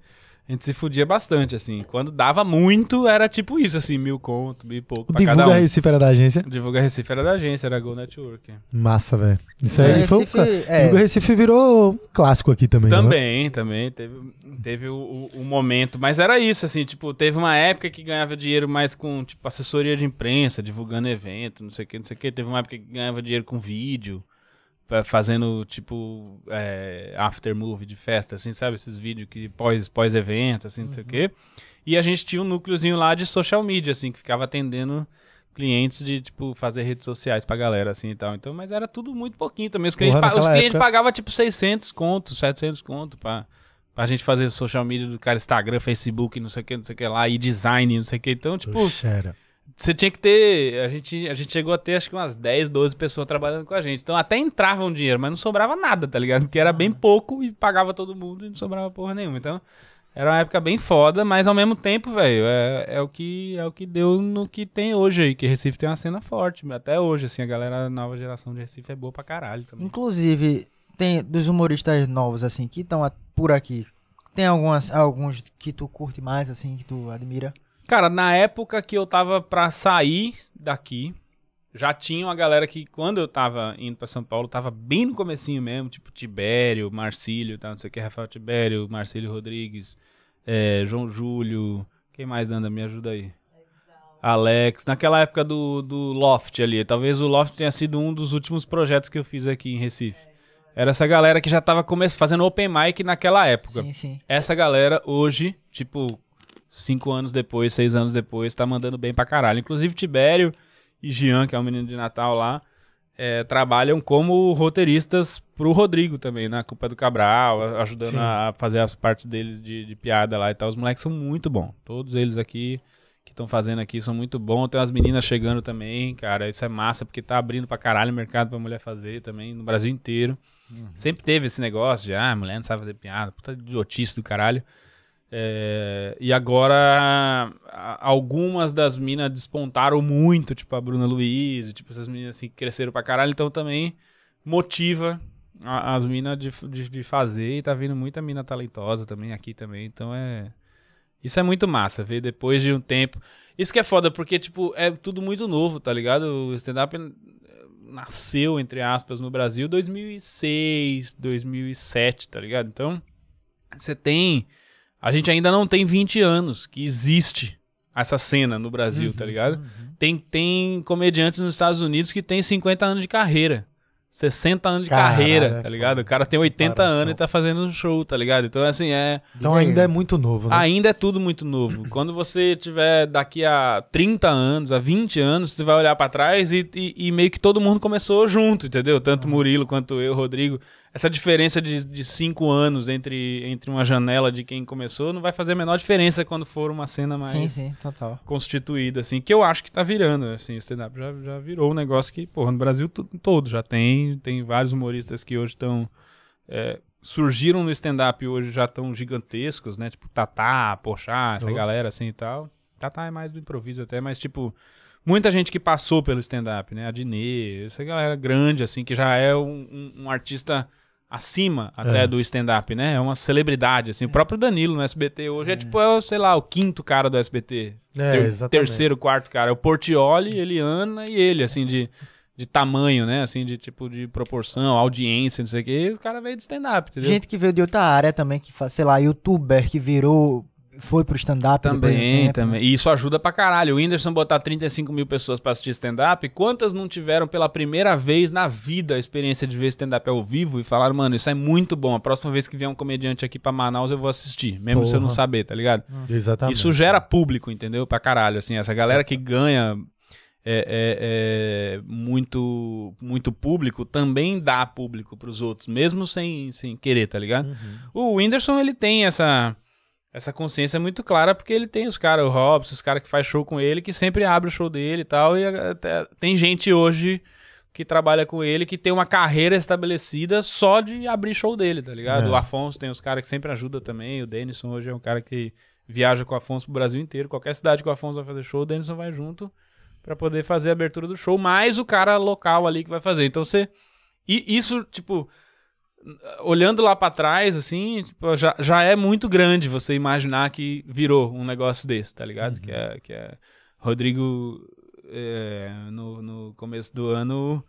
A gente se fudia bastante, assim. Quando dava muito, era tipo isso, assim, mil conto, mil e pouco O pra cada Divulga um. Recife era da agência. Divulga Recife era da agência, era Go Network. Massa, velho. Isso aí É, foi. Recife, o... é. Divulga Recife virou clássico aqui também. né? Também, também. Teve, teve o, o- o momento. Mas era isso, assim, tipo, teve uma época que ganhava dinheiro mais com, tipo, assessoria de imprensa, divulgando evento, não sei o que, não sei o que. Teve uma época que ganhava dinheiro com vídeo, fazendo, tipo, é, after movie de festa, assim, sabe? Esses vídeos que pós, pós-evento, assim, não sei o que. E a gente tinha um núcleozinho lá de social media, assim, que ficava atendendo clientes de, tipo, fazer redes sociais pra galera, assim, e tal. Então, mas era tudo muito pouquinho também. Os clientes, Porra, pa- os clientes pagavam, tipo, 600 conto, 700 conto pra, pra gente fazer social media do cara, Instagram, Facebook, não sei o que, não sei o que lá, e design, não sei o que. Então, tipo, Poxa, era. Você tinha que ter. A gente, a gente chegou a ter acho que umas 10, 12 pessoas trabalhando com a gente. Então até entrava um dinheiro, mas não sobrava nada, tá ligado? Porque era bem pouco e pagava todo mundo e não sobrava porra nenhuma. Então era uma época bem foda, mas ao mesmo tempo, velho, é, é, o que, é o que deu no que tem hoje aí. Que Recife tem uma cena forte. Até hoje, assim, a galera, a nova geração de Recife é boa pra caralho também. Inclusive, tem dos humoristas novos, assim, que estão por aqui. Tem algumas, alguns que tu curte mais, assim, que tu admira? Cara, na época que eu tava pra sair daqui, já tinha uma galera que, quando eu tava indo pra São Paulo, tava bem no comecinho mesmo, tipo Tibério, Marcílio, tá, não sei o que, Rafael Tibério, Marcílio Rodrigues, é, João Júlio, quem mais anda? Me ajuda aí. Alex, naquela época do, do Loft ali, talvez o Loft tenha sido um dos últimos projetos que eu fiz aqui em Recife. Era essa galera que já tava come- fazendo open mic naquela época. Sim, sim. Essa galera hoje, tipo, cinco anos depois, seis anos depois, tá mandando bem pra caralho. Inclusive Tibério e Jean, que é o menino de Natal lá, é, trabalham como roteiristas pro Rodrigo também, na Culpa do Cabral, ajudando Sim. a fazer as partes deles de, de piada lá e tal. Os moleques são muito bons. Todos eles aqui que estão fazendo aqui são muito bons. Tem umas meninas chegando também, cara. Isso é massa, porque tá abrindo pra caralho o mercado pra mulher fazer também, no Brasil inteiro. Sempre teve esse negócio de, ah, mulher não sabe fazer piada, puta idiotice do caralho. É, e agora algumas das minas despontaram muito, tipo a Bruna Luiz, tipo essas meninas assim que cresceram pra caralho, então também motiva a- as minas de, de, de fazer e tá vindo muita mina talentosa também aqui também, então é. Isso é muito massa, ver depois de um tempo. Isso que é foda, porque, tipo, é tudo muito novo, tá ligado? O stand-up nasceu, entre aspas, no Brasil em 2006, 2007, tá ligado? Então, você tem. A gente ainda não tem 20 anos que existe essa cena no Brasil, tá ligado? Tem, tem comediantes nos Estados Unidos que tem 50 anos de carreira. 60 anos de Caralho, carreira, é tá ligado? O cara tem 80 Comparação. anos e tá fazendo um show, tá ligado? Então, assim, é. Então ainda é muito novo, né? Ainda é tudo muito novo. (clears throat) Quando você tiver daqui a 30 anos, a 20 anos, você vai olhar pra trás e, e- e meio que todo mundo começou junto, entendeu? Tanto Murilo quanto eu, Rodrigo. Essa diferença de, de cinco anos entre, entre uma janela de quem começou não vai fazer a menor diferença quando for uma cena mais Sim, sim, total. constituída, assim, que eu acho que tá virando, assim, o stand-up já, já virou um negócio que, porra, no Brasil todo já tem, tem vários humoristas que hoje estão, surgiram no stand-up hoje já estão gigantescos, né, tipo Tatá, Pochá, essa Oh. galera assim e tal, Tatá é mais do improviso até, mas tipo, muita gente que passou pelo stand-up, né, a Dinê, essa galera grande, assim, que já é um, um- um artista acima até É. do stand-up, né? É uma celebridade, assim. O próprio Danilo no SBT hoje é, tipo, é, o, sei lá, o quinto cara do SBT. É, Ter- exatamente. terceiro, quarto cara. É o Portioli, Eliana e ele, assim, de, de tamanho, né? Assim, de tipo de proporção, audiência, não sei o quê. E o cara veio de stand-up, entendeu? Gente que veio de outra área também, que faz, sei lá, youtuber que virou, foi pro stand-up. depois de um Também, também. E isso ajuda pra caralho. O Whindersson botar 35 mil pessoas pra assistir stand-up, quantas não tiveram pela primeira vez na vida a experiência de ver stand-up ao vivo e falaram, mano, isso é muito bom. A próxima vez que vier um comediante aqui pra Manaus, eu vou assistir. Mesmo se eu não Porra. saber, tá ligado? Exatamente. Isso gera público, entendeu? Pra caralho. Assim, essa galera que ganha é, é, é, muito, muito público também dá público pros outros, mesmo sem, sem querer, tá ligado? O Whindersson, ele tem essa, essa consciência muito clara, porque ele tem os caras, o Robson, os caras que faz show com ele, que sempre abre o show dele e tal, e até- tem gente hoje que trabalha com ele, que tem uma carreira estabelecida só de abrir show dele, tá ligado? É. O Afonso tem os caras que sempre ajudam também, o Denison hoje é um cara que viaja com o Afonso pro Brasil inteiro, qualquer cidade que o Afonso vai fazer show, o Denison vai junto pra poder fazer a abertura do show, mais o cara local ali que vai fazer. Então você e isso, tipo, olhando lá pra trás, assim, tipo, já, já é muito grande você imaginar que virou um negócio desse, tá ligado? Que é que é Rodrigo é, no, no começo do ano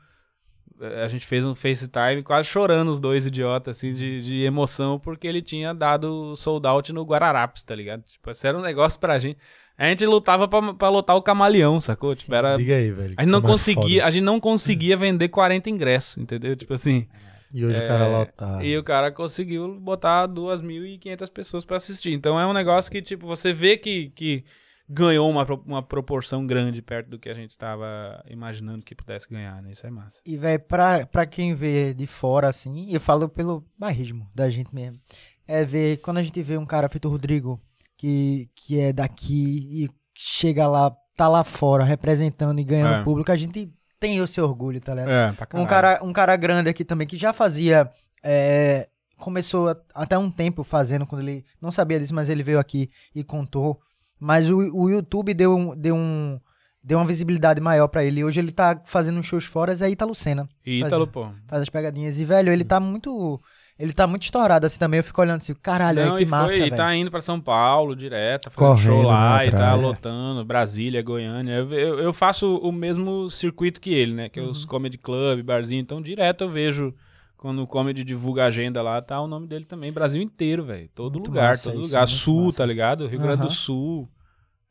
é, a gente fez um FaceTime quase chorando os dois idiotas, assim, de, de emoção, porque ele tinha dado sold out no Guararapes, tá ligado? Tipo, isso era um negócio pra gente. A gente lutava pra, pra lotar o camaleão, sacou? Tipo, era. Diga aí, velho. A gente não é conseguia, foda. a gente não conseguia vender 40 ingressos, entendeu? Tipo assim. E hoje o cara É, lotar. E o cara conseguiu botar 2.500 pessoas pra assistir. Então é um negócio que, tipo, você vê que, que ganhou uma, uma proporção grande perto do que a gente tava imaginando que pudesse ganhar, né? Isso é massa. E, velho, pra, pra quem vê de fora, assim, eu falo pelo barrismo da gente mesmo. É ver, quando a gente vê um cara feito o Rodrigo, que, que é daqui e chega lá, tá lá fora, representando e ganhando É. público, a gente tem esse orgulho, tá ligado? É, pra Um cara, um cara grande aqui também que já fazia. é, começou a- até um tempo fazendo, quando ele não sabia disso, mas ele veio aqui e contou. Mas o, o YouTube deu, um- deu, um, deu uma visibilidade maior pra ele. Hoje ele tá fazendo shows fora, é Ítalo Senna. E Ítalo, pô. Faz as pegadinhas. E, velho, ele tá muito. Ele tá muito estourado assim também. Eu fico olhando assim, caralho, Não, olha que e foi, massa, e velho. tá indo pra São Paulo direto, tá fazendo Correndo, show lá né, e tá lotando, Brasília, Goiânia. Eu, eu, eu faço o mesmo circuito que ele, né? Que é Uhum. os comedy club, barzinho. Então, direto eu vejo quando o comedy divulga a agenda lá, tá o nome dele também. Brasil inteiro, velho. Todo Muito lugar, massa todo isso, lugar. Sul, massa. tá ligado? Rio Grande do Sul.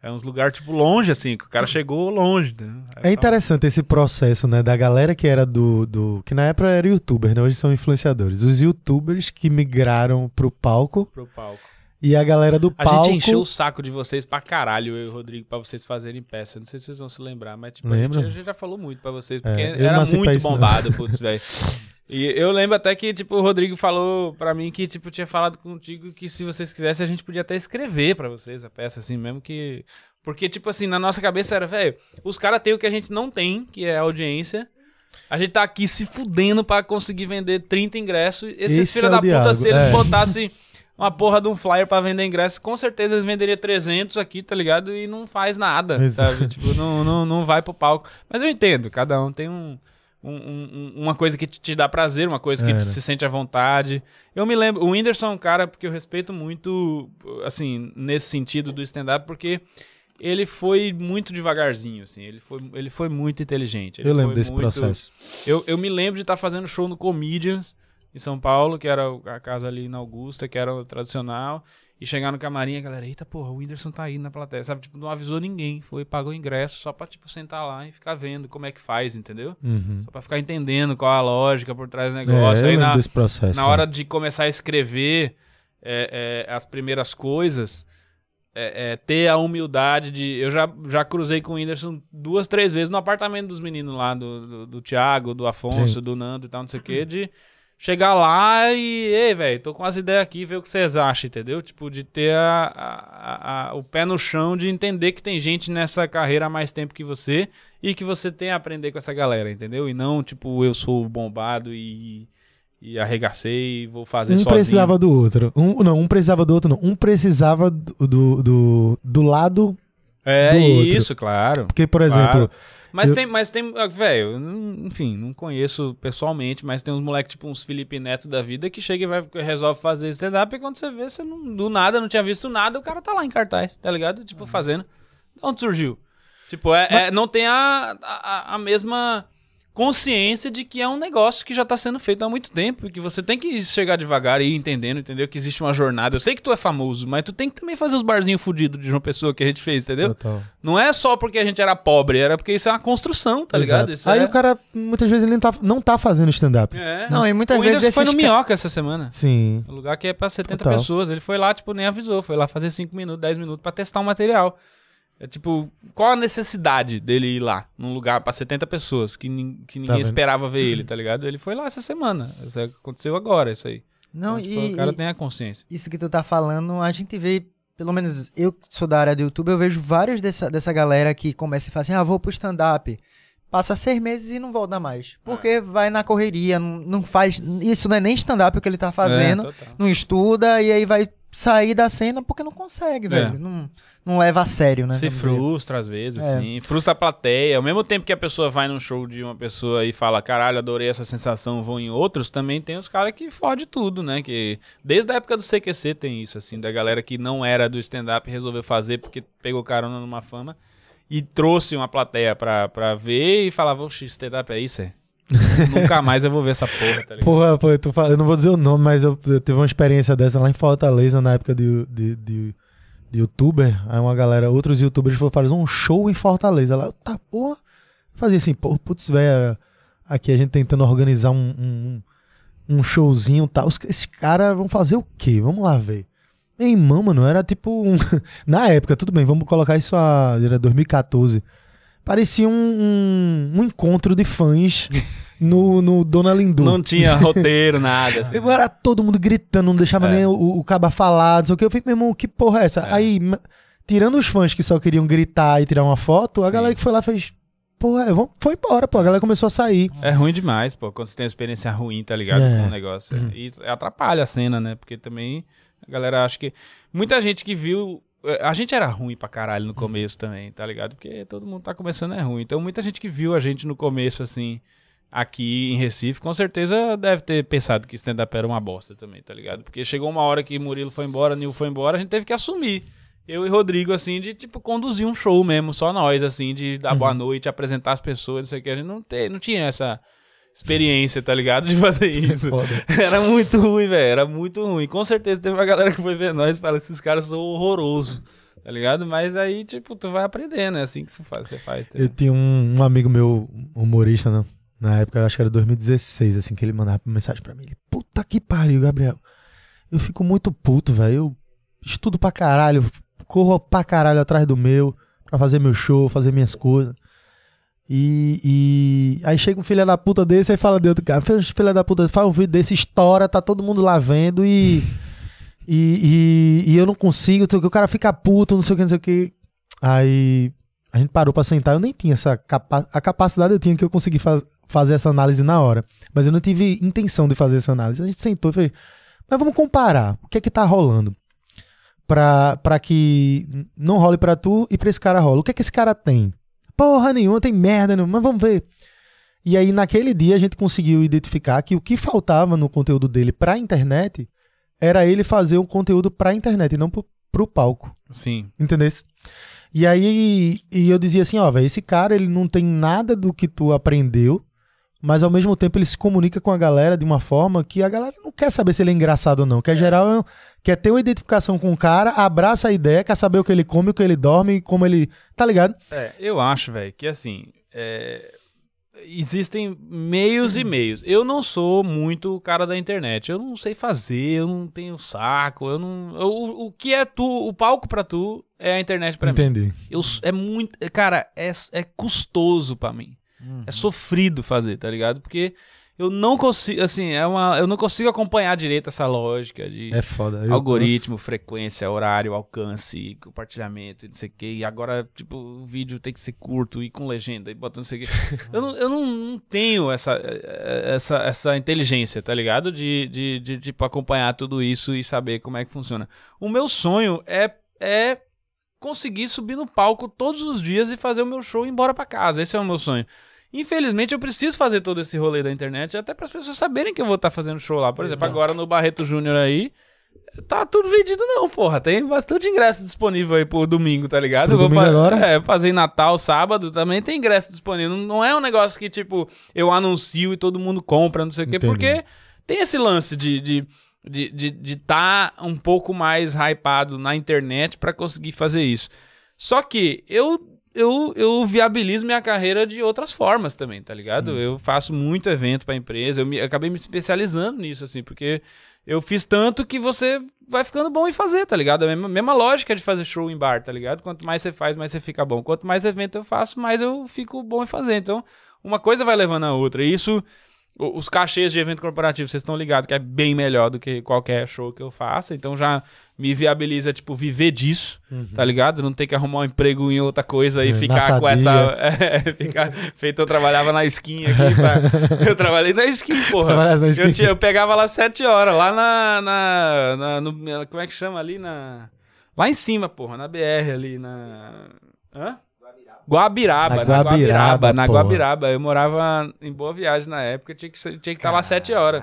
É uns lugares, tipo, longe, assim, que o cara chegou longe. Né? É interessante esse processo, né, da galera que era do, do... Que na época era youtuber, né? Hoje são influenciadores. Os youtubers que migraram pro palco Pro palco. E a galera do A palco... gente encheu o saco de vocês pra caralho, eu e o Rodrigo, pra vocês fazerem peça. Não sei se vocês vão se lembrar, mas tipo, a gente, a gente já falou muito pra vocês, porque É, eu não era muito isso, não. bombado, (laughs) putz, velho. E eu lembro até que, tipo, o Rodrigo falou pra mim que, tipo, tinha falado contigo que se vocês quisessem, a gente podia até escrever pra vocês a peça, assim, mesmo que... Porque, tipo assim, na nossa cabeça era, velho, os caras têm o que a gente não tem, que é a audiência. A gente tá aqui se fudendo pra conseguir vender 30 ingressos. Esses Esse filhos é da puta, se eles é. botassem (laughs) uma porra de um flyer pra vender ingresso, com certeza eles venderiam 300 aqui, tá ligado? E não faz nada, Exato. sabe? Tipo, não, não, não vai pro palco. Mas eu entendo, cada um tem um, um- um- uma coisa que te, dá prazer, uma coisa que É, te né? se sente à vontade. Eu me lembro, o Whindersson é um cara que eu respeito muito, assim, nesse sentido do stand-up, porque ele foi muito devagarzinho, assim, ele foi, ele foi muito inteligente. ele Eu lembro desse muito- processo. eu, eu me lembro de estar fazendo show no Comedians em São Paulo, que era a casa ali na Augusta, que era o tradicional, e chegar no camarim, a galera, eita porra, o Whindersson tá aí na plateia, sabe? Tipo, não avisou ninguém, foi, pagou o ingresso só pra, tipo, sentar lá e ficar vendo como é que faz, entendeu? Uhum. Só pra ficar entendendo qual a lógica por trás do É, negócio. eu aí na, desse processo. na cara. hora de começar a escrever é, é, as primeiras coisas, é, é, ter a humildade de. Eu já, já cruzei com o Whindersson duas, três vezes no apartamento dos meninos lá, do, do, do Thiago, do Afonso, Sim. do Nando e tal, não sei o quê, de chegar lá e, ei, velho, tô com as ideias aqui, ver o que vocês acham, entendeu? Tipo, de ter a, a- a- o pé no chão, de entender que tem gente nessa carreira há mais tempo que você e que você tem a aprender com essa galera, entendeu? E não, tipo, eu sou bombado e, e arregacei e vou fazer Um sozinho. precisava do outro. Um, não, um precisava do outro, não. Um precisava do, do, do, do lado. É do isso, claro. Porque, por exemplo, Claro. Mas Eu- tem, mas tem, ah, velho, enfim, não conheço pessoalmente, mas tem uns moleques, tipo uns Felipe Neto da vida, que chega e vai, resolve fazer stand-up, e quando você vê, você não, do nada, não tinha visto nada, o cara tá lá em cartaz, tá ligado? Tipo, fazendo. De onde surgiu? Tipo, é, é- não tem a, a, a mesma consciência de que é um negócio que já tá sendo feito há muito tempo e que você tem que chegar devagar e ir entendendo, entendeu? Que existe uma jornada. Eu sei que tu é famoso, mas tu tem que também fazer os barzinhos fudidos de João Pessoa que a gente fez, entendeu? Total. Não é só porque a gente era pobre, era porque isso é uma construção, tá ligado? Exato. Isso Aí é... o cara, muitas vezes, ele não tá, não tá fazendo stand-up. É. Não, e muitas o vezes Whindersson foi no esses ca- Minhoca essa semana. Sim. Um lugar que é pra 70 Total. pessoas. Ele foi lá, tipo, nem avisou. Foi lá fazer 5 minutos, 10 minutos pra testar o material. É tipo, qual a necessidade dele ir lá, num lugar pra 70 pessoas, que, nin- que ninguém vendo? esperava ver ele, tá ligado? Ele foi lá essa semana. Isso aí aconteceu agora, isso aí. Não, Então, tipo, e, o cara e tem a consciência. isso que tu tá falando, a gente vê, pelo menos eu que sou da área do YouTube, eu vejo vários dessa, dessa galera que começa e fala assim, ah, vou pro stand-up. Passa seis meses e não volta mais. Porque vai na correria, não, não faz. Isso não é nem stand-up o que ele tá fazendo. É, não estuda e aí vai sair da cena porque não consegue, velho. Não, não leva a sério, né? Se vamos dizer. frustra às vezes, É. assim. Frustra a plateia. Ao mesmo tempo que a pessoa vai num show de uma pessoa e fala, caralho, adorei essa sensação, vou em outros, também tem os caras que fode tudo, né? Que desde a época do CQC tem isso, assim, da galera que não era do stand-up e resolveu fazer porque pegou carona numa fama e trouxe uma plateia pra, pra ver e falava, oxe, stand-up é isso, é? Nunca mais eu vou ver essa porra, tá ligado? Porra, pô, eu, tô eu não vou dizer o nome, mas eu, eu tive uma experiência dessa lá em Fortaleza, na época de, de, de, de youtuber. Aí uma galera, outros youtubers foram fazer um show em Fortaleza. Lá, tá, porra. Fazia assim, pô, putz, velho, aqui a gente tentando organizar um, um, um showzinho e tal. Os- Esses caras vão fazer o quê? Vamos lá ver. Meu irmão, mano, era tipo um... (laughs) Na época, tudo bem, vamos colocar isso a... Era 2014. Parecia um, um, um encontro de fãs (laughs) no, no Dona Lindu. Não tinha roteiro, nada. Assim. Era todo mundo gritando, não deixava É. nem o, o caba falar, não sei o que. Eu fiquei, meu irmão, que porra é essa? É. Aí, tirando os fãs que só queriam gritar e tirar uma foto, a Sim. galera que foi lá fez. Porra, é, foi embora, pô. A galera começou a sair. É ruim demais, pô, quando você tem uma experiência ruim, tá ligado? É. Com o negócio. E atrapalha a cena, né? Porque também a galera acha que. Muita gente que viu. Eh, A gente era ruim pra caralho no começo também, tá ligado? Porque todo mundo tá começando é ruim. Então muita gente que viu a gente no começo, assim, aqui em Recife, com certeza deve ter pensado que stand-up era uma bosta também, tá ligado? Porque chegou uma hora que Murilo foi embora, Nil foi embora, a gente teve que assumir. Eu e Rodrigo, assim, de, tipo, conduzir um show mesmo, só nós, assim, de dar boa noite, apresentar as pessoas, não sei o que. A gente não, te, não tinha essa experiência, tá ligado? De fazer (laughs) isso. Foda. Era muito ruim, velho. Era muito ruim. Com certeza teve uma galera que foi ver nós e fala esses caras são horrorosos. Tá ligado? Mas aí, tipo, tu vai aprendendo, é assim que se faz, você faz. tá Eu tinha um, um amigo meu, humorista, né? Na época, acho que era 2016, assim, que ele mandava mensagem pra mim. Ele, puta que pariu, Gabriel. Eu fico muito puto, velho. Eu estudo pra caralho, corro pra caralho atrás do meu, pra fazer meu show, fazer minhas coisas. E, e aí chega um filho da puta desse e fala de outro cara. Filho da puta, faz um vídeo desse, estoura, tá todo mundo lá vendo e. E, e, e eu não consigo, o cara fica puto, não sei o que, não sei o que. Aí a gente parou pra sentar, eu nem tinha essa capa a capacidade eu tinha que eu consegui faz fazer essa análise na hora, mas eu não tive intenção de fazer essa análise. A gente sentou e fez, mas vamos comparar, o que é que tá rolando pra, pra que não role pra tu e pra esse cara rola. O que é que esse cara tem? Porra nenhuma, tem merda nenhuma, mas vamos ver. E aí naquele dia a gente conseguiu identificar que o que faltava no conteúdo dele pra internet era ele fazer um conteúdo pra internet e não pro, pro palco. Sim. Entendeu? E aí e eu dizia assim, ó, velho, esse cara ele não tem nada do que tu aprendeu, mas ao mesmo tempo ele se comunica com a galera de uma forma que a galera não quer saber se ele é engraçado ou não, quer geral quer ter uma identificação com o cara, abraça a ideia, quer saber o que ele come, o que ele dorme, como ele, tá ligado? É, eu acho, velho, que assim. é, Existem meios e meios. Eu não sou muito o cara da internet. Eu não sei fazer, eu não tenho saco. Eu não. eu- o, o que é tu, o palco pra tu é a internet pra mim. Entendi. Eu, é muito. é, Cara, é, é custoso pra mim. É sofrido fazer, tá ligado? Porque eu não consigo. Assim, é uma, eu não consigo acompanhar direito essa lógica de É foda. Algoritmo, frequência, horário, alcance, compartilhamento e não sei o que. E agora, tipo, o vídeo tem que ser curto e com legenda e bota não sei o que. (laughs) eu não, eu não, não tenho essa, eh, essa, essa inteligência, tá ligado? De, de, de, tipo, acompanhar tudo isso e saber como é que funciona. O meu sonho é, é conseguir subir no palco todos os dias e fazer o meu show e ir embora pra casa. Esse é o meu sonho. Infelizmente, eu preciso fazer todo esse rolê da internet até para as pessoas saberem que eu vou estar fazendo show lá. Por exemplo, agora no Barreto Júnior aí, Tá tudo vendido não, porra. Tem bastante ingresso disponível aí pro domingo, tá ligado? Pro vou domingo fa- agora? É, fazer em Natal, sábado, também tem ingresso disponível. Não- é um negócio que, tipo, eu anuncio e todo mundo compra, não sei o quê, porque tem esse lance de... de de de de tá um pouco mais hypado na internet pra conseguir fazer isso. Só que eu, eu, eu viabilizo minha carreira de outras formas também, tá ligado? Eu faço muito evento pra empresa, eu me, acabei me especializando nisso, assim, porque eu fiz tanto que você vai ficando bom em fazer, tá ligado? A mesma, mesma lógica de fazer show em bar, tá ligado? Quanto mais você faz, mais você fica bom. Quanto mais evento eu faço, mais eu fico bom em fazer. Então, uma coisa vai levando a outra. E isso, os cachês de evento corporativo, vocês estão ligados que é bem melhor do que qualquer show que eu faça. Então já me viabiliza, tipo, viver disso, tá ligado? Não ter que arrumar um emprego em outra coisa e É, ficar com essa. (laughs) É, ficar feito, eu trabalhava na skin aqui. pra- (laughs) Eu trabalhei na skin, porra. Na skin. Eu, tinha- eu pegava lá sete horas, lá na. na, na- no- como é que chama ali? Na. Lá em cima, porra, na BR ali, na. Hã? Guabiraba, Na na Guabiraba, na. Guabiraba. Eu morava em Boa Viagem na época, tinha que, tinha que estar lá sete horas.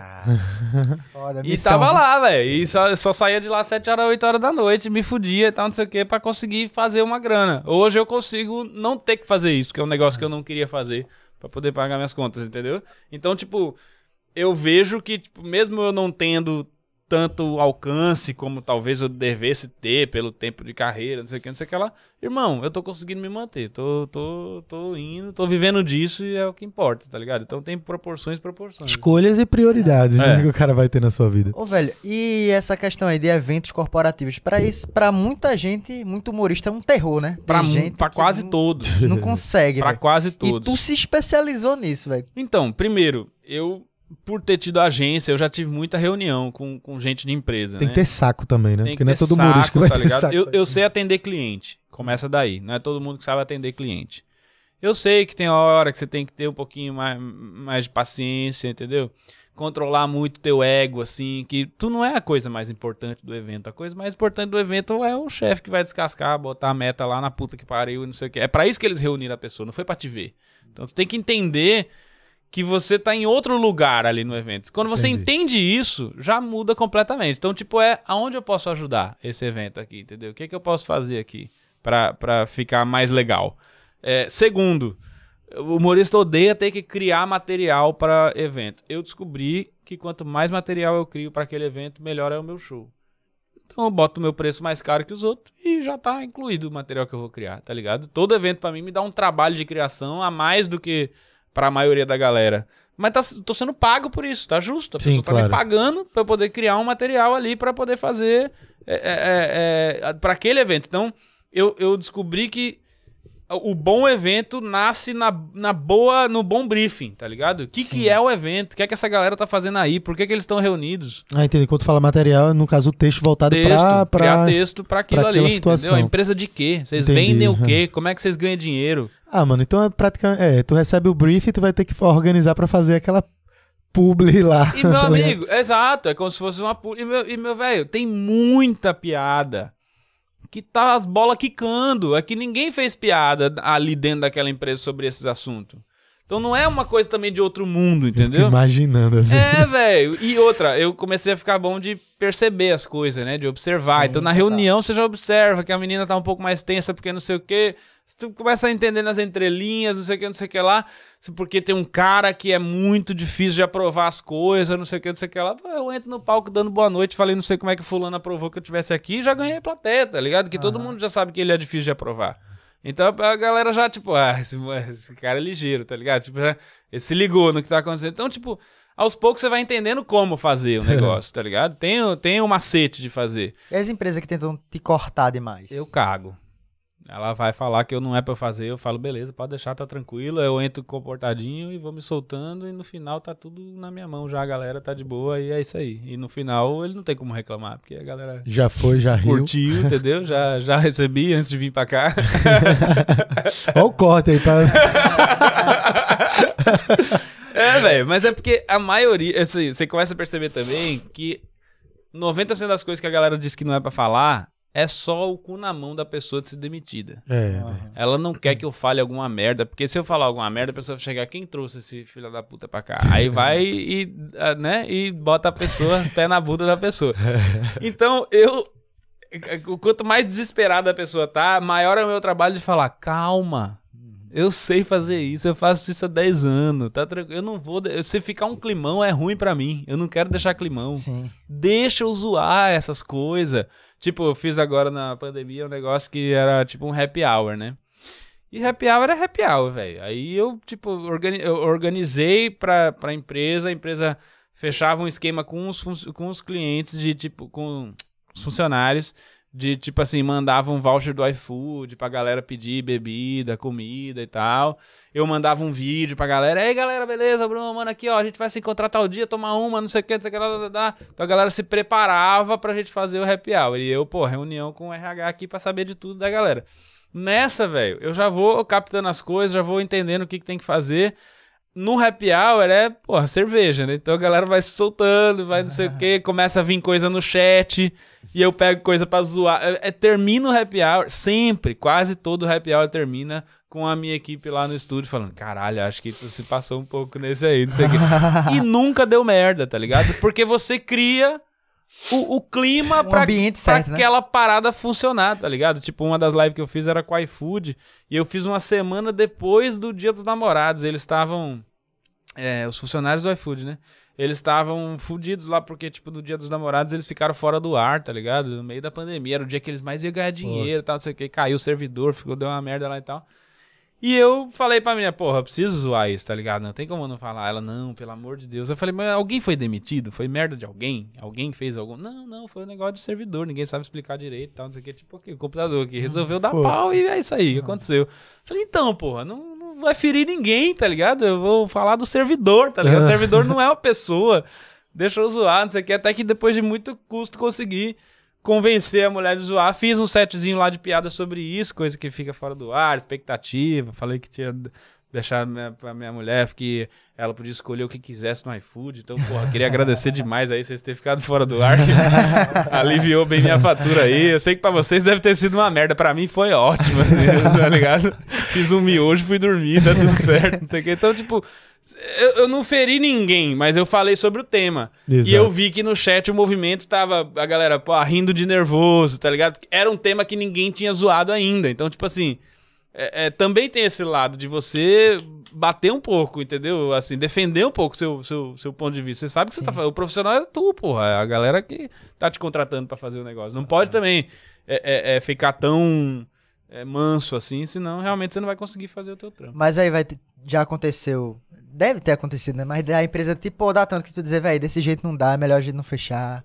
(laughs) Foda, E missão, tava lá, velho. E só, só saía de lá 7 horas, 8 horas da noite, me fudia e tal, não sei o que, pra conseguir fazer uma grana. Hoje eu consigo não ter que fazer isso, que é um negócio que eu não queria fazer pra poder pagar minhas contas, entendeu? Então, tipo, eu vejo que, tipo, mesmo eu não tendo tanto alcance como talvez eu devesse ter pelo tempo de carreira, não sei o que, não sei o que lá. Irmão, eu tô conseguindo me manter, tô, tô, tô indo, tô vivendo disso e é o que importa, tá ligado? Então tem proporções, proporções. Escolhas e prioridades É. né, que o cara vai ter na sua vida. Ô, velho, e essa questão aí de eventos corporativos? Pra isso, pra muita gente, muito humorista, é um terror, né? Tem Pra, gente pra quase não, todos. Não consegue, Pra velho. quase E todos. tu se especializou nisso, velho. Então, primeiro, eu, por ter tido agência, eu já tive muita reunião com, com gente de empresa, Tem né? que ter saco também, né? Tem Porque que não é todo humorista que saco, vai tá ter ligado? saco. Eu, eu sei atender cliente. Começa daí. Não é todo mundo que sabe atender cliente. Eu sei que tem hora que você tem que ter um pouquinho mais, mais de paciência, entendeu? Controlar muito teu ego, assim, que tu não é a coisa mais importante do evento. A coisa mais importante do evento é o chefe que vai descascar, botar a meta lá na puta que pariu e não sei o que. É pra isso que eles reuniram a pessoa, não foi pra te ver. Então você tem que entender que você tá em outro lugar ali no evento. Quando você Entendi. entende isso, já muda completamente. Então, tipo, é aonde eu posso ajudar esse evento aqui, entendeu? O que, que eu posso fazer aqui pra ficar mais legal? É, segundo, o humorista odeia ter que criar material para evento. Eu descobri que quanto mais material eu crio para aquele evento, melhor é o meu show. Então eu boto o meu preço mais caro que os outros e já tá incluído o material que eu vou criar, tá ligado? Todo evento pra mim me dá um trabalho de criação a mais do que pra maioria da galera. Mas tá, tô sendo pago por isso, tá justo. A Sim, pessoa tá me claro. pagando pra eu poder criar um material ali pra poder fazer é, é, é, para aquele evento. Então eu, eu descobri que o bom evento nasce na, na boa, no bom briefing, tá ligado? O que, que é o evento? O que é que essa galera tá fazendo aí? Por que, que eles estão reunidos? Ah, entendi. Quando tu fala material, no caso o texto voltado Texto, pra, pra... criar texto pra aquilo pra ali, aquela entendeu? situação. A empresa de quê? Vocês Entendi, vendem o quê? Como é que vocês ganham dinheiro? Ah, mano, então é praticamente... É, tu recebe o brief e tu vai ter que organizar pra fazer aquela publi lá. E meu (laughs) tá amigo, exato, é como se fosse uma... pu- E meu, e meu velho, tem muita piada que tá as bolas quicando. É que ninguém fez piada ali dentro daquela empresa sobre esses assuntos. Então não é uma coisa também de outro mundo, entendeu? imaginando assim. É, velho. E outra, eu comecei a ficar bom de perceber as coisas, né? De observar. Sim, então, na reunião, você já observa que a menina tá um pouco mais tensa porque não sei o quê. Se tu começa a entender nas entrelinhas, não sei o que, não sei o que lá. se Porque tem um cara que é muito difícil de aprovar as coisas, não sei o que, não sei o que lá. Eu entro no palco dando boa noite, falei, não sei como é que fulano aprovou que eu tivesse aqui, e já ganhei plateia, tá ligado? Que todo mundo já sabe que ele é difícil de aprovar. Então a galera já, tipo, ah, esse, esse cara é ligeiro, tá ligado? Tipo, já, ele se ligou no que tá acontecendo. Então, tipo, aos poucos você vai entendendo como fazer o (laughs) negócio, tá ligado? Tem, tem um macete de fazer. E as empresas que tentam te cortar demais? Eu cago. Ela vai falar que eu não é pra eu fazer, eu falo, beleza, pode deixar, tá tranquilo. Eu entro comportadinho e vou me soltando e no final tá tudo na minha mão já, a galera tá de boa e é isso aí. E no final ele não tem como reclamar, porque a galera Já foi, já riu. curtiu, entendeu? Já, já (laughs) recebi antes de vir pra cá. Olha o corte aí pra... (laughs) É, velho, mas é porque a maioria. Assim, você começa a perceber também que 90% das coisas que a galera diz que não é pra falar é só o cu na mão da pessoa de ser demitida. É, velho. Ela não quer que eu fale alguma merda, porque se eu falar alguma merda, a pessoa vai chegar, quem trouxe esse filho da puta pra cá? Aí vai e, né, e bota a pessoa, (laughs) pé na bunda da pessoa. (laughs) Então, eu, quanto mais desesperada a pessoa tá, maior é o meu trabalho de falar, calma, eu sei fazer isso, eu faço isso há 10 anos, tá tranquilo, eu não vou, de- se ficar um climão é ruim pra mim, eu não quero deixar climão Sim. deixa eu zoar essas coisas. Tipo, eu fiz agora na pandemia um negócio que era tipo um happy hour, né? E happy hour é happy hour, velho. Aí eu, tipo, organi- eu organizei pra, pra empresa, a empresa fechava um esquema com os, com os clientes de, tipo, com os funcionários, de, tipo assim, mandava um voucher do iFood pra galera pedir bebida, comida e tal. Eu mandava um vídeo pra galera, ei galera, beleza, Bruno, mano, aqui ó, a gente vai se encontrar tal dia, tomar uma, não sei o que, não sei o que, lá, lá, lá. Então a galera se preparava pra gente fazer o happy hour. E eu, pô, reunião com o RH aqui pra saber de tudo da galera. Nessa, velho, eu já vou captando as coisas, já vou entendendo o que, que tem que fazer. No happy hour é, porra, cerveja, né? Então a galera vai se soltando, vai não sei o que, começa a vir coisa no chat, e eu pego coisa pra zoar. É, é, termina o happy hour, sempre, quase todo happy hour termina com a minha equipe lá no estúdio falando: caralho, acho que tu se passou um pouco nesse aí, não sei o quê. (laughs) e nunca deu merda, tá ligado? Porque você cria o, o clima Um pra, ambiente pra certo, né? aquela parada funcionar, tá ligado? Tipo, uma das lives que eu fiz era com o iFood, e eu fiz uma semana depois do Dia dos Namorados. Eles estavam. É, os funcionários do iFood, né? Eles estavam fudidos lá, porque, tipo, no dia dos namorados eles ficaram fora do ar, tá ligado? No meio da pandemia. Era o dia que eles mais iam ganhar dinheiro e tal, não sei o que. Caiu o servidor, ficou, deu uma merda lá e tal. E eu falei pra menina, porra, eu preciso zoar isso, tá ligado? Não tem como eu não falar. Ela, não, pelo amor de Deus. Eu falei, mas alguém foi demitido? Foi merda de alguém? Alguém fez algum? Não, não, foi um negócio de servidor, ninguém sabe explicar direito e tal, não sei o que. Tipo, o computador aqui resolveu dar pau e é isso aí que aconteceu. Falei, então, porra, não vai ferir ninguém, tá ligado? Eu vou falar do servidor, tá ligado? O servidor não é uma pessoa. Deixa eu zoar, não sei o que. Até que depois de muito custo consegui convencer a mulher de zoar. Fiz um setzinho lá de piada sobre isso, coisa que fica fora do ar, expectativa. Falei que tinha deixar minha, pra minha mulher que ela podia escolher o que quisesse no iFood. Então, porra, queria agradecer demais aí vocês terem ficado fora do ar. (laughs) aliviou bem minha fatura aí. Eu sei que pra vocês deve ter sido uma merda. Pra mim foi ótimo, (laughs) tá ligado? Fiz um miojo, fui dormir, tá tudo certo, não sei o que. Então, tipo, eu, eu não feri ninguém, mas eu falei sobre o tema. Exato. E eu vi que no chat o movimento tava, a galera, pô, rindo de nervoso, tá ligado? Era um tema que ninguém tinha zoado ainda. Então, tipo assim, é, é, também tem esse lado de você bater um pouco, entendeu? Assim, defender um pouco seu, seu, seu ponto de vista. Você sabe que você tá fazendo. O profissional é tu, porra. É a galera que tá te contratando pra fazer o negócio. Não pode também é, é, é, ficar tão é, manso assim, senão realmente você não vai conseguir fazer o teu trampo. Mas aí vai já aconteceu. Deve ter acontecido, né? Mas da empresa, tipo, dar tanto que tu dizer, velho, desse jeito não dá, é melhor a gente não fechar.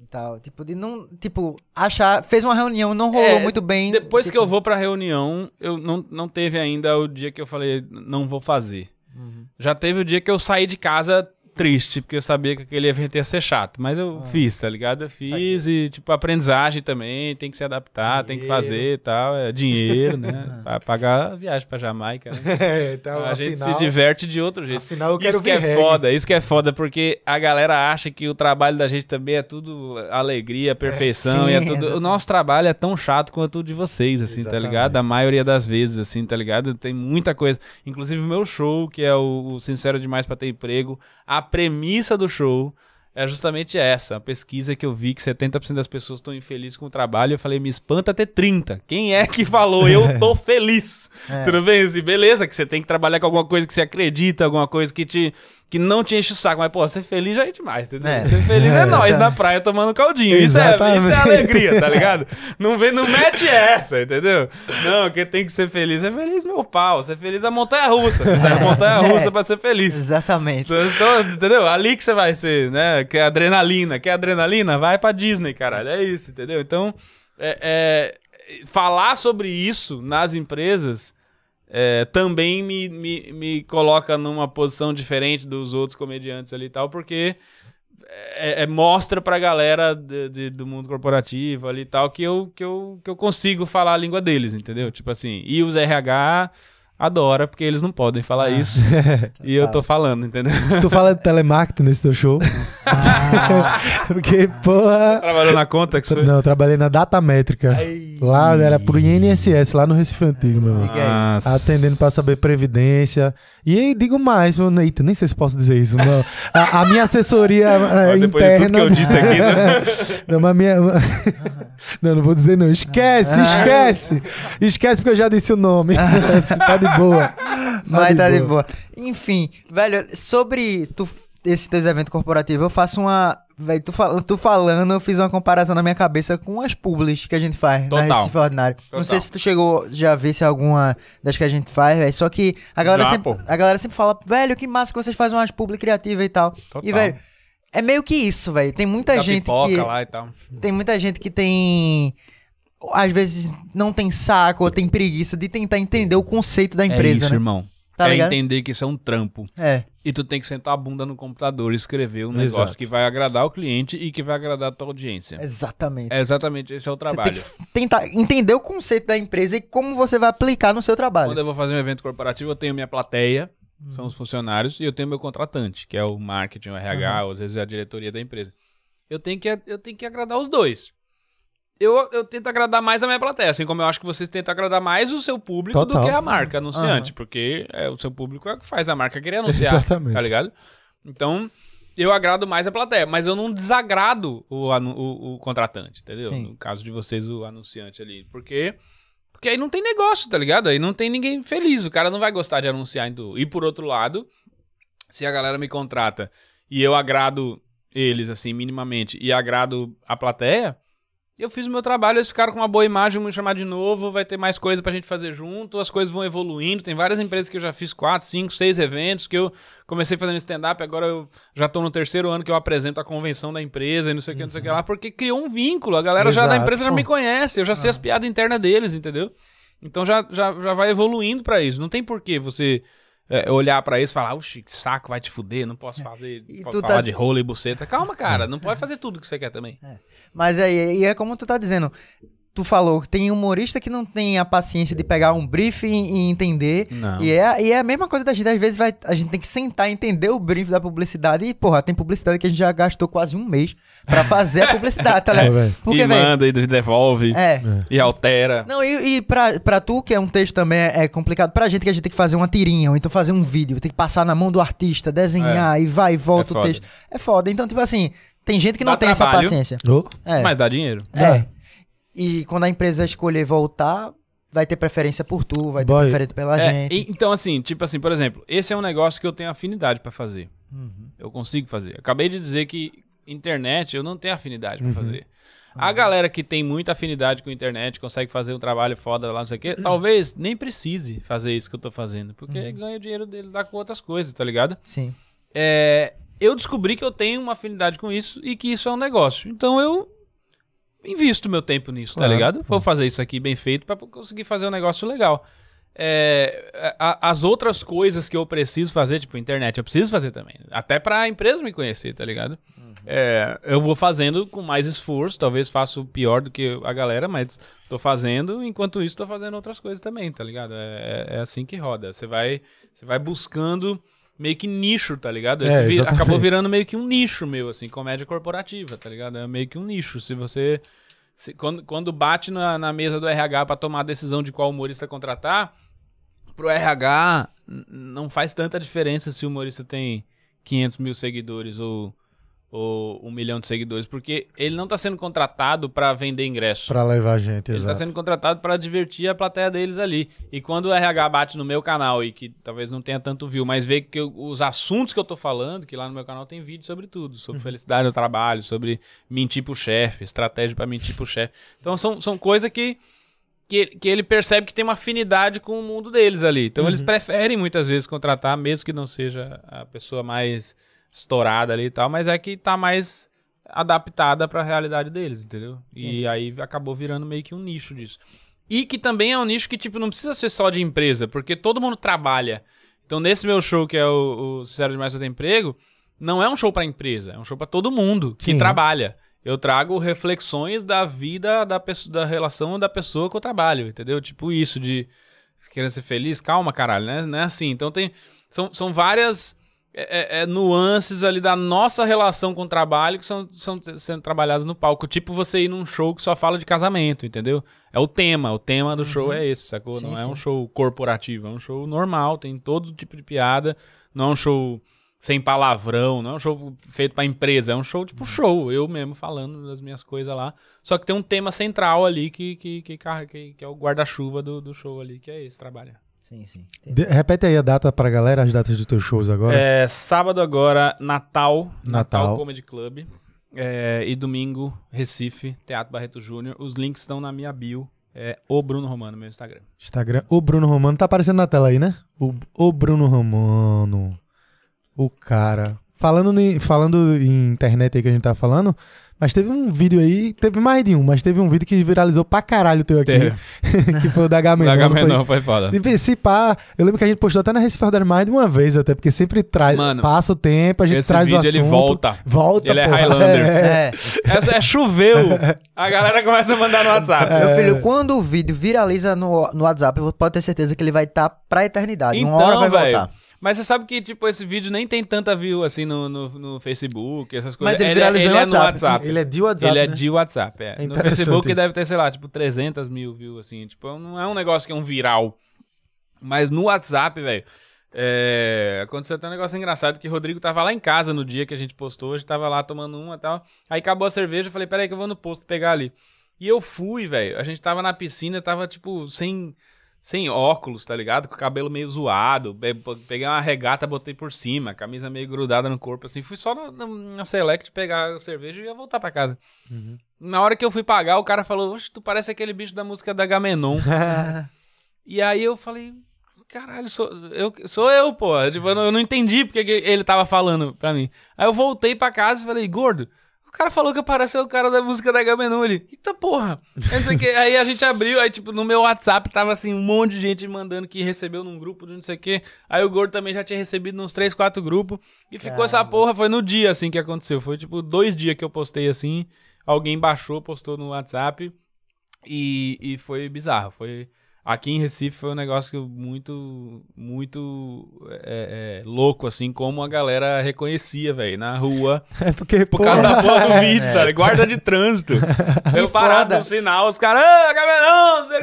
E tal. Tipo, de não. Tipo, achar. Fez uma reunião, não rolou É, muito bem. Depois tipo, que eu vou pra reunião, eu não, não teve ainda o dia que eu falei, não vou fazer. Uhum. Já teve o dia que eu saí de casa triste, porque eu sabia que aquele evento ia ser chato. Mas eu Ah. fiz, tá ligado? Eu fiz e, tipo, aprendizagem também, tem que se adaptar, tem que Dinheiro. fazer e tal. É dinheiro, né? (laughs) pra pagar a viagem pra Jamaica, né? (laughs) É, então, a gente afinal, se diverte de outro jeito. Afinal, eu quero Isso que é reggae. foda, isso que é foda, porque a galera acha que o trabalho da gente também é tudo alegria, perfeição, sim, e é tudo. O exatamente. nosso trabalho é tão chato quanto o de vocês, assim, tá Exatamente. ligado? A maioria das vezes, assim, tá ligado? Tem muita coisa. Inclusive o meu show, que é o, o Sincero Demais pra Ter Emprego, a premissa do show. É justamente essa, a pesquisa que eu vi que 70% das pessoas estão infelizes com o trabalho. Eu falei, me espanta ter 30. Quem é que falou eu tô (laughs) feliz? É. Tudo bem? Assim, beleza, que você tem que trabalhar com alguma coisa que você acredita, alguma coisa que te que não te enche o saco. Mas, pô, ser feliz já é demais, entendeu? É. Ser feliz é, (laughs) É, nós na praia tomando caldinho. Isso é, isso é alegria, tá ligado? (laughs) Não, vem, não mete essa, entendeu? Não, quem tem que ser feliz é feliz meu pau. Ser feliz é montanha russa. Você na montanha russa É. pra ser feliz. Exatamente. Então, entendeu? Ali que você vai ser, né? Que é adrenalina. Quer adrenalina? Vai pra Disney, caralho. É isso, entendeu? Então, é, é, falar sobre isso nas empresas é, também me, me, me coloca numa posição diferente dos outros comediantes ali e tal, porque é, é- mostra pra galera de- de- do mundo corporativo ali e tal que eu, que, eu, que eu consigo falar a língua deles, entendeu? Tipo assim, e os RH adora, porque eles não podem falar Ah. isso. (laughs) e eu tô falando, entendeu? Tu fala de telemarketing nesse teu show? (laughs) Porque, porra. Trabalhou na conta que foi. Não, eu trabalhei na Datamétrica. Lá era pro INSS, lá no Recife Antigo, meu irmão. Nossa. Atendendo pra saber previdência. E aí, digo mais, eu- eita, nem sei se posso dizer isso. Não. A, a minha assessoria (laughs) é, de interna. tudo que eu disse aqui, né? Não, mas minha... não, não vou dizer não. Esquece, esquece. Esquece porque eu já disse o nome. tá de boa. Mas tá de boa. Enfim, velho, sobre tu, esses teus eventos corporativos, eu faço uma. Velho, tu, fal- tu falando, eu fiz uma comparação na minha cabeça com as publis que a gente faz Total. na Recife Ordinário. Não sei Total. se tu chegou já a ver se alguma das que a gente faz, velho. Só que a galera, Já, sempre, pô. a galera sempre fala, velho, que massa que vocês fazem umas publi criativas e tal. Total. E, velho, é meio que isso, velho. Tem muita Da gente que. lá e tal. Tem muita gente que tem. Às vezes não tem saco ou tem preguiça de tentar entender o conceito da empresa, é isso, né? irmão. Tá é ligado? entender que isso é um trampo. É. E tu tem que sentar a bunda no computador e escrever um negócio Exato. que vai agradar o cliente e que vai agradar a tua audiência. Exatamente. É exatamente esse é o Você tem trabalho. que tentar entender o conceito da empresa e como você vai aplicar no seu trabalho. Quando eu vou fazer um evento corporativo, eu tenho minha plateia, Uhum. são os funcionários, e eu tenho meu contratante, que é o marketing, o RH, ou às vezes é a diretoria da empresa. Eu tenho que, eu tenho que agradar os dois. Eu, eu tento agradar mais a minha plateia, assim como eu acho que vocês tentam agradar mais o seu público Total. do que a marca anunciante, porque é, o seu público é o que faz a marca querer anunciar, (laughs) Exatamente. tá ligado? Então, eu agrado mais a plateia, mas eu não desagrado o, o, o contratante, entendeu? Sim. No caso de vocês, o anunciante ali, porque... Porque aí não tem negócio, tá ligado? Aí não tem ninguém feliz. O cara não vai gostar de anunciar em. E por outro lado, se a galera me contrata e eu agrado eles, assim, minimamente, e agrado a plateia, eu fiz o meu trabalho, eles ficaram com uma boa imagem, vão me chamar de novo, vai ter mais coisa pra gente fazer junto, as coisas vão evoluindo. Tem várias empresas que eu já fiz quatro, cinco, seis eventos, que eu comecei fazendo stand-up, agora eu já tô no terceiro ano que eu apresento a convenção da empresa e não sei o que, não sei o que lá, porque criou um vínculo. A galera já da Exato. empresa já me conhece, eu já sei as piadas internas deles, entendeu? Então já, já, já vai evoluindo pra isso. Não tem porquê você é, olhar pra isso e falar, uxi, que saco, vai te fuder, não posso fazer, E posso tu falar tá- de rola e buceta. Calma, cara, não pode fazer tudo que você quer também. Mas aí, e é como tu tá dizendo. Tu falou que tem humorista que não tem a paciência de pegar um briefing e entender. Não. E é, e é a mesma coisa da gente. Às vezes vai, a gente tem que sentar e entender o briefing da publicidade. E, porra, tem publicidade que a gente já gastou quase um mês pra fazer a publicidade, tá (laughs) É, ligado? velho. Porque, e velho. manda e devolve É. e altera. Não, e, e pra, pra tu, que é um texto também é é complicado, pra gente que a gente tem que fazer uma tirinha, ou então fazer um vídeo, tem que passar na mão do artista, desenhar e vai e volta É o foda. texto. É foda. Então, tipo assim, tem gente que não Dá tem essa paciência. Ô, É. Mas dá dinheiro. É. E quando a empresa escolher voltar, vai ter preferência por tu, vai ter Boy. preferência pela É, gente. e- então, assim, tipo assim, por exemplo, esse é um negócio que eu tenho afinidade pra fazer. Uhum. Eu consigo fazer. Acabei de dizer que internet eu não tenho afinidade Uhum. pra fazer. A galera que tem muita afinidade com internet, consegue fazer um trabalho foda lá, não sei o quê, Uhum. talvez nem precise fazer isso que eu tô fazendo. Porque Uhum. ganha o dinheiro dele lá com outras coisas, tá ligado? Sim. É, eu descobri que eu tenho uma afinidade com isso e que isso é um negócio. Então eu invisto meu tempo nisso, tá Claro. ligado? Vou fazer isso aqui bem feito pra conseguir fazer um negócio legal. É, a- as outras coisas que eu preciso fazer, tipo internet, eu preciso fazer também. Até pra empresa me conhecer, tá ligado? É, eu vou fazendo com mais esforço, talvez faço pior do que a galera, mas tô fazendo, enquanto isso tô fazendo outras coisas também, tá ligado? É, é- é assim que roda. Você vai, você vai buscando meio que nicho, tá ligado? É, vi- exatamente. acabou virando meio que um nicho meu, assim, comédia corporativa, tá ligado? É meio que um nicho. Se você. se- quando, quando bate na, na mesa do RH pra tomar a decisão de qual humorista contratar, pro RH não faz tanta diferença se o humorista tem 500 mil seguidores ou, ou um milhão de seguidores, porque ele não tá sendo contratado pra vender ingresso. Pra levar gente, Ele está exato. sendo contratado para divertir a plateia deles ali. E quando o RH bate no meu canal e que talvez não tenha tanto view, mas vê que eu- os assuntos que eu tô falando, que lá no meu canal tem vídeo sobre tudo, sobre felicidade no trabalho, sobre mentir pro chefe, estratégia para mentir pro chefe. Então são, são coisas que, que, que ele percebe que tem uma afinidade com o mundo deles ali. Então eles preferem muitas vezes contratar, mesmo que não seja a pessoa mais estourada ali e tal, mas é que tá mais adaptada para a realidade deles, entendeu? E aí acabou virando meio que um nicho disso. E que também é um nicho que, tipo, não precisa ser só de empresa, porque todo mundo trabalha. Então, nesse meu show, que é o, o Sincero Demais Seu Emprego, não é um show pra empresa, é um show pra todo mundo que Sim. trabalha. Eu trago reflexões da vida da, pessoa, da relação da pessoa com o trabalho, entendeu? Tipo isso de... querendo ser feliz, calma, caralho, né? Não é assim. Então tem. São, são várias é, é, é, nuances ali da nossa relação com o trabalho que são, são sendo trabalhadas no palco. Tipo você ir num show que só fala de casamento, entendeu? É o tema. O tema do show é esse, sacou? Sim, não é sim. um show corporativo, é um show normal, tem todo tipo de piada. Não é um show sem palavrão, não é um show feito pra empresa, é um show tipo show, eu mesmo falando das minhas coisas lá. Só que tem um tema central ali que, que, que, que- que é o guarda-chuva do, do show ali, que é esse trabalho. Sim, sim. De- repete aí a data pra galera, as datas dos teus shows agora. É, sábado agora, Natal, Natal, Natal. Comedy Club. É, e domingo, Recife, Teatro Barreto Júnior. Os links estão na minha bio. É o Bruno Romano, meu Instagram. Instagram. O Bruno Romano tá aparecendo na tela aí, né? O, o Bruno Romano. O cara. Falando, falando em internet aí que a gente tá falando, mas teve um vídeo aí, teve mais de um, mas teve um vídeo que viralizou pra caralho o teu aqui. (laughs) Que foi o da Gamenon. (laughs) Da não foi? Gamenon, foi foda. E se pá, eu lembro que a gente postou até na Recife Order mais de uma vez, até, porque sempre traz, passa o tempo, a gente Esse traz o vídeo assunto. ele volta. Volta, Ele é porra. Highlander. É. É. É, é choveu. A galera começa a mandar no WhatsApp. É. Meu filho, quando o vídeo viraliza no, no WhatsApp, você pode ter certeza que ele vai estar pra eternidade. Uma hora vai Então, velho. voltar. Mas você sabe que, tipo, esse vídeo nem tem tanta view assim no, no, no Facebook, essas coisas. Mas ele é- viralizou ele no é no WhatsApp. WhatsApp. Ele é de WhatsApp, Ele é né? de WhatsApp, é. É no Facebook isso. deve ter, sei lá, tipo, 300 mil views, assim. Tipo, não é um negócio que é um viral. Mas no WhatsApp, velho, é... aconteceu até um negócio engraçado que o Rodrigo tava lá em casa no dia que a gente postou, a gente tava lá tomando uma e tal. Aí acabou a cerveja, eu falei, peraí que eu vou no posto pegar ali. E eu fui, velho, a gente tava na piscina, tava, tipo, sem... Sem óculos, tá ligado? Com o cabelo meio zoado. Pe- Peguei uma regata, botei por cima, camisa meio grudada no corpo, assim. Fui só na, na- Select pegar a cerveja e ia voltar pra casa. Na hora que eu fui pagar, o cara falou: Oxe, tu parece aquele bicho da música da Gamenon. (laughs) e aí eu falei: Caralho, sou eu, sou eu pô. Tipo, eu não, eu não entendi porque que ele tava falando pra mim. Aí eu voltei pra casa e falei: Gordo. O cara falou que eu parecia o cara da música da Gamenon. Ele, eita porra. Aí, quê. aí a gente abriu, aí tipo, no meu WhatsApp tava assim, um monte de gente mandando que recebeu num grupo de não sei o quê. Aí o Gordo também já tinha recebido nos três, quatro grupos. E ficou essa porra, foi no dia assim que aconteceu. Foi tipo dois dias que eu postei assim. Alguém baixou, postou no WhatsApp. E, e foi bizarro. Foi. Aqui em Recife foi um negócio muito, muito é, é, louco, assim, como a galera reconhecia, velho, na rua. (laughs) É porque, Por causa da porra do (laughs) vídeo, tá? ligado? Guarda de trânsito. (laughs) Eu parado no sinal, os caras, ah, Gamenon, não sei o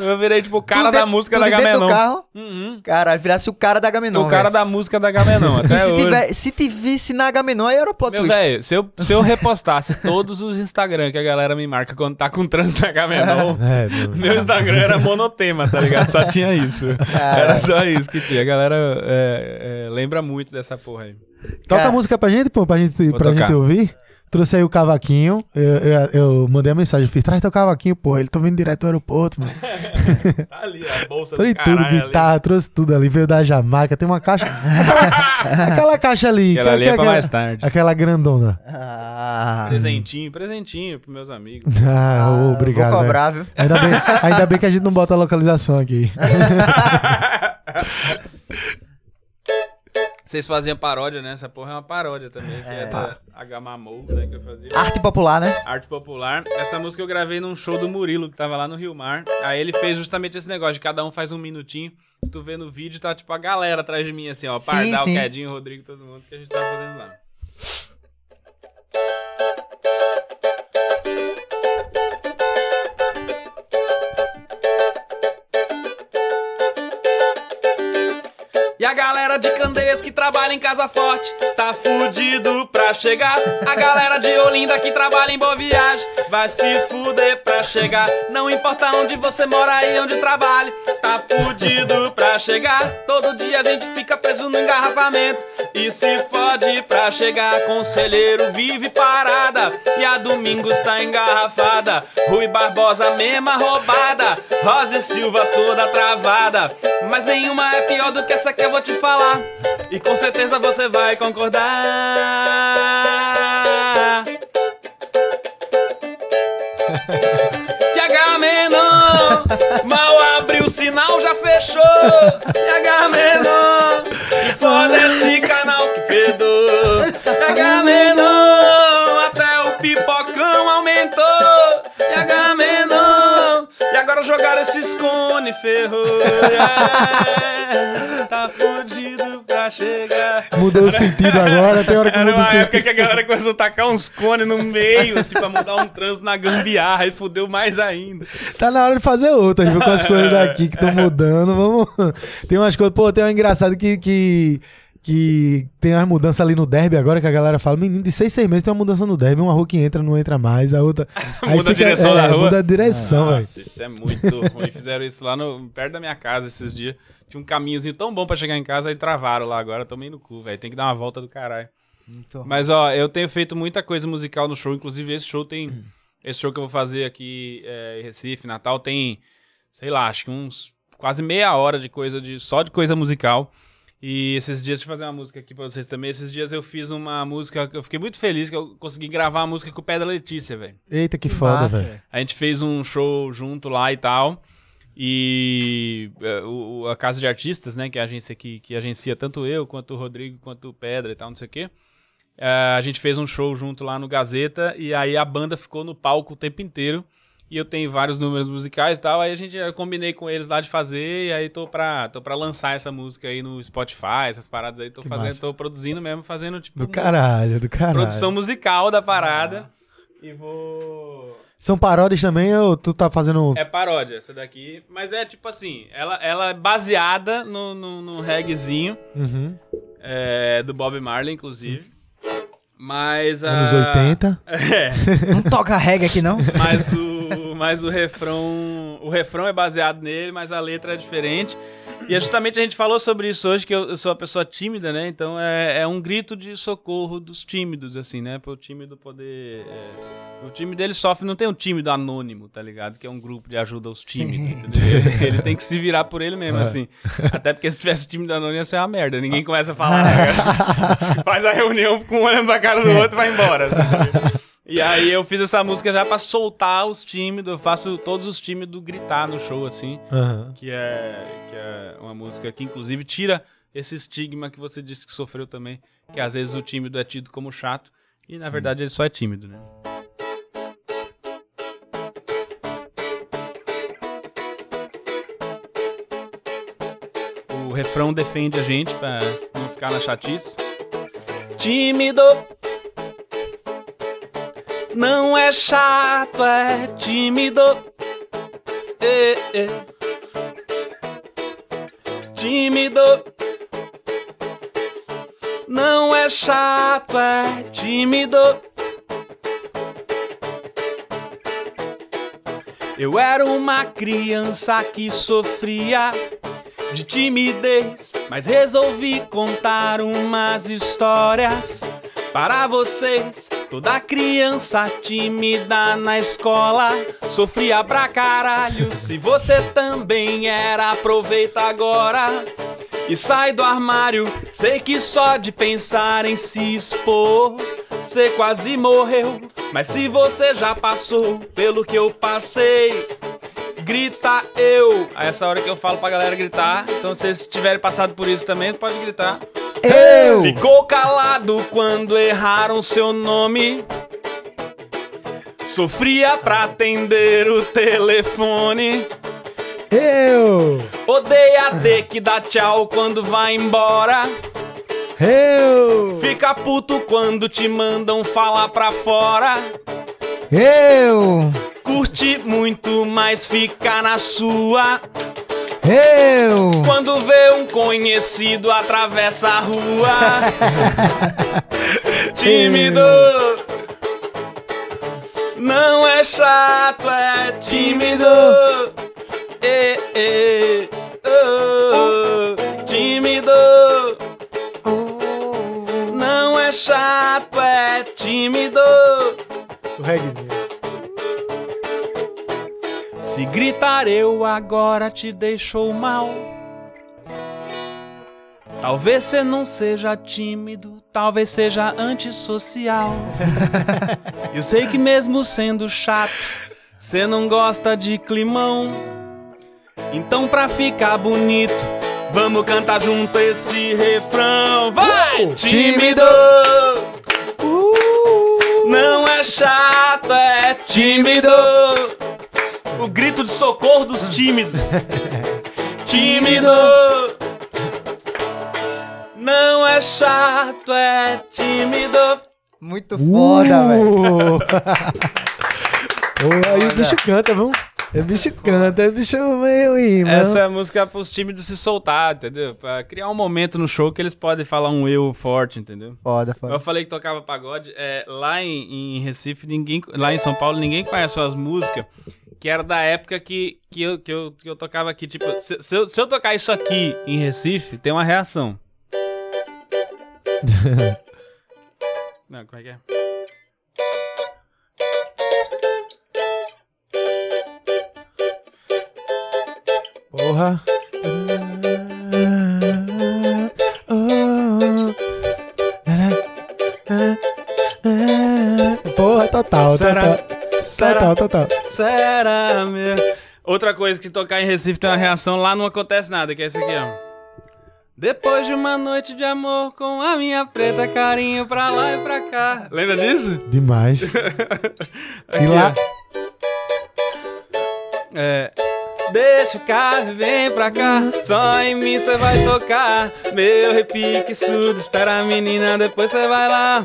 quê. Eu virei, tipo, o cara Tudo da dentro- música da Gamenon. carro. Uhum. Caralho, virasse o cara da Gamenon. o cara da música da Gamenon, até E se, hoje. tiver, se te visse na Gamenon, aí era o plot Meu velho, se eu, se eu repostasse todos os Instagram que a galera me marca quando tá com trânsito da Gamenon, É, meu. meu Instagram era monotema, tá ligado? Só tinha isso. Era só isso que tinha. A galera é, é, lembra muito dessa porra aí. Toca Cara, a música pra gente, pô, pra gente, Vou pra tocar. gente ouvir. Trouxe aí o cavaquinho. Eu, eu, eu mandei a mensagem, fiz, traz teu cavaquinho, pô. Ele tô vindo direto do aeroporto, mano. (laughs) Tá ali, a bolsa Trouxe do tudo, caralho ali. guitarra, trouxe tudo ali. Veio da Jamaica, tem uma caixa. aquela, (laughs) aquela caixa ali. Aquela ali é pra aquela, mais tarde. Aquela grandona. Ah, Presentinho, presentinho pros meus amigos. (laughs) Ah, ô, obrigado. Vou cobrar, viu? Ainda bem, ainda bem que a gente não bota a localização aqui. Vocês faziam paródia, né? Essa porra é uma paródia também. Que é, da H Mamous, né? Que eu fazia. Arte popular, né? Arte popular. Essa música eu gravei num show do Murilo, que tava lá no Rio Mar. Aí ele fez justamente esse negócio de cada um faz um minutinho. Se tu vê no vídeo, tá tipo a galera atrás de mim, assim, ó. Sim, Pardal, sim. Quedinho, Rodrigo, todo mundo que a gente tava fazendo lá. E a galera de Candeias que trabalha em Casa Forte tá fudido pra chegar. A galera de Olinda que trabalha em Boa Viagem vai se fuder pra chegar. Não importa onde você mora e onde trabalha, tá fudido pra chegar. Todo dia a gente fica preso no engarrafamento e se fode pra chegar. Conselheiro vive parada e a Domingos tá engarrafada. Rui Barbosa, mesma roubada. Rosa e Silva toda travada. Mas nenhuma é pior do que essa que eu vou te falar. E com certeza você vai concordar. (laughs) Que Agamenon mal abriu o sinal, já fechou. Agamenon que foda esse canal que fedou. O jogar esses cone, ferrou. Yeah. Tá fudido pra chegar. Mudou o sentido agora, tem hora que Era muda o uma época sentido. que a galera começou a tacar uns cones no meio, assim, pra mudar um trânsito na gambiarra, e fudeu mais ainda. Tá na hora de fazer outras, viu? Com as coisas daqui que estão (laughs) mudando. Vamos. Tem umas coisas. Pô, tem uma engraçada que. que... Que tem umas mudanças ali no derby agora que a galera fala, menino, de seis, seis meses tem uma mudança no derby, uma rua que entra, não entra mais, a outra. (laughs) Muda a direção é, da rua? Muda a direção, velho. Nossa, isso é muito (laughs) ruim. Fizeram isso lá no, perto da minha casa esses dias. Tinha um caminhozinho tão bom pra chegar em casa, aí travaram lá agora. Tomei no cu, velho. Tem que dar uma volta do caralho. Muito. Mas, ó, eu tenho feito muita coisa musical no show. Inclusive, esse show tem. Esse show que eu vou fazer aqui é, em Recife, Natal, tem, sei lá, acho que uns quase meia hora de coisa de só de coisa musical. E esses dias, deixa eu fazer uma música aqui pra vocês também. Esses dias eu fiz uma música que eu fiquei muito feliz que eu consegui gravar uma música com o pé da Letícia, velho. Eita, que foda, massa, velho. A gente fez um show junto lá e tal. E é, a Casa de Artistas, né, que é a agência que, que agencia tanto eu, quanto o Rodrigo, quanto o Pedra e tal, não sei o quê. É, a gente fez um show junto lá no Gazeta e aí a banda ficou no palco o tempo inteiro. E eu tenho vários números musicais e tal. Aí a gente eu combinei com eles lá de fazer. E aí tô pra, tô pra lançar essa música aí no Spotify, essas paradas aí. Tô Que fazendo, massa. tô produzindo mesmo, fazendo tipo Do caralho, do caralho. produção musical da parada. E vou. São paródias também ou tu tá fazendo. É paródia essa daqui, mas é tipo assim, ela, ela é baseada no, no, no reggaezinho Uhum. é, do Bob Marley, inclusive. Mas a... Anos 80. (laughs) É, Não toca reggae aqui, não? mas o, mas o refrão, o refrão é baseado nele, mas a letra é diferente. E é justamente a gente falou sobre isso hoje, que eu, eu sou uma pessoa tímida, né? Então é, é um grito de socorro dos tímidos, assim, né? Para o tímido poder. é, O time dele sofre, não tem um tímido anônimo, tá ligado? Que é um grupo de ajuda aos (laughs) entendeu? Ele, ele tem que se virar por ele mesmo, assim. Até porque se tivesse tímido anônimo ia ser uma merda. Ninguém começa a falar. (laughs) né? (laughs) Faz a reunião com um olhando pra cara do outro e vai embora. assim. E aí eu fiz essa música já pra soltar os tímidos. Eu faço todos os tímidos gritar no show, assim. Aham. Que é, que é uma música que, inclusive, tira esse estigma que você disse que sofreu também. Que às vezes o tímido é tido como chato. E na verdade ele só é tímido, né? Refrão defende a gente pra não ficar na chatice. Tímido não é chato, é tímido. É, é. Tímido não é chato, é tímido. Eu era uma criança que sofria de timidez, mas resolvi contar umas histórias para vocês. Toda criança tímida na escola sofria pra caralho. Se você também era, aproveita agora e sai do armário. Sei que só de pensar em se expor, você quase morreu. Mas se você já passou pelo que eu passei, grita eu. A essa hora que eu falo pra galera gritar. Então, se vocês tiverem passado por isso também, pode gritar. Eu! Ficou calado quando erraram seu nome. Sofria pra atender o telefone. Eu! Odeia ter que dar tchau quando vai embora. Eu! Fica puto quando te mandam falar pra fora. Eu! Curte muito, mas fica na sua. Eu! Quando vê um conhecido atravessa a rua. (laughs) Tímido. Não é chato, é tímido. E, e, oh, tímido. Não é chato, é tímido. O reggaezinho. Se gritar eu agora te deixou mal. Talvez você não seja tímido, talvez seja antissocial. (laughs) Eu sei que mesmo sendo chato, você não gosta de climão. Então pra ficar bonito, vamos cantar junto esse refrão. Vai! Tímido! Não é chato, é tímido. O grito de socorro dos tímidos. (laughs) Tímido! Não é chato, é tímido. Muito foda, velho. Uh! (laughs) Ô, aí o bicho canta, vamos. O bicho canta, o bicho meio imã. Essa é a música pros tímidos se soltar, entendeu? Pra criar um momento no show que eles podem falar um eu forte, entendeu? Foda, Eu foda. falei que tocava pagode. É, lá em, em Recife, ninguém. Lá em São Paulo, ninguém conhece suas músicas. Que era da época que, que, eu, que, eu, que eu tocava aqui. Tipo, se, se eu, se eu tocar isso aqui em Recife, tem uma reação. (laughs) Não, como é que é? Porra. Porra, total, Será? total. Será? Total, total. Será meu? Outra coisa que tocar em Recife tem uma reação, lá não acontece nada, que é esse aqui, ó. Depois de uma noite de amor com a minha preta, carinho pra lá e pra cá. Lembra disso? Demais. (laughs) Aqui, lá- ó. É. Deixa o carro e vem pra cá. Só em mim cê vai tocar. Meu repique surdo, espera a menina, depois cê vai lá.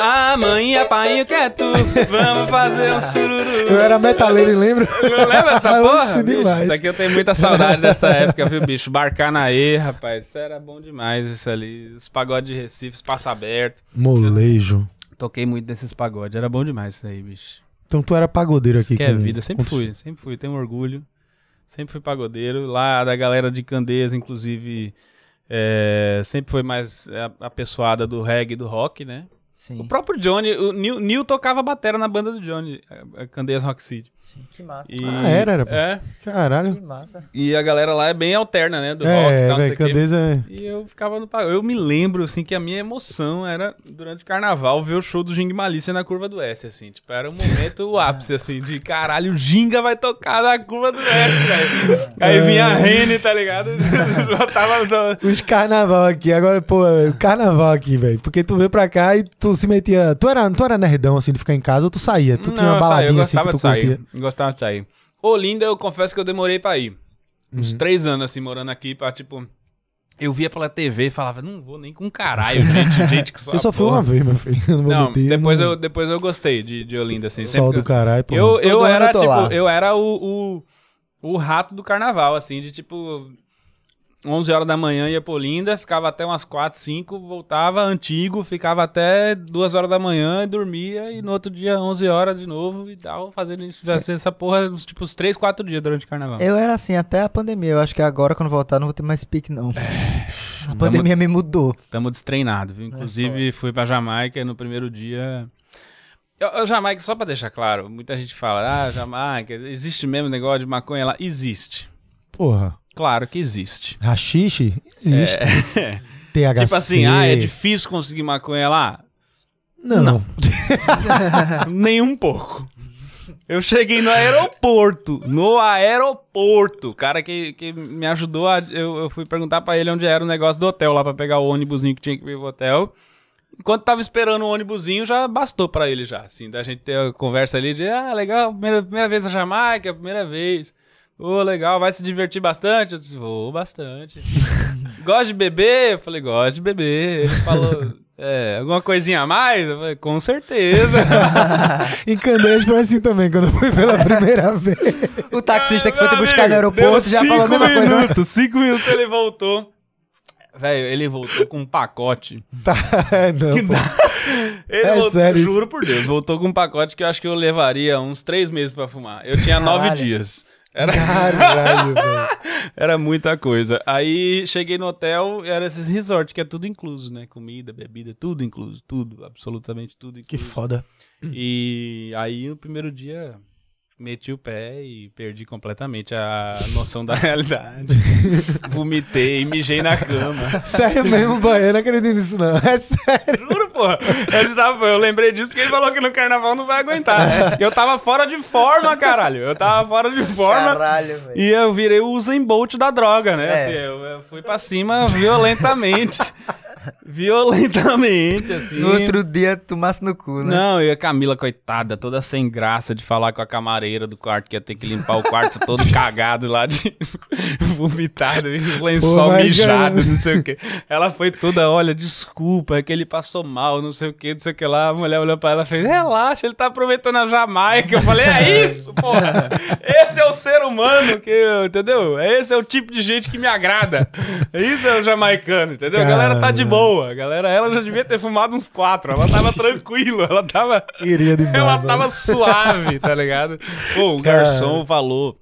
A mãe e a pai quer tu. Vamos fazer um sururu. Eu era metaleiro, lembra? Não lembra essa Oxe, porra? Bicho, demais. Isso aqui eu tenho muita saudade dessa época, viu, bicho? Barcar na E, rapaz. Isso era bom demais, isso ali. Os pagodes de Recife, espaço aberto. Molejo. Toquei muito desses pagodes. Era bom demais isso aí, bicho. Então tu era pagodeiro Isso aqui. que é vida. Sempre fui, sempre fui. Tenho orgulho. Sempre fui pagodeiro. Lá da galera de Candeias, inclusive, é, sempre foi mais a- apessoada do reggae e do rock, né? Sim. O próprio Johnny, o Neil, Neil tocava batera na banda do Johnny, a- a Candeias Rock City. Sim, que massa. E- Ah, era, era. É. Caralho. Que massa. E a galera lá é bem alterna, né? Do rock e É, tal, o. Candeias é... E eu ficava no pagode. Eu me lembro, assim, que a minha emoção era, durante o carnaval, ver o show do Ginga e Malícia na curva do S, assim. Tipo, era um momento, o (laughs) ápice, assim, de caralho, o Ginga vai tocar na curva do S, (laughs) velho. Aí vinha a Rene, tá ligado? (laughs) Botava. Os carnaval aqui, agora, pô, o carnaval aqui, velho. Porque tu veio pra cá e tu se metia. Tu era, tu era nerdão, assim, de ficar em casa ou tu saía? Tu tinha uma baladinha assim que gostava tu de sair. curtia? Gostava de sair. Olinda, eu confesso que eu demorei pra ir. Uns Uhum. três anos, assim, morando aqui, pra, tipo... Eu via pela TV e falava, não vou nem com caralho, gente, (laughs) gente que só Eu só fui uma vez, meu filho. Eu Não, vou Não, mentir, depois, não- eu, depois eu gostei de, de Olinda, assim. Sol do caralho, pô. Eu, eu era, eu tipo, lá. eu era o, o, o rato do carnaval, assim, de tipo... 11 horas da manhã ia pra Olinda, ficava até umas 4, 5, voltava antigo, ficava até 2 horas da manhã e dormia, e no outro dia 11 horas de novo e tal, fazendo isso, fazendo essa porra, uns, tipo, uns 3, 4 dias durante o carnaval. Eu era assim até a pandemia. Eu acho que agora, quando voltar, não vou ter mais pique, não. (laughs) A pandemia me mudou. Tamo destreinados, viu? Inclusive, fui pra Jamaica no primeiro dia. Eu, eu, Jamaica, só pra deixar claro, muita gente fala, ah, Jamaica, existe mesmo negócio de maconha lá? Existe. Porra. Claro que existe. Rachixe? Existe. (laughs) É. THC. tipo assim, ah, é difícil conseguir maconha lá? Não. (laughs) Nem um pouco. Eu cheguei no aeroporto, no aeroporto. O cara que, que me ajudou, a, eu, eu fui perguntar pra ele onde era o negócio do hotel lá pra pegar o ônibusinho que tinha que ir pro hotel. Enquanto tava esperando o ônibusinho, já bastou pra ele já, assim, da gente ter a conversa ali de, ah, legal, primeira, primeira vez na Jamaica, primeira vez. Ô, legal, vai se divertir bastante? Eu disse, vou bastante. (laughs) Gosta de beber? Eu falei, gosto de beber. Ele falou, (laughs) é, alguma coisinha a mais? Eu falei, com certeza. (laughs) Em Candeias foi assim também, quando eu fui pela primeira vez. O taxista que foi te buscar no aeroporto já falou a cinco mesma coisa. minutos, Cinco minutos ele voltou. Velho, ele voltou com um pacote. Tá, não, pô. Ele É voltou, sério isso? juro por Deus, voltou com um pacote que eu acho que eu levaria uns três meses pra fumar. Eu tinha nove Caralho. dias. Era, Caralho, (laughs) era muita coisa. Aí cheguei no hotel, era esses resort que é tudo incluso, né? Comida, bebida, tudo incluso. Tudo, absolutamente tudo incluso. Que foda. E aí no primeiro dia meti o pé e perdi completamente a noção da (laughs) realidade. (laughs) Vomitei, mijei na cama. Sério mesmo, boy, eu não acredito nisso, não. É sério. Juro, porra. Eu, tava, eu lembrei disso porque ele falou que no carnaval não vai aguentar. Eu tava fora de forma, caralho. Eu tava fora de forma. Caralho, velho. E eu virei o Usain Bolt da droga, né? É. Assim, eu, eu fui pra cima violentamente. Violentamente, (laughs) assim. No outro dia, tomasse no cu, né? Não, e a Camila, coitada, toda sem graça de falar com a camareira do quarto que ia ter que limpar o quarto todo (laughs) cagado lá de (laughs) vomitado, e lençol Pô, mijado, cara. não sei o que. Ela foi toda, olha, desculpa, é que ele passou mal, não sei o que, não sei o que lá. A mulher olhou pra ela e fez, relaxa, ele tá aproveitando a Jamaica. Eu falei, é isso, porra. Esse é o ser humano, que, entendeu? Esse é o tipo de gente que me agrada. Isso é o jamaicano, entendeu? A galera tá de Caramba. Boa. Galera, ela já devia ter fumado uns quatro. Ela tava (laughs) tranquila, ela tava. Iria de Ela barba. tava suave, tá ligado? Pô, o garçom falou.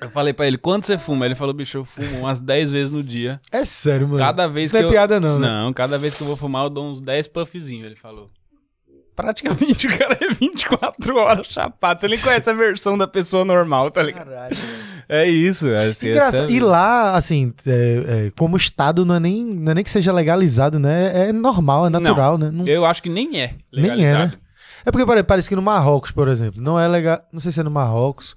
Eu falei pra ele, quanto você fuma? Ele falou, bicho, eu fumo umas 10 vezes no dia. É sério, mano. Cada vez Isso que não é eu... piada, não, né? Não, cada vez que eu vou fumar, eu dou uns 10 puffzinhos, ele falou. Praticamente (laughs) o cara é 24 horas chapado. Você nem conhece a versão da pessoa normal, tá ligado? Caralho. É isso, acho que Engraçado. essa- E lá, assim, é, é, como Estado, não é, nem, não é nem que seja legalizado, né? É normal, é natural, né? Não- Eu acho que nem é Nem é, legalizado. né? É porque pare- parece que no Marrocos, por exemplo, não é legal. Não sei se é no Marrocos,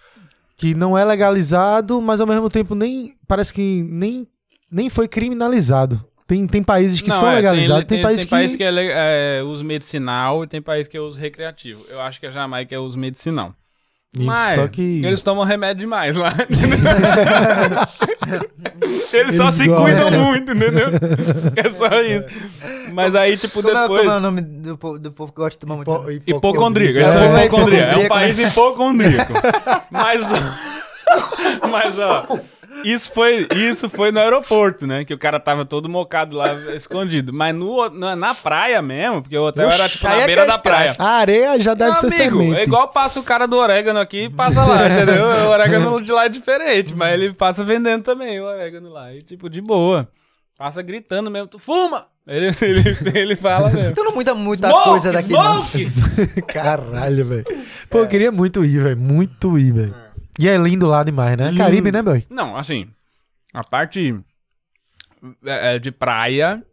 que não é legalizado, mas ao mesmo tempo nem. Parece que nem, nem foi criminalizado. Tem, tem países que Não, são é, legalizados, tem, tem, países tem país que. que é, é uso medicinal e tem país que é uso recreativo. Eu acho que a Jamaica é uso medicinal. Mas só que. eles tomam remédio demais lá. (laughs) eles só Eles se gostam. cuidam muito, entendeu? (laughs) É só isso. Mas aí, tipo, Como, é, depois. como é o nome do, povo- do povo que gosta de tomar muito? Hipo- Hipocondríaco, É, eles são é hipocondríacos. É um hipocondríaco, país hipocondríaco. Mas, (laughs) mas, ó, isso foi, isso foi no aeroporto, né? Que o cara tava todo mocado lá, escondido. Mas no, na, na praia mesmo, porque o hotel era, tipo, na é beira é da praia. A areia já deve Meu ser amigo, semente. é igual passa o cara do orégano aqui e passa lá, (laughs) entendeu? O orégano de lá é diferente, mas ele passa vendendo também o orégano lá. E, tipo, de boa. Passa gritando mesmo, tu fuma! Ele, (laughs) ele, ele fala mesmo. Então não muda muita Smoke, coisa daqui, não. smoke! (laughs) Caralho, velho. Pô, eu queria muito ir, velho. Muito ir, velho. E é lindo lá demais, né? Lindo. Caribe, né, boy? Não, assim, a parte é, é, de praia,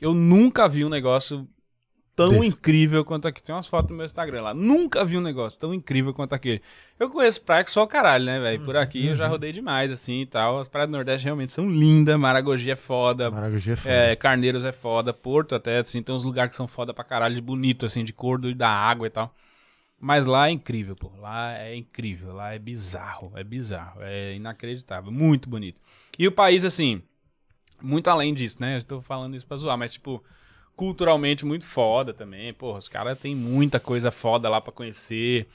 eu nunca vi um negócio tão Desse. incrível quanto aqui. Tem umas fotos no meu Instagram lá. Nunca vi um negócio tão incrível quanto aquele. Eu conheço praia que só o caralho, né, velho? Por aqui eu já rodei demais, assim e tal. As praias do Nordeste realmente são lindas. Maragogi é foda. Maragogi é foda. É, Carneiros é foda, Porto até, assim, tem uns lugares que são foda pra caralho, de bonito, assim, de cor do, da água e tal. Mas lá é incrível, pô. Lá é incrível, lá é bizarro, é bizarro, é inacreditável, muito bonito. E o país, assim, muito além disso, né? Eu tô falando isso pra zoar, mas, tipo, culturalmente muito foda também. Pô, os caras têm muita coisa foda lá pra conhecer.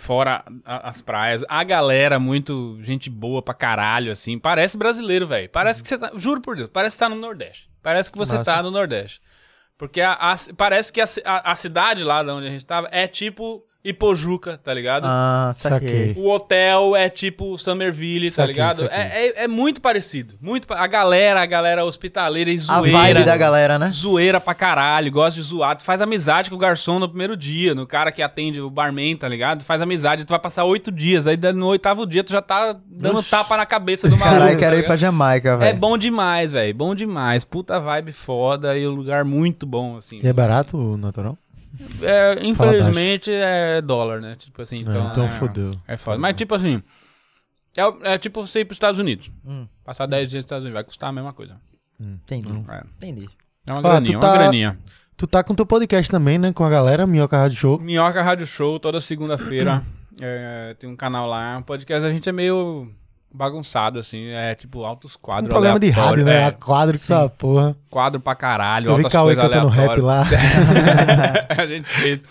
Fora as praias, a galera muito gente boa pra caralho, assim. Parece brasileiro, velho. Parece que você tá. Juro por Deus, parece que tá no Nordeste. Parece que você Massa. tá no Nordeste. Porque a- a- parece que a- a cidade lá de onde a gente tava é tipo Ipojuca, tá ligado? Ah, saquei. O hotel é tipo Somerville, tá Saquei, ligado? saquei. É, é, é muito parecido. Muito, pa- a galera, a galera hospitaleira e A zoeira. vibe da galera, né? Zoeira pra caralho, gosta de zoar. Tu faz amizade com o garçom no primeiro dia, no cara que atende o barman, tá ligado? Tu faz amizade, tu vai passar oito dias. Aí no oitavo dia tu já tá dando tapa na cabeça do maluco. Caralho, tá quero ir ligado? pra Jamaica, É velho. bom demais, velho. Bom demais. Puta vibe foda e um lugar muito bom, assim. E é barato o natural? É, infelizmente é dólar, né? Tipo assim, então. Então, então é, fodeu. É foda. Mas tipo assim. É, é tipo você ir pros Estados Unidos. Hum. Passar 10 dias nos Estados Unidos. Vai custar a mesma coisa. Entendi. É, Entendi. é uma Ah, graninha, tu tá- uma graninha. Tu tá com teu podcast também, né? Com a galera, Minhoca Rádio Show. Minhoca Rádio Show, toda segunda-feira. (clears throat) é, tem um canal lá. Um podcast a gente é meio bagunçado, assim. É tipo altos Um quadros. programa de rádio, né? é, quadro que essa porra. quadro pra caralho, Eu vi Cauê cantando rap lá. (laughs) a gente fez.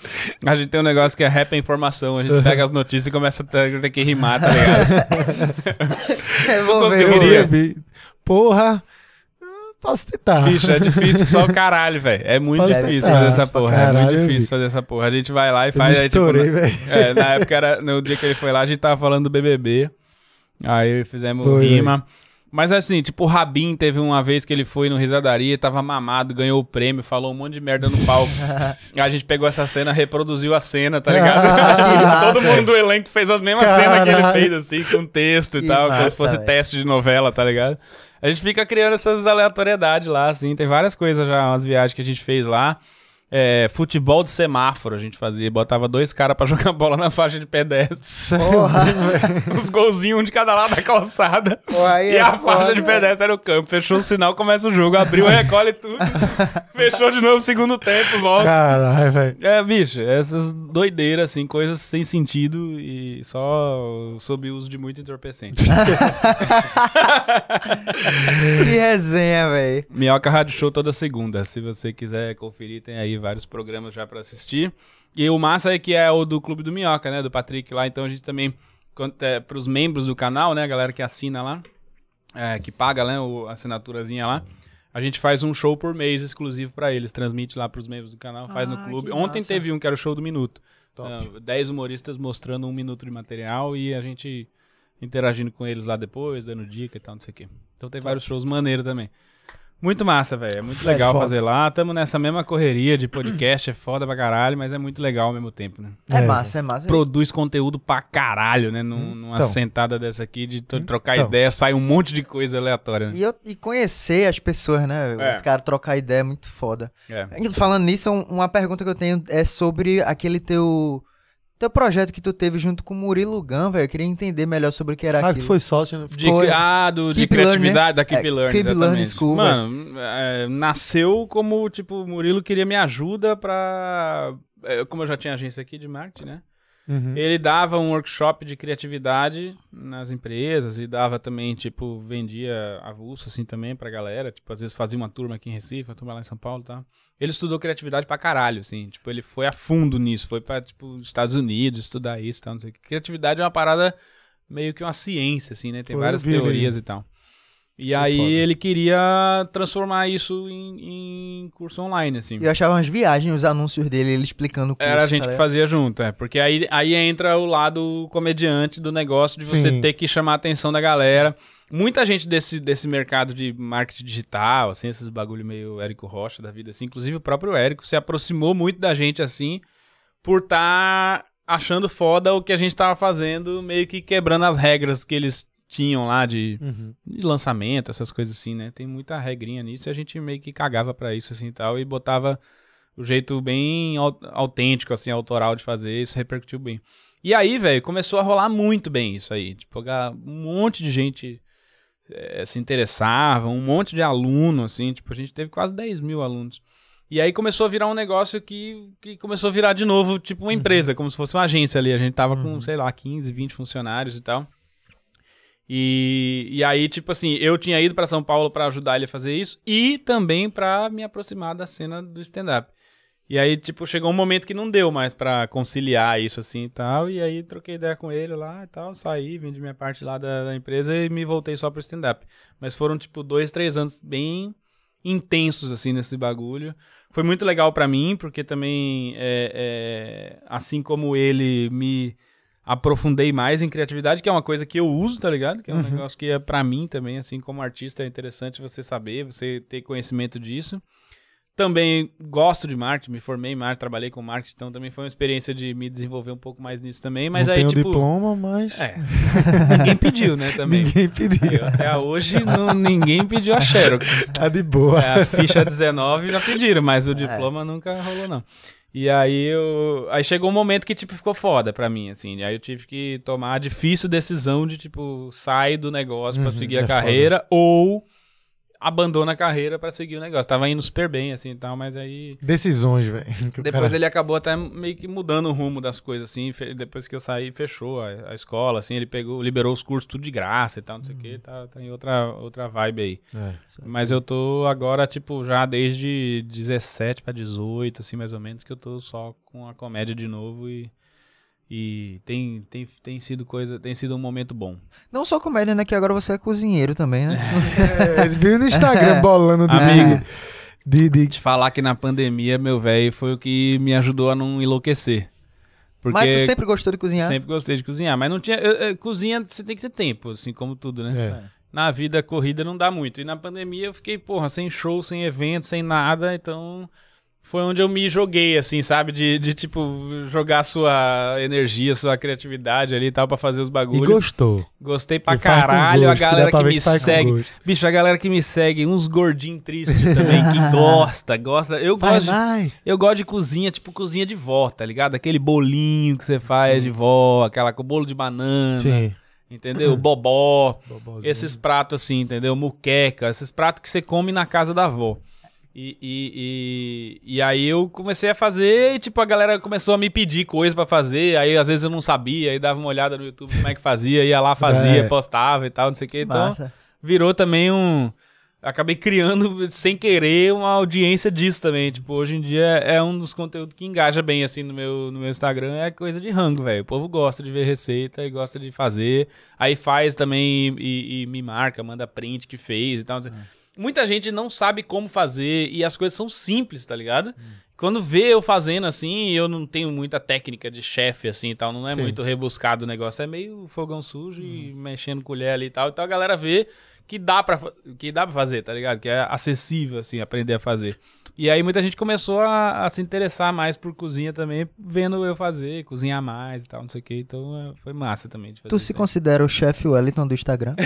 A gente tem um negócio que é rap é informação. A gente pega as notícias e começa a ter, que rimar, tá ligado? (laughs) Eu vou conseguiria? ver. Porra. Posso tentar. Bicho, é difícil só o caralho, velho. É muito Pode difícil ser. fazer essa porra. é muito caralho, difícil vi. fazer essa porra. A gente vai lá e Eu faz. me Aí, tipo, na, (laughs) é, na época, era, no dia que ele foi lá, a gente tava falando do BBB. Aí fizemos Foi, rima. Mas assim, tipo, o Rabin teve uma vez que ele foi no Risadaria, tava mamado, ganhou o prêmio, falou um monte de merda no palco. (laughs) A gente pegou essa cena, reproduziu a cena, tá ligado? (laughs) Todo mundo do elenco fez a mesma cena que ele Caralho. fez, assim, com texto e Que tal, como massa, se fosse velho. teste de novela, tá ligado? A gente fica criando essas aleatoriedades lá, assim. Tem várias coisas já, umas viagens que a gente fez lá. É, futebol de semáforo a gente fazia. Botava dois caras pra (laughs) jogar bola na faixa de pedestre. Porra. (laughs) Os golzinhos, um de cada lado da calçada. Aí E é a faixa de pedestre era o campo. Fechou o sinal, começa o jogo. Abriu, recolhe tudo. (laughs) Fechou de novo, segundo tempo, volta. Caralho, velho. É, bicho, essas doideiras, assim, coisas sem sentido e só sob uso de muito entorpecente. Que resenha, velho. Minhoca Rádio Show toda segunda. Se você quiser conferir, tem aí vários programas já pra assistir. E o massa é que é o do Clube do Minhoca, né? Do Patrick lá. Então a gente também, é, pros membros do canal, né? A galera que assina lá, é, que paga, né? O, a assinaturazinha lá. A gente faz um show por mês exclusivo pra eles. Transmite lá pros membros do canal, faz Ah, no clube. Ontem massa. teve um que era o show do minuto. Top. Ah, Dez humoristas mostrando um minuto de material e a gente interagindo com eles lá depois, dando dica e tal, não sei o quê. Então tem vários shows maneiros também. Muito massa, velho. É muito É legal foda. fazer lá. Tamo nessa mesma correria de podcast, é foda pra caralho, mas é muito legal ao mesmo tempo, né? É, É, massa, é massa. Produz conteúdo pra caralho, né? Num- numa Então. sentada dessa aqui, de to- trocar Então. ideia, sai um monte de coisa aleatória. Né? E, eu- e conhecer as pessoas, né? É. O cara trocar ideia é muito foda. É. Falando nisso, um- uma pergunta que eu tenho é sobre aquele teu. Teu projeto que tu teve junto com o Murilo Gun, velho. Eu queria entender melhor sobre o que era Ah, que aquilo. tu foi sócio, né? De, Foi. ah, do, de Keep criatividade da Learning, Keep é, Learning, Keep Learning exatamente. School, Mano, é, nasceu como, tipo, o Murilo queria me ajuda pra... é, Como eu já tinha agência aqui de marketing, né? Uhum. Ele dava um workshop de criatividade nas empresas e dava também, tipo, vendia avulso assim também pra galera. Tipo, às vezes fazia uma turma aqui em Recife, uma turma lá em São Paulo e tal. Ele estudou criatividade pra caralho, assim. Tipo, ele foi a fundo nisso. Foi pra, tipo, Estados Unidos estudar isso e tal, não sei o que. Criatividade é uma parada meio que uma ciência, assim, né? Tem Foi, várias teorias e tal. E Foi aí foda. ele queria transformar isso em, em curso online, assim. E eu achava umas viagens, os anúncios dele, ele explicando o curso. Era a gente tá que fazia junto, é. Porque aí, aí entra o lado comediante do negócio de você Sim. ter que chamar a atenção da galera. Muita gente desse, desse mercado de marketing digital, assim, esses bagulho meio Érico Rocha da vida, assim. Inclusive o próprio Érico se aproximou muito da gente, assim, por estar achando foda o que a gente tava fazendo, meio que quebrando as regras que eles tinham lá de, Uhum. de lançamento, essas coisas assim, né? Tem muita regrinha nisso e a gente meio que cagava pra isso, assim, e tal, e botava o jeito bem au- autêntico, assim, autoral de fazer, isso repercutiu bem. E aí, velho, começou a rolar muito bem isso aí. Tipo, um monte de gente eh, se interessava, um monte de aluno, assim, tipo, a gente teve quase 10 mil alunos. E aí começou a virar um negócio que, que começou a virar de novo, tipo, uma empresa, como se fosse uma agência ali. A gente tava com, sei lá, 15, 20 funcionários e tal. E, e aí, tipo assim, eu tinha ido pra São Paulo pra ajudar ele a fazer isso e também pra me aproximar da cena do stand-up. E aí, tipo, chegou um momento que não deu mais pra conciliar isso assim e tal. E aí troquei ideia com ele lá e tal, saí, vendi minha parte lá da, da empresa e me voltei só pro stand-up. Mas foram, tipo, dois, três anos bem intensos, assim, nesse bagulho. Foi muito legal pra mim, porque também, é, é, assim como ele, me aprofundei mais em criatividade, que é uma coisa que eu uso, tá ligado? Que é um negócio que é pra mim também, assim, como artista, é interessante você saber, você ter conhecimento disso. Também gosto de marketing, me formei em marketing, trabalhei com marketing, então também foi uma experiência de me desenvolver um pouco mais nisso também. Mas não aí, tenho tipo. diploma, mas É. (laughs) ninguém pediu, né? Também. ninguém pediu. Eu, até hoje não, ninguém pediu a Xerox. Tá de boa. É, a ficha 19 já pediram, mas o diploma nunca rolou, não. E aí eu. Aí chegou um momento que, tipo, ficou foda pra mim, assim. Aí eu tive que tomar a difícil decisão de, tipo, sair do negócio pra Uhum, seguir é a carreira ou abandona a carreira pra seguir o negócio. Tava indo super bem, assim e tal, mas aí. Decisões, velho. que Depois cara- ele acabou até meio que mudando o rumo das coisas, assim. Depois que eu saí, fechou a, a escola, assim. Ele pegou, liberou os cursos tudo de graça e tal, não sei o quê. Tá, tá em outra, outra vibe aí. É. Mas eu tô agora, tipo, já desde 17 pra 18, assim, mais ou menos, que eu tô só com a comédia de novo e. E tem, tem, tem sido coisa. Tem sido um momento bom. Não só comédia, né? Que agora você é cozinheiro também, né? É, viu no Instagram (laughs) bolando de, Amigo. de, de, Te falar que na pandemia, meu velho, foi o que me ajudou a não enlouquecer. Porque Mas tu sempre gostou de cozinhar? sempre gostei de cozinhar. Mas não tinha. eu- eu- cozinha você tem que ter tempo, assim como tudo, né? É. Na vida corrida não dá muito. E na pandemia eu fiquei, porra, sem show, sem evento, sem nada. Então foi onde eu me joguei, assim, sabe? De, de tipo, jogar sua energia, sua criatividade ali e tal, pra fazer os E bagulhos. gostou. Gostei pra E caralho. gosto, a galera que me que com segue. Bicho, a galera que me segue, uns gordinhos tristes também, que (laughs) gosta, gosta. Eu Vai, gosto, de, eu gosto de cozinha, tipo cozinha de vó, tá ligado? Aquele bolinho que você faz de vó, aquela com bolo de banana, Sim. entendeu? (clears throat) Bobó. Bobozinho. Esses pratos assim, entendeu? Muqueca, esses pratos que você come na casa da avó. E, e, e, e aí eu comecei a fazer e, tipo, a galera começou a me pedir coisa pra fazer. Aí, às vezes, eu não sabia, aí dava uma olhada no YouTube como é que fazia, ia lá, fazia, (laughs) É. postava e tal, não sei o que. Então, Massa. virou também um... Acabei criando, sem querer, uma audiência disso também. Tipo, hoje em dia é um dos conteúdos que engaja bem, assim, no meu, no meu Instagram. É coisa de rango, velho. O povo gosta de ver receita e gosta de fazer. Aí faz também e, e me marca, manda print que fez e tal. Muita gente não sabe como fazer e as coisas são simples, tá ligado? Quando vê eu fazendo assim, eu não tenho muita técnica de chefe assim e tal, não é Sim. muito rebuscado o negócio, é meio fogão sujo e mexendo colher ali e tal. Então a galera vê que dá para que dá para fazer, tá ligado? Que é acessível assim aprender a fazer. E aí muita gente começou a, a se interessar mais por cozinha também, vendo eu fazer, cozinhar mais e tal, não sei o que. Então é, foi massa também Tu se considera o chefe Wellington do Instagram? (laughs)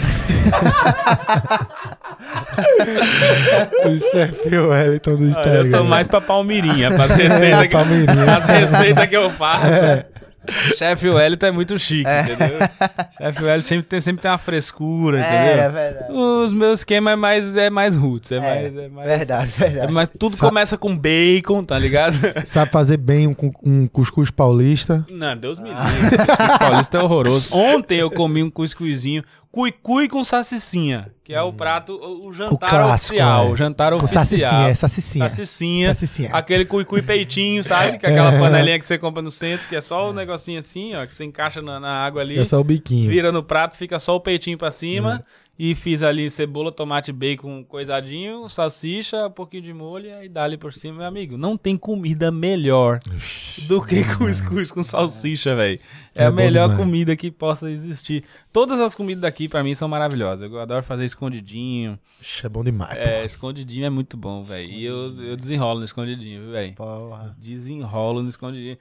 (laughs) O chefe Wellington do Ah, Instagram. eu tô mais pra Palmirinha, pras (laughs) receitas que, Palmeirinha. as receitas que eu faço. Chefe Wellington é muito chique, entendeu? Chefe Wellington sempre tem, sempre tem uma frescura, entendeu? verdade. Os meus esquemas é mais, é mais roots, é, É, mais... É mais Verdade, é verdade. mais tudo Sa- começa com bacon, tá ligado? (laughs) Sabe fazer bem um, um cuscuz paulista. Não, Deus me livre. Cuscuz paulista é horroroso. Ontem eu comi um cuscuzinho, cuicui com salsicinha, que é o prato, o, o jantar clássico, oficial, é. o jantar Com oficial. salsicinha, é. Salsicinha. Salsicinha. Aquele cuicui peitinho, sabe? Que é aquela panelinha que você compra no centro, que é só o negocinho assim, ó, que você encaixa na, na água ali, É só o biquinho. vira no prato, fica só o peitinho pra cima. E fiz ali cebola, tomate, bacon coisadinho, salsicha, um pouquinho de molho e aí dá ali por cima, meu amigo. Não tem comida melhor do que (laughs) cuscuz com salsicha, velho. É, É a melhor demais. comida que possa existir. Todas as comidas daqui pra mim são maravilhosas. Eu adoro fazer escondidinho. Ixi, É bom demais. É, escondidinho é muito bom, velho. E eu, eu desenrolo no escondidinho, velho? Porra. Desenrolo no escondidinho.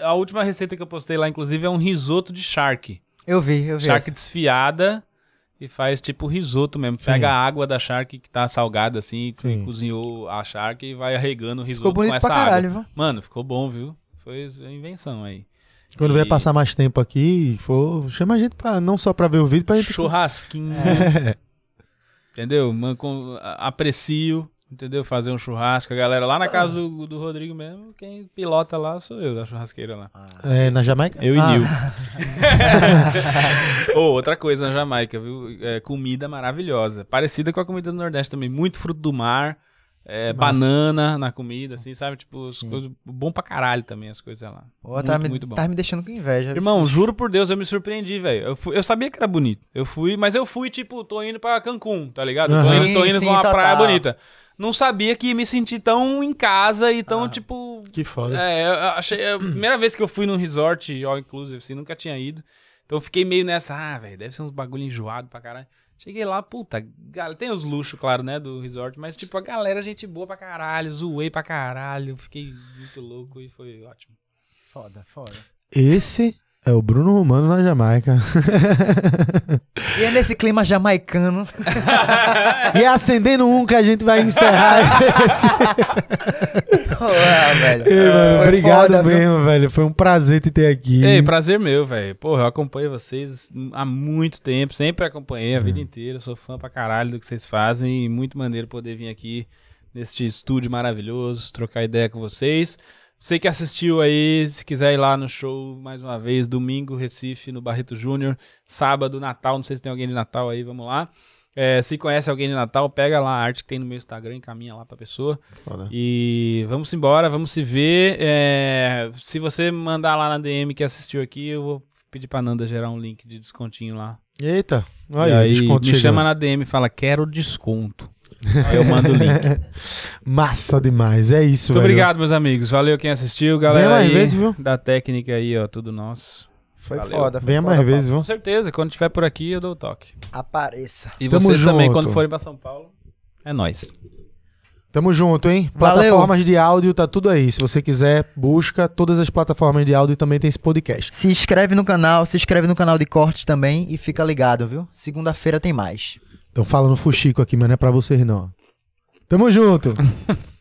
A última receita que eu postei lá, inclusive, é um risoto de charque. Eu vi, eu vi. Charque essa. desfiada e faz tipo risoto mesmo. Sim. Pega a água da charque que tá salgada assim, que Sim. cozinhou a charque e vai arregando o risoto Ficou bonito com essa pra caralho, água. viu? Mano, ficou bom, viu? Foi invenção aí. Quando E vier passar mais tempo aqui, for, chama a gente pra, não só pra ver o vídeo, pra gente. Churrasquinho. (laughs) Entendeu? Man, com- aprecio, entendeu? Fazer um churrasco. A galera lá na casa do, do Rodrigo mesmo, quem pilota lá sou eu, da churrasqueira lá. É, na Jamaica? Eu e Ah, Nil. (laughs) Ô, outra coisa na Jamaica, viu? É, comida maravilhosa. Parecida com a comida do Nordeste também. Muito fruto do mar. é, banana na comida, assim, sabe? Tipo, as coisas, bom pra caralho também as coisas lá. Pô, muito, tá, me, muito bom. tá me deixando com inveja. Irmão, juro por Deus, eu me surpreendi, velho. Eu, fui- eu sabia que era bonito. Eu fui, mas eu fui, tipo, tô indo pra Cancún, tá ligado? Eu Tô indo, tô indo sim, pra uma praia bonita. Não sabia que ia me sentir tão em casa e tão, Ah. tipo, Que foda. é, eu achei. É a primeira vez que eu fui num resort all inclusive, assim, nunca tinha ido. Então eu fiquei meio nessa, ah, velho, deve ser uns bagulho enjoado pra caralho. Cheguei lá, puta, tem os luxos, claro, né, do resort, mas tipo, a galera, gente boa pra caralho, zoei pra caralho, fiquei muito louco e foi ótimo. Foda, foda. Esse é o Bruno Romano na Jamaica. (laughs) E é nesse clima jamaicano. (laughs) e é acendendo um que a gente vai encerrar (laughs) esse. Porra, velho. Ei, mano, obrigado foda, viu? mesmo, velho. Foi um prazer te ter aqui. Ei, prazer meu, velho. Porra, eu acompanho vocês há muito tempo, sempre acompanhei a vida inteira, sou fã pra caralho do que vocês fazem e muito maneiro poder vir aqui neste estúdio maravilhoso, trocar ideia com vocês. Você que assistiu aí, se quiser ir lá no show mais uma vez, domingo, Recife, no Barreto Júnior, sábado, Natal, não sei se tem alguém de Natal aí, vamos lá. É, se conhece alguém de Natal, pega lá a arte que tem no meu Instagram, encaminha lá pra pessoa. Foda. E vamos embora, vamos se ver. É, se você mandar lá na DM que assistiu aqui, eu vou pedir pra Nanda gerar um link de descontinho lá. Eita. Olha aí, aí me chama na DM e fala, quero desconto. Eu mando o link. (laughs) Massa demais, é isso, Muito velho. obrigado, meus amigos. Valeu quem assistiu, galera. Vem mais aí, vezes, viu? Da técnica aí, ó, tudo nosso. Foi Valeu. foda. Foi foda, mais vezes, viu? Com certeza, quando estiver por aqui, eu dou o toque. Apareça. E Tamo vocês junto. também, quando forem pra São Paulo, é nós. Tamo junto, hein? Valeu. Plataformas de áudio, tá tudo aí. Se você quiser, busca todas as plataformas de áudio e também tem esse podcast. Se inscreve no canal, se inscreve no canal de cortes também e fica ligado, viu? Segunda-feira tem mais. Estão falando fuxico aqui, mas não é pra vocês não. Tamo junto! (laughs)